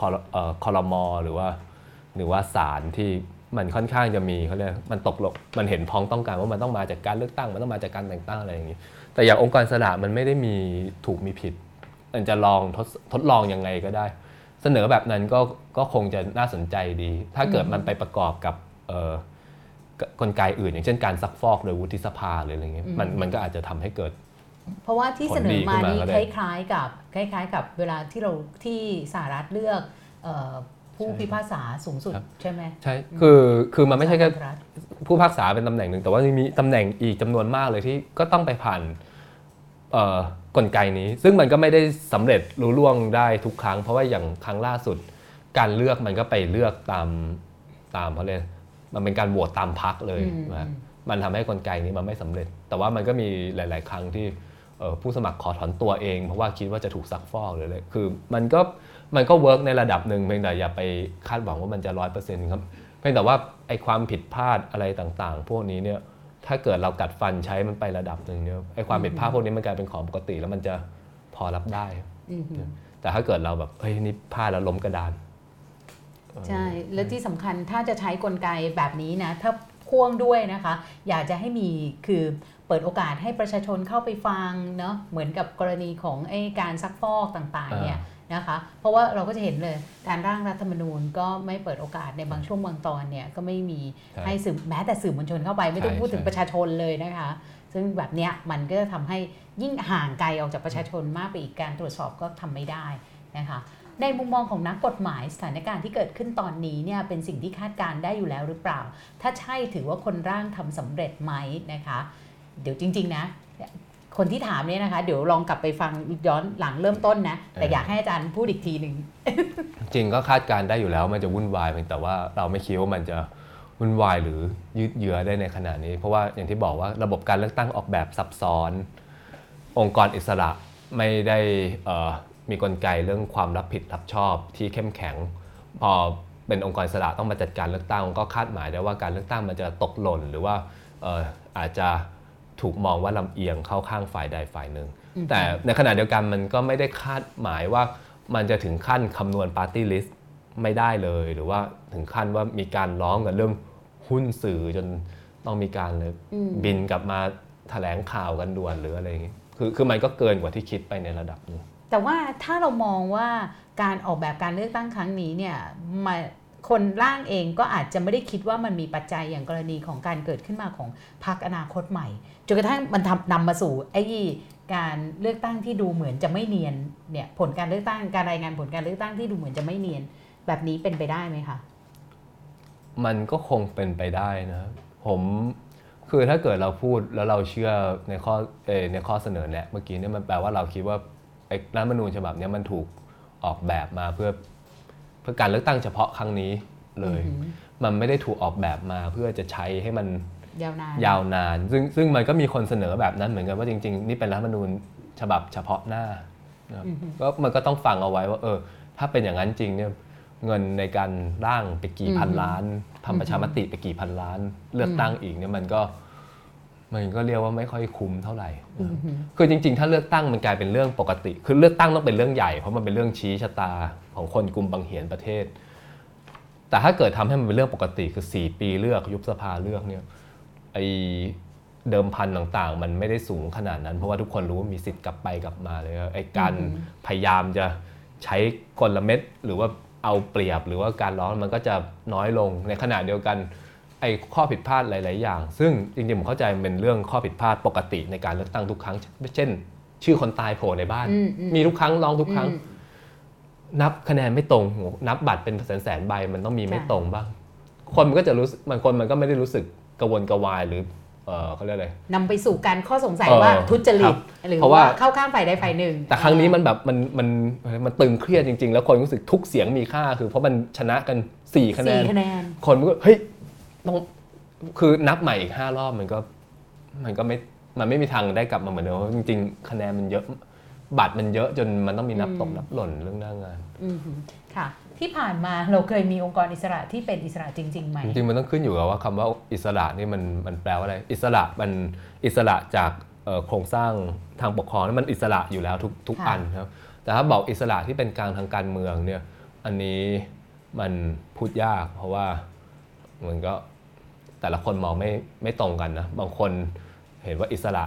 คอรเอ่อคอรมอหรือว่า หรือว่าศาลที่มันค่อนข้างจะมีเขาเรียกมันตกลงมันเห็นพ้องต้องการว่ามันต้องมาจากการเลือกตั้ง มันต้องมาจากการแต่งตั้งอะไรอย่างนี้ แต่อย่างองค์กรสระมันไม่ได้มีถูกมีผิด มันจะลองทดทดลองยังไงก็ได้ เสนอแบบนั้นก็ก็คงจะน่าสนใจดี ถ้าเกิดมันไปประกอบกับเอ่อกกลไกอื่น อย่างเช่นการซักฟอกโดยวุฒิสภาหรืออะไรเงี้ยมันมันก็อาจจะทำให้เกิด เพราะว่าที่เสนอมาผลดีขึ้นมานี่ก็ได้คล้ายๆกับคล้าย ๆ กับเวลาที่เราที่สหรัฐเลือกเอ่อผู้พิพากษาสูงสุดใช่ไหมใช่คือคือมันไม่ใช่แค่สหรัฐผู้พิพากษาเป็นตำแหน่งหนึ่งแต่ว่ามีตำแหน่งอีกจำนวนมากเลยที่ก็ต้องไปผ่านเอ่อ กลไกนี้ ซึ่งมันก็ไม่ได้สำเร็จรู้ล่วงได้ทุกครั้ง เพราะว่าอย่างครั้งล่าสุด การเลือกมันก็ไปเลือกตามตามเขาเลยกมันเป็นการโหวตตามพักเลยอืมนะครับมันทำให้กลไกนี้มันไม่สำเร็จ แต่ว่ามันก็มีหลาย ๆ ครั้งที่เอ่อผู้สมัครขอถอนตัวเอง เพราะว่าคิดว่าจะถูกซักฟอกหรืออะไรคือมันก็มันก็ work ในระดับหนึ่งเพียงแต่อย่าไปคาดหวังว่ามันจะร้อยเปอร์เซ็นต์ครับเพียงแต่ว่าไอ้ความผิดพลาดอะไรต่าง ๆ พวกนี้เนี่ย ถ้าเกิดเรากัดฟันใช้มันไประดับหนึ่งเนี่ยไอ้ความผิดพลาดพวกนี้มันกลายเป็นของปกติแล้วมันจะพอรับได้อือหือแต่ถ้าเกิดเราแบบเฮ้ยนี่พลาดแล้วล้มกระดาน ใช่ และที่สำคัญถ้าจะใช้กลไกแบบนี้นะ ถ้าพ่วงด้วยนะคะ อยากจะให้มีคือเปิดโอกาสให้ประชาชนเข้าไปฟังเนาะเหมือนกับกรณีของไอ้การซักฟอกต่างๆเนี่ย นะคะ เพราะว่าเราก็จะเห็นเลยการร่างรัฐธรรมนูญก็ไม่เปิดโอกาสในบางช่วงบางตอนเนี่ยก็ไม่มีใช่ให้สื่อแม้แต่สื่อมวลชนเข้าไปไม่ต้องใช่พูดถึงใช่ประชาชนเลยนะคะ ซึ่งแบบเนี้ยมันก็จะทำให้ยิ่งห่างไกลออกจากประชาชนมากไปอีกการตรวจสอบก็ทำไม่ได้นะคะในมุมมองของนักกฎหมายสถานการณ์ที่เกิดขึ้นตอนนี้เนี่ยเป็นสิ่งที่คาดการณ์ได้อยู่แล้วหรือเปล่า ถ้าใช่ถือว่าคนร่างทำสำเร็จไหมนะคะ เดี๋ยวจริง ๆ นะ คนที่ถามเนี่ยนะคะ เดี๋ยวลองกลับไปฟังย้อนหลังเริ่มต้นนะ แต่อยากให้อาจารย์พูดอีกทีหนึ่งจริงก็คาดการณ์ได้อยู่แล้วมันจะวุ่นวายเพียงแต่ว่าเราไม่คิดว่ามันจะวุ่นวายหรือยืดเยื้อได้ในขนาดนี้ เพราะว่าอย่างที่บอกว่าระบบการเลือกตั้งออกแบบซับซ้อน องค์กรอิสระไม่ได้เอ่อมีกลไกเรื่องความรับผิดรับชอบที่เข้มแข็ง พอเป็นองค์กรอิสระต้องมาจัดการเลือกตั้งก็คาดหมายได้ว่าการเลือกตั้งมันจะตกหล่นหรือว่าเอ่ออาจจะ ถูกมองว่าลำเอียงเข้าข้างฝ่ายใดฝ่ายหนึ่ง แต่ในขณะเดียวกันมันก็ไม่ได้คาดหมายว่ามันจะถึงขั้นคำนวณปาร์ตี้ลิสต์ไม่ได้เลย หรือว่าถึงขั้นว่ามีการร้องกันเรื่องหุ้นสื่อจนต้องมีการเลยอืมบินกลับมาแถลงข่าวกันด่วนหรืออะไรอย่างงี้คือคือมันก็เกินกว่าที่คิดไปในระดับหนึ่งแต่ว่าถ้าเรามองว่าการออกแบบการเลือกตั้งครั้งนี้เนี่ยมาคนร่างเองก็อาจจะไม่ได้คิดว่ามันมีปัจจัยอย่างกรณีของการเกิดขึ้นมาของพรรคอนาคตใหม่ จนกระทั่งมันทำนำมาสู่ไอ้การเลือกตั้งที่ดูเหมือนจะไม่เนียนเนี่ยผลการเลือกตั้งการรายงานผลการเลือกตั้งที่ดูเหมือนจะไม่เนียน แบบนี้เป็นไปได้ไหมคะมันก็คงเป็นไปได้นะผมคือถ้าเกิดเราพูดแล้วเราเชื่อในข้อเอ่อในข้อเสนอแนะเมื่อกี้เนี่ยมันแปลว่าเราคิดว่าไอ้รัฐธรรมนูญฉบับเนี้ยมันถูกออกแบบมาเพื่อเพื่อการเลือกตั้งเฉพาะครั้งนี้เลยอือหือมันไม่ได้ถูกออกแบบมาเพื่อจะใช้ให้มัน ยาวนานยาวนาน ซึ่งซึ่งมันก็มีคนเสนอแบบนั้นเหมือนกันว่าจริง ๆ นี่เป็นรัฐธรรมนูญฉบับเฉพาะหน้านะครับอือฮึก็มันก็ต้องฟังเอาไว้ว่า เออ ถ้าเป็นอย่างนั้นจริงเนี่ยเงินในการร่างไปกี่พันล้านทำประชามติไปกี่พันล้าน เลือกตั้งอีกเนี่ยมันก็ มันก็เรียกว่าไม่ค่อยคุ้มเท่าไหร่นะครับอือหือคือจริง ๆ ถ้าเลือกตั้งมันกลายเป็นเรื่องปกติ คือเลือกตั้งต้องเป็นเรื่องใหญ่เพราะมันเป็นเรื่องชี้ชะตาของคนกลุ่มบางเหียนประเทศ แต่ถ้าเกิดทำให้มันเป็นเรื่องปกติคือ 4 ปีเลือกยุบสภาเลือกเนี่ย ไอเดิมพันต่างๆ มันไม่ได้สูงขนาดนั้น เพราะว่าทุกคนรู้ว่ามีสิทธิ์กลับไปกลับมาเลยไอการอืมพยายามจะใช้กลเม็ดหรือว่าเอาเปรียบหรือว่าการร้องมันก็จะน้อยลงในขณะเดียวกันไอ้ข้อผิดพลาดหลาย ๆ อย่าง ซึ่งจริง ๆ ผมเข้าใจมันเป็นเรื่องข้อผิดพลาดปกติในการเลือกตั้งทุกครั้ง เช่น ชื่อคนตายโผล่ในบ้านอืมอืมมีทุกครั้งร้องทุกครั้งอืมนับคะแนนไม่ตรงโหนับบัตรเป็นแสนแสนๆใบมันต้องมีไม่ค่ะตรงบ้าง คนมันก็จะรู้สึกบางคนมันก็ไม่ได้รู้สึก กระวนกระวายหรือเออเขาเรียกอะไรนำไปสู่การข้อสงสัยเออว่าทุจริครัตบหรือเพราะว่าว่าเข้าข้างฝ่ายใดฝ่ายหนึ่ง แต่ครั้งนี้มันแบบมันมันมันตึงเครียดจริง ๆ แล้วคนรู้สึกทุกเสียงมีค่า คือเพราะมันชนะกัน4คะแนสี่นคะแนนคนมันก็เฮ้ยต้องคือนับใหม่อีกห้ารอบมันก็มันก็ไม่มันไม่มีทางได้กลับมาเหมือนเดิมเพราะจริง ๆ คะแนนมันเยอะบัตรมันเยอะจนมันต้องมีนับตกอืมนับหล่นเรื่องหน้างานอืมค่ะ ที่ผ่านมาเราเคยมีองค์กรอิสระที่เป็นอิสระจริงๆไหมจริงๆมันต้องขึ้นอยู่กับว่าคำว่าอิสระนี่มันมันแปลว่าอะไร อิสระมันอิสระจากเอ่อโครงสร้างทางปกครองนี่มันอิสระอยู่แล้วทุกทุกค่ะอันครับแต่ถ้าบอกอิสระที่เป็นกลางทางการเมืองเนี่ยอันนี้มันพูดยาก เพราะว่ามันก็แต่ละคนมองไม่ไม่ตรงกันนะบางคนเห็นว่าอิสระ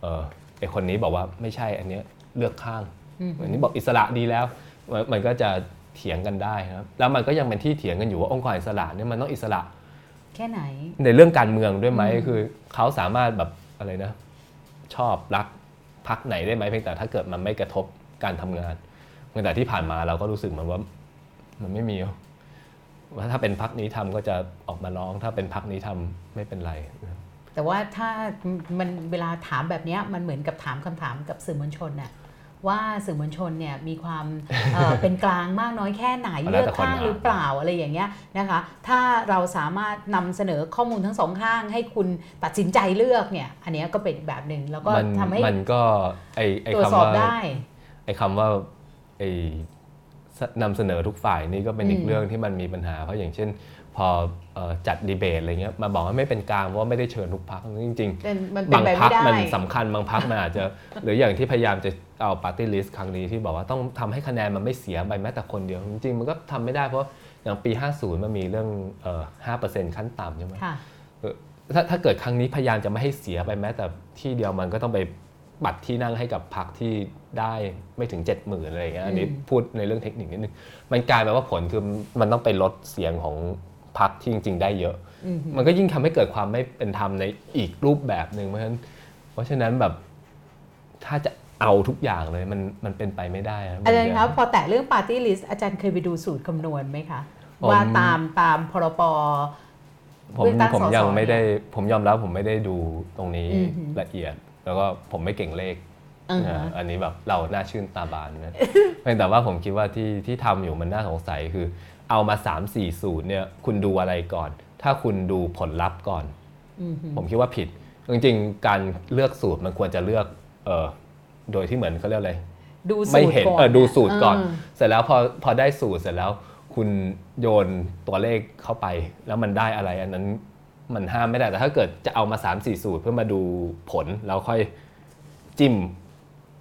เออไอคนนี้บอกว่าไม่ใช่อันเนี้ยเลือกข้างอืมอันนี้บอกอิสระดีแล้วมันมันก็จะ เถียงกันได้ครับแล้วมันก็ยังเป็นที่เถียงกันอยู่ว่าองค์กรอิสระเนี่ยมันต้องอิสระ แค่ไหน ในเรื่องการเมืองด้วยไหมอืมคือเขาสามารถแบบอะไรนะ ชอบรักพักไหนได้ไหมเพียงแต่ถ้าเกิดมันไม่กระทบการทำงานเพียงแต่ที่ผ่านมาเราก็รู้สึกเหมือนว่า มันไม่มีว่าถ้าเป็นพักนี้ทำก็จะออกมาร้อง ถ้าเป็นพักนี้ทำไม่เป็นไรแต่ว่าถ้ามันเวลาถามแบบเนี้ยมันเหมือนกับถามคำถามกับสื่อมวลชนน่ะ ว่าสื่อมวลชนเนี่ยมีความเอ่อเป็นกลางมากน้อยแค่ไหนแล้เลืวอแต่กคนข้างอ่านหรือเปล่าอะไรอย่างเงี้ยนะคะ ถ้าเราสามารถนำเสนอข้อมูลทั้งสองข้าง ให้คุณตัดสินใจเลือกเนี่ย อันเนี้ยก็เป็นอีกแบบหนึ่งแล้วก็มันทำให้มันก็ไอไอตรวจคำสอบว่าได้ไอ้คำว่าไอ้ส นำเสนอทุกฝ่ายนี่ก็เป็นอีอืกมเรื่องที่มันมีปัญหา เพราะอย่างเช่นพอเอ่อจัดดีเบตอะไรเงี้ยมาบอกว่าไม่เป็นกลางเพราะว่าไม่ได้เชิญทุกพักจริงเป็นมันๆเป็นบางไปพัไม่ได้มันสำคัญบางพักมันอาจจะ หรืออย่างที่พยายามจะเอาปาร์ตี้ลิสต์ครั้งนี้ที่บอกว่าต้องทำให้คะแนนมันไม่เสียไปแม้แต่คนเดียว จริงๆ มันก็ทำไม่ได้เพราะอย่างปี 50 มันมีเรื่องเอ่อ5%ขั้นต่ำใช่ไหมค่ะถ้าถ้าเกิดครั้งนี้พยายามจะไม่ให้เสียไปแม้แต่ที่เดียวมันก็ต้องไป บัตรที่นั่งให้กับพรรคที่ได้ไม่ถึง 7 0,000อะไรอย่างเงี้ยอันนี้อืมพูดในเรื่องเทคนิคนิดนึงมันกลายเป็นว่าผลคือมันต้องไปลดเสียงของพรรคที่จริง ๆ ได้เยอะอืมมันก็ยิ่งทำให้เกิดความไม่เป็นธรรมในอีกรูปแบบหนึ่งเพราะฉะนั้น เพราะฉะนั้นแบบถ้าจะเอาทุกอย่างเลยมันมันเป็นไปไม่ได้นะอาจารย์ครับพอแตะเรื่องปาร์ตี้ลิสต์อาจารย์เคยไปดูสูตรคำนวณไหมคะผมว่าตามตามพรบผมเลือกตั้งผมสสยังไม่ได้เนี่ยผมยอมรับผมไม่ได้ดูตรงนี้อือหือละเอียด แล้วก็ผมไม่เก่งเลขอ่าฮะนะอันนี้แบบเราน่าชื่นตาบานนะเพียงแต่ว่าผมคิดว่าที่ที่ทำอยู่มันน่าสงสัยคือ เอามา 3 4สูตรเนี่ยคุณดูอะไรก่อน ถ้าคุณดูผลลัพธ์ก่อนอืมฮึผมคิดว่าผิด จริงๆ การเลือกสูตรมันควรจะเลือกเออโดยที่เหมือนเขาเรียกอะไรดูสูไม่ตรเห็นก่อนเออดูสูตรก่อนเเสร็จแล้วพอพอได้สูตรเสร็จแล้ว คุณโยนตัวเลขเข้าไป แล้วมันได้อะไรอันนั้น มันห้ามไม่ได้แต่ถ้าเกิดจะเอามา 3 4 สูตรเพื่อมาดูผลแล้วค่อยจิ้ม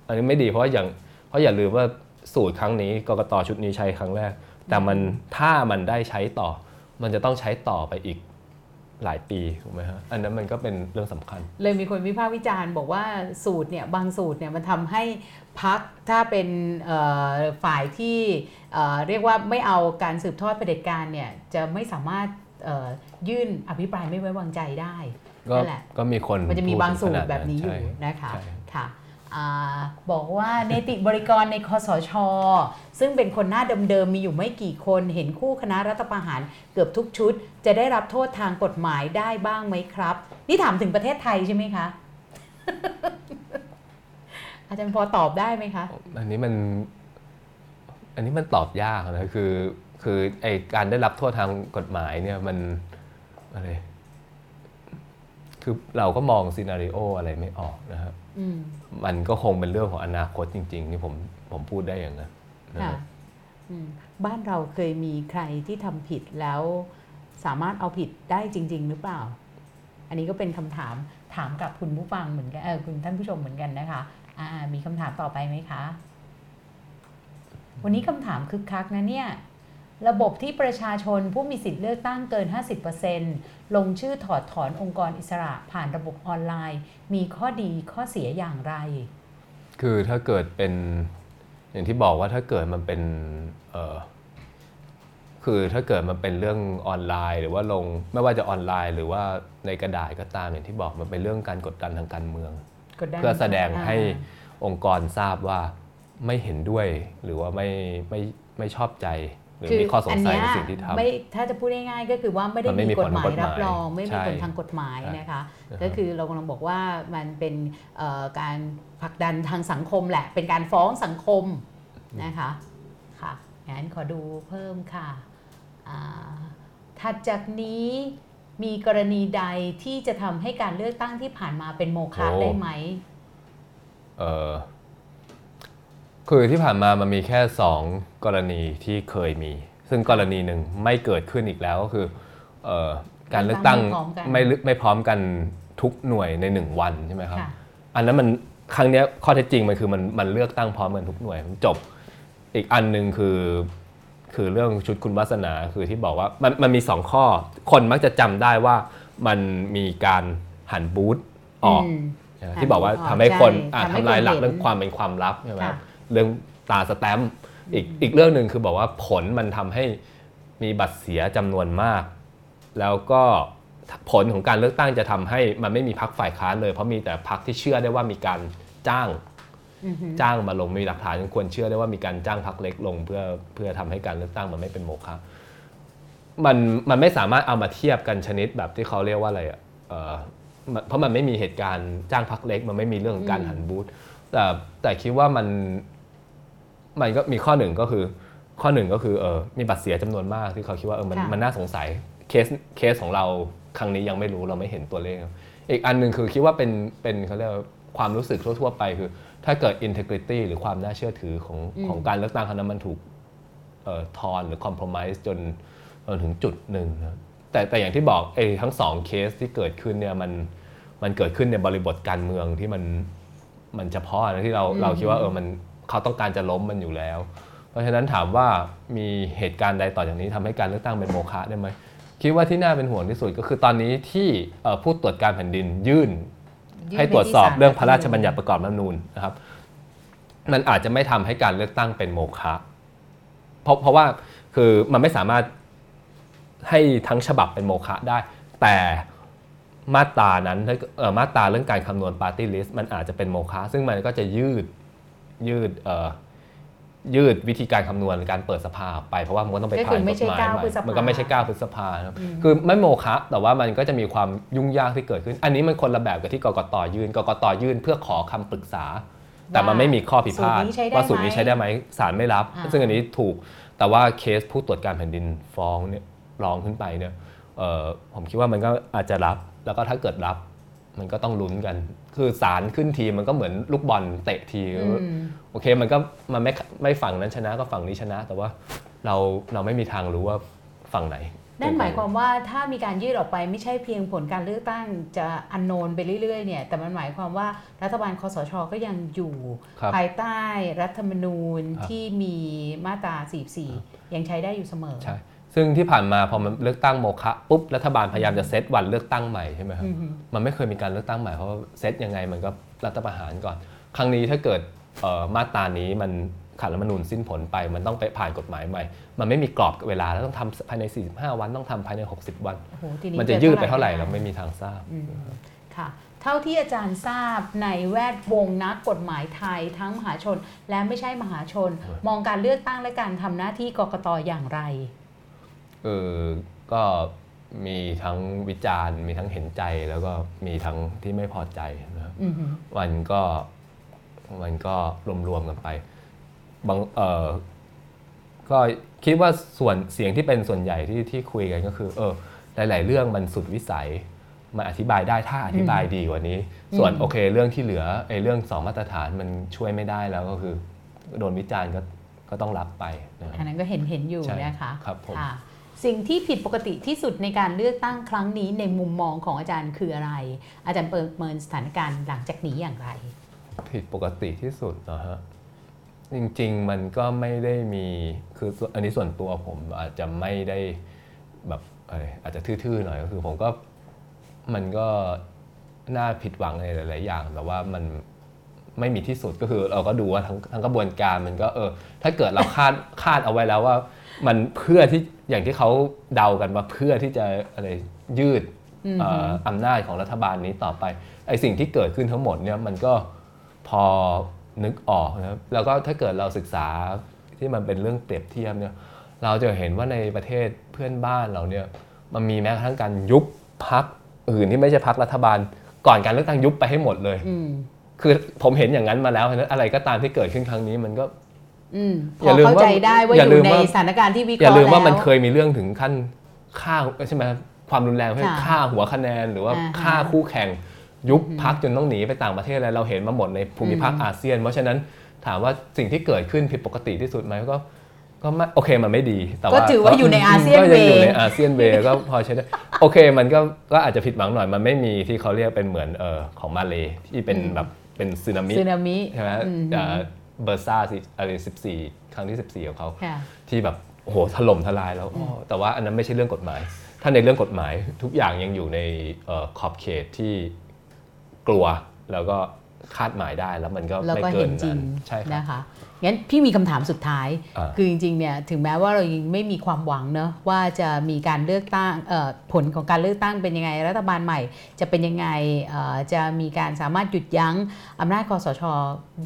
อันนี้ไม่ดีเพราะอย่างเพราะอย่าลืมว่าสูตรครั้งนี้กรกตชุดนี้ใช้ครั้งแรก แต่มันถ้ามันได้ใช้ต่อ มันจะต้องใช้ต่อไปอีกหลายปีถูกไหมฮะอันนั้นมันก็เป็นเรื่องสำคัญ เลยมีคนวิพากษ์วิจารณ์บอกว่าสูตรเนี่ยบางสูตรเนี่ยมันทำให้พักถ้าเป็นฝ่ายที่เรียกว่าไม่เอาการสืบทอดเผด็จการเนี่ยจะไม่สามารถ ยื่นอภิปรายไม่ไว้วางใจได้ก็นั่นแหละก็มีคนมันจะมีพูดบางสูตถึรขดแบบนี้อยู่ใช่นะคะใช่ค่ะอาบอกว่าเนติบริกรในคอสช ซึ่งเป็นคนหน้าเดิมๆมีอยู่ไม่กี่คนเห็นคู่คณะรัฐประหารเกือบทุกชุด จะได้รับโทษทางกฎหมายได้บ้างไหมครับ นี่ถามถึงประเทศไทยใช่ไหมคะอาจารย์พอตอบได้ไหมคะ อันนี้มัน อันนี้มันตอบยากนะคือ คือไอการได้รับโทษทางกฎหมายเนี่ยมันอะไรคือเราก็มองซีนารีโออะไรไม่ออกนะครับอืมมันก็คงเป็นเรื่องของอนาคตจริง ๆ นี่ผมผมพูดได้อย่างนั้นนะค่ะฮะอืมบ้านเราเคยมีใครที่ทำผิดแล้วสามารถเอาผิดได้จริง ๆ หรือเปล่า อันนี้ก็เป็นคำถามถามกับคุณผู้ฟังเหมือนกันเออคุณท่านผู้ชมเหมือนกันนะคะอ่ามีคำถามต่อไปไหมคะ วันนี้คำถามคึกคักนะเนี่ย ระบบที่ประชาชนผู้มีสิทธิ์เลือกตั้งเกิน 50%ลงชื่อถอดถอนองค์กรอิสระผ่านระบบออนไลน์ มีข้อดีข้อเสียอย่างไร คือถ้าเกิดเป็นอย่างที่บอกว่าถ้าเกิดมันเป็นเอ่อคือถ้าเกิดมันเป็นเรื่องออนไลน์ หรือว่าลงไม่ว่าจะออนไลน์ หรือว่าในกระดาษก็ตามอย่างที่บอกมันเป็นเรื่องการกดดันทางการเมืองกดดันเพื่อแสดงาให้องค์กรทราบว่าไม่เห็นด้วยหรือว่าไม่ไม่ไม่ชอบใจ หรือมีข้อสงสัยในสิ่งที่ทำไม่ถ้าจะพูดง่ายๆก็คือว่าไม่ได้มันไม่มีมีกฎหมายผลทางกฎหมายรับรอง ไม่มีใช่ผลทางกฎหมายใช่นะคะนะครับก็คือเรากำลังบอกว่ามันเป็นเอ่อการผลักดันทางสังคมแหละ เป็นการฟ้องสังคมนะคะค่ะงั้นขอดูเพิ่มค่ะอ่าถัดจากนี้มีกรณีใดที่จะทำให้การเลือกตั้งที่ผ่านมาเป็นโมฆะโอ้ได้ไหมเออ คือที่ผ่านมามันมีแค่ 2 กรณีที่เคยมี ซึ่งกรณีหนึ่งไม่เกิดขึ้นอีกแล้วก็คือเออการเลือกตั้งเลือกตั้งไม่พร้อมกันไม่ลึไม่พร้อมกันทุกหน่วยใน 1 วันใช่ไหมครับค่ะอันนั้นมันครั้งเนี้ยข้อเท็จจริงมันคือมันมันเลือกตั้งพร้อมกันทุกหน่วยมันจบอีกอันหนึ่งคือคือเรื่องชุดคุณวาสนาคือที่บอกว่ามันมันมีสองข้อ คนมักจะจำได้ว่ามันมีการหันบูธออกมใช่ไหมหันที่บอกว่าบูธออกทำให้คนใช่อะทำให้ทำลายหลักคนเห็นเรื่องความเป็นความลับใช่ไหมค่ะ เรื่องตราสแตมป์อีกอีกเรื่องหนึ่งคือบอกว่าผลมันทำให้มีบัตรเสียจำนวนมาก แล้วก็ผลของการเลือกตั้งจะทำให้มันไม่มีพักฝ่ายค้านเลย เพราะมีแต่พักที่เชื่อได้ว่ามีการจ้างอือหือจ้างมาลงมีหลักฐานควรเชื่อได้ว่ามีการจ้างพักเล็กลง เพื่อเพื่อทำให้การเลือกตั้งมันไม่เป็นโมฆะมันมันไม่สามารถเอามาเทียบกันชนิดแบบที่เขาเรียกว่าอะไรอะเอ่อมันเพราะมันไม่มีเหตุการณ์จ้างพักเล็ก มันไม่มีเรื่องของการอืมหันบูธแต่แต่คิดว่ามัน มันก็มีข้อหนึ่งก็คือ ข้อหนึ่งก็คือเออมีบัตรเสียจำนวนมากที่เขาคิดว่าเออมันค่ะมันน่าสงสัยเคสเคสของเราครั้งนี้ยังไม่รู้เราไม่เห็นตัวเลข อีกอันหนึ่งคือคิดว่าเป็นเป็นเขาเรียกว่าความรู้สึกทั่ว ๆ ไปคือ ถ้าเกิด integrity หรือความน่าเชื่อถือของอืมของการเลือกตั้งครั้งนั้นมันถูกเอ่อทอนหรือ compromise จนจนถึงจุดหนึ่งนะแต่แต่อย่างที่บอกไอ้ทั้งสองเคสที่เกิดขึ้นเนี่ยมันมันเกิดขึ้นในบริบทการเมืองที่มันมันเฉพาะนะที่เราอืมเราคิดว่าเออมัน เขาต้องการจะล้มมันอยู่แล้ว เพราะฉะนั้นถามว่ามีเหตุการณ์ใดต่อจากนี้ทำให้การเลือกตั้งเป็นโมฆะได้ไหมคิดว่าที่น่าเป็นห่วงที่สุดก็คือตอนนี้ที่เอ่อผู้ตรวจการแผ่นดินยื่นยื่นให้ตรวจสอบไปที่ศาลเรื่องพระราชบัญญัติประกอบรัฐธรรมนูญนะครับ มันอาจจะไม่ทำให้การเลือกตั้งเป็นโมฆะเพราะเพราะว่าคือมันไม่สามารถให้ทั้งฉบับเป็นโมฆะได้ แต่มาตรานั้นถ้าเอ่อมาตราเรื่องการคำนวณปาร์ตี้ลิสต์มันอาจจะเป็นโมฆะซึ่งมันก็จะยืด ยืดเอ่อยืดวิธีการคำนวณการเปิดสภาออกไปเพราะว่ามันก็ต้องไปก็ผ่าคืนอกไม่ฎใช่หมายเก้าใหม่พฤษภามันก็ไม่ใช่9พฤษภานะครับอืมคือไม่โมฆะแต่ว่ามันก็จะมีความยุ่งยากที่เกิดขึ้น อันนี้มันคนละแบบกับที่กกตยื่นกกตยื่นเพื่อขอคำปรึกษา แต่มันไม่มีข้อพิพาทสูตรนี้ใช้ได้ว่าสูตรนี้ไหมใช้ได้ไหมศาลไม่รับอ่าซึ่งอันนี้ถูกแต่ว่าเคสผู้ตรวจการแผ่นดินฟ้องเนี่ยร้องขึ้นไปเนี่ยเอ่อผมคิดว่ามันก็อาจจะรับแล้วก็ถ้าเกิดรับ มันก็ต้องลุ้นกัน คือศาลขึ้นทีมันก็เหมือนลูกบอลเตะทีอืมโอเคมันก็มันไม่ไม่ฝั่งนั้นชนะก็ฝั่งนี้ชนะ แต่ว่าเราเราไม่มีทางรู้ว่าฝั่งไหนนั่นหมายความว่าถ้ามีการยืดออกไปไม่ใช่เพียงผลการเลือกตั้งจะอันโนนไปเรื่อยๆเนี่ยแต่มันหมายความว่ารัฐบาลคอสชก็ยังอยู่ครับภายใต้รัฐธรรมนูญครับที่มีมาตรา 44 ยังใช้ได้อยู่เสมอใช่ ซึ่งที่ผ่านมาพอมันเลือกตั้งโมฆะปุ๊บรัฐบาลพยายามจะเซตวันเลือกตั้งใหม่ใช่ไหมครับอือฮึมันไม่เคยมีการเลือกตั้งใหม่เพราะว่าเซตยังไงมันก็รัฐประหารก่อน ครั้งนี้ถ้าเกิดเอ่อมาตรานี้มันขัดรัฐธรรมนูญสิ้นผลไป มันต้องไปผ่านกฎหมายใหม่ มันไม่มีกรอบเวลาแล้วต้องทำภายใน 45 วันต้องทำภายใน 60 วันโอ้โหทีมันจะยืดไปเท่าไหร่ม่เราไม่มีทางทราบอืมค่ะเท่าที่อาจารย์ทราบในแวดวงนักกฎหมายไทยทั้งมหาชน และไม่ใช่มหาชน มองการเลือกตั้งและการทำหน้าที่กกตอย่างไร เออก็มีทั้งวิจารณ์ มีทั้งเห็นใจแล้วก็มีทั้งที่ไม่พอใจนะครับอือฮึมันก็มันก็รวมๆกันไปบางเออก็คิดว่าส่วนเสียงที่เป็นส่วนใหญ่ที่ที่คุยกันก็คือ เออ หลาย ๆ เรื่องมันสุดวิสัย มันอธิบายได้ถ้าอธิบายดีกว่านี้ ส่วนอืมโอเค เรื่องที่เหลือไอ้เรื่องสองมาตรฐานมันช่วยไม่ได้แล้วก็คือ โดนวิจารณ์ก็ก็ต้องรับไปนะคอัรับนนั้นก็เห็นเห็นอยู่ใช่นะคะครับผมค่ะ สิ่งที่ผิดปกติที่สุดในการเลือกตั้งครั้งนี้ในมุมมองของอาจารย์คืออะไร อาจารย์ประเมินสถานการณ์หลังจากนี้อย่างไร ผิดปกติที่สุดนะฮะจริงๆมันก็ไม่ได้มีคืออันนี้ส่วนตัวผมอาจจะไม่ได้แบบอะไรอาจจะทื่อๆหน่อยก็คือผมก็มันก็น่าผิดหวังในหลาย ๆ อย่างแบบว่ามันไม่มีที่สุดก็คือเราก็ดูว่าทั้งทั้งกระบวนการมันก็เออถ้าเกิดเราคาดคาดเอาไว้แล้วว่า มันเพื่อที่อย่างที่เขาเดากันว่าเพื่อที่จะอะไรยืดอืมเอ่ออำนาจของรัฐบาลนี้ต่อไปไอสิ่งที่เกิดขึ้นทั้งหมดเนี่ยมันก็พอนึกออกนะครับแล้วก็ถ้าเกิดเราศึกษาที่มันเป็นเรื่องเปรียบเทียบเนี่ยเราจะเห็นว่าในประเทศเพื่อนบ้านเราเนี่ยมันมีแม้กระทั่งการยุบพักอื่นที่ไม่ใช่พักรัฐบาล ก่อนการเลือกตั้งยุบไปให้หมดเลยอืมคือผมเห็นอย่างนั้นมาแล้วเพราะฉะนั้นอะไรก็ตามที่เกิดขึ้นครั้งนี้มันก็อืม พอย่าอลืมเข้าว่าใจได้ว่าอย่าอลืยู่มในว่าสถานการณ์ที่วิเคอย่าราะห์ลืมว่ามันแล้วเคยมีเรื่องถึงขั้นฆ่าใช่ไหมความรุนแรงเช่นค่ะฆ่าหัวคะแนน หรือว่าอ่าฮะฆ่าคู่แข่งยุบพักจนต้องหนีไปต่างประเทศอะไรเราเห็นมาหมดในภูมิภาคอืมอาเซียน เพราะฉะนั้นถามว่าสิ่งที่เกิดขึ้นผิดปกติที่สุดไหมก็ก็ไม่โอเคมันไม่ดี แต่ก็ว่าถือว่าอยู่ในอาเซียนก็เวยังอยู่ย์ในอาเซียนเวย์ก็พอใช้ได้โอเคมันก็ก็อาจจะผิดหวังหน่อยมันไม่มีที่เขาเรียกเป็นเหมือนเออของมาเลที่เป็นอืมแบบเป็นสึนามิสึนามิใช่ไหมอืม เบอร์ซ่าสิอะไรสิบสี่ครั้งที่สิบสี่ของเขาค่ะที่แบบโอ้โหถล่มทลายแล้วอ้อแต่ว่าอันนั้นไม่ใช่เรื่องกฎหมาย ถ้าในเรื่องกฎหมายทุกอย่างยังอยู่ในเอ่อขอบเขตที่กลัวแล้วก็คาดหมายได้แล้วมันก็แล้วไม่ก็เกิเห็นนจรินั้งนใช่ครับนะคะ งั้นพี่มีคำถามสุดท้ายอ่าคือจริงๆเนี่ยถึงแม้ว่าเรายังไม่มีความหวังเนอะว่าจะมีการเลือกตั้งเอ่อผลของการเลือกตั้งเป็นยังไงรัฐบาลใหม่ จะเป็นยังไงเอ่อจะมีการสามารถหยุดยั้งอำนาจคอสช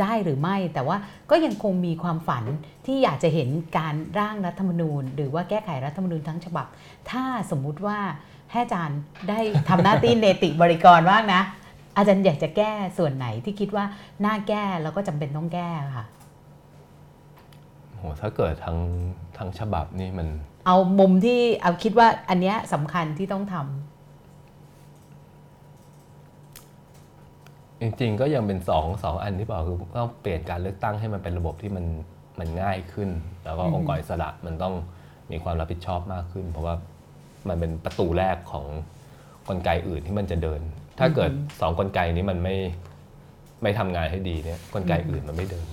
ได้หรือไม่ แต่ว่าก็ยังคงมีความฝันที่อยากจะเห็นการร่างรัฐธรรมนูญ หรือว่าแก้ไขรัฐธรรมนูญทั้งฉบับ ถ้าสมมุติว่าให้อาจารย์ได้ทำหน้าที่เนติบริกรบ้างนะ อาจารย์อยากจะแก้ส่วนไหนที่คิดว่าน่าแก้แล้วก็จำเป็นต้องแก้ค่ะโหถ้าเกิดทั้งทั้งฉบับนี่มัน เอามุมที่เอาคิดว่าอันเนี้ยสำคัญที่ต้องทำจริงๆก็ยังเป็นสองสองอันที่บอกคือต้องเปลี่ยนการเลือกตั้งให้มันเป็นระบบที่มันมันง่ายขึ้น แล้วก็อืมองค์กรอิสระมันต้องมีความรับผิดชอบมากขึ้น เพราะว่ามันเป็นประตูแรกของกลไกอื่นที่มันจะเดิน ถ้าเกิดสองกลไกนี้มันไม่ไม่ทำงานให้ดีเนี่ยกลไกอื่นมันไม่เดิน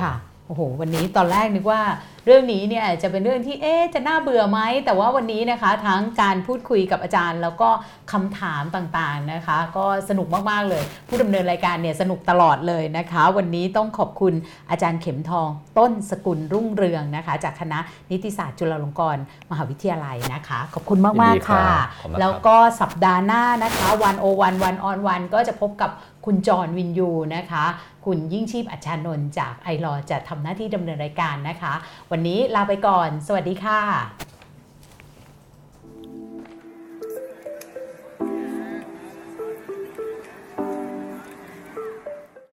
ค่ะ โอ้โห วันนี้ตอนแรกนึกว่าเรื่องนี้เนี่ยจะเป็นเรื่องที่เอ๊ะจะน่าเบื่อไหม แต่ว่าวันนี้นะคะทั้งการพูดคุยกับอาจารย์ แล้วก็คำถามต่างๆนะคะ ก็สนุกมากๆเลย ผู้ดำเนินรายการเนี่ยสนุกตลอดเลยนะคะ วันนี้ต้องขอบคุณอาจารย์เข็มทองต้นสกุลรุ่งเรืองนะคะ จากคณะนิติศาสตร์จุฬาลงกรณ์มหาวิทยาลัยนะคะ ขอบคุณมากยินดีๆครับค่ะขอบคุณครับแล้วก็สัปดาห์หน้านะคะวันโอวันวันออนวันก็จะพบกับ คุณจอห์นวินยูนะคะ คุณยิ่งชีพอัจฉานนท์จากไอรอจะทำหน้าที่ดำเนินรายการนะคะ วันนี้ลาไปก่อน สวัสดีค่ะ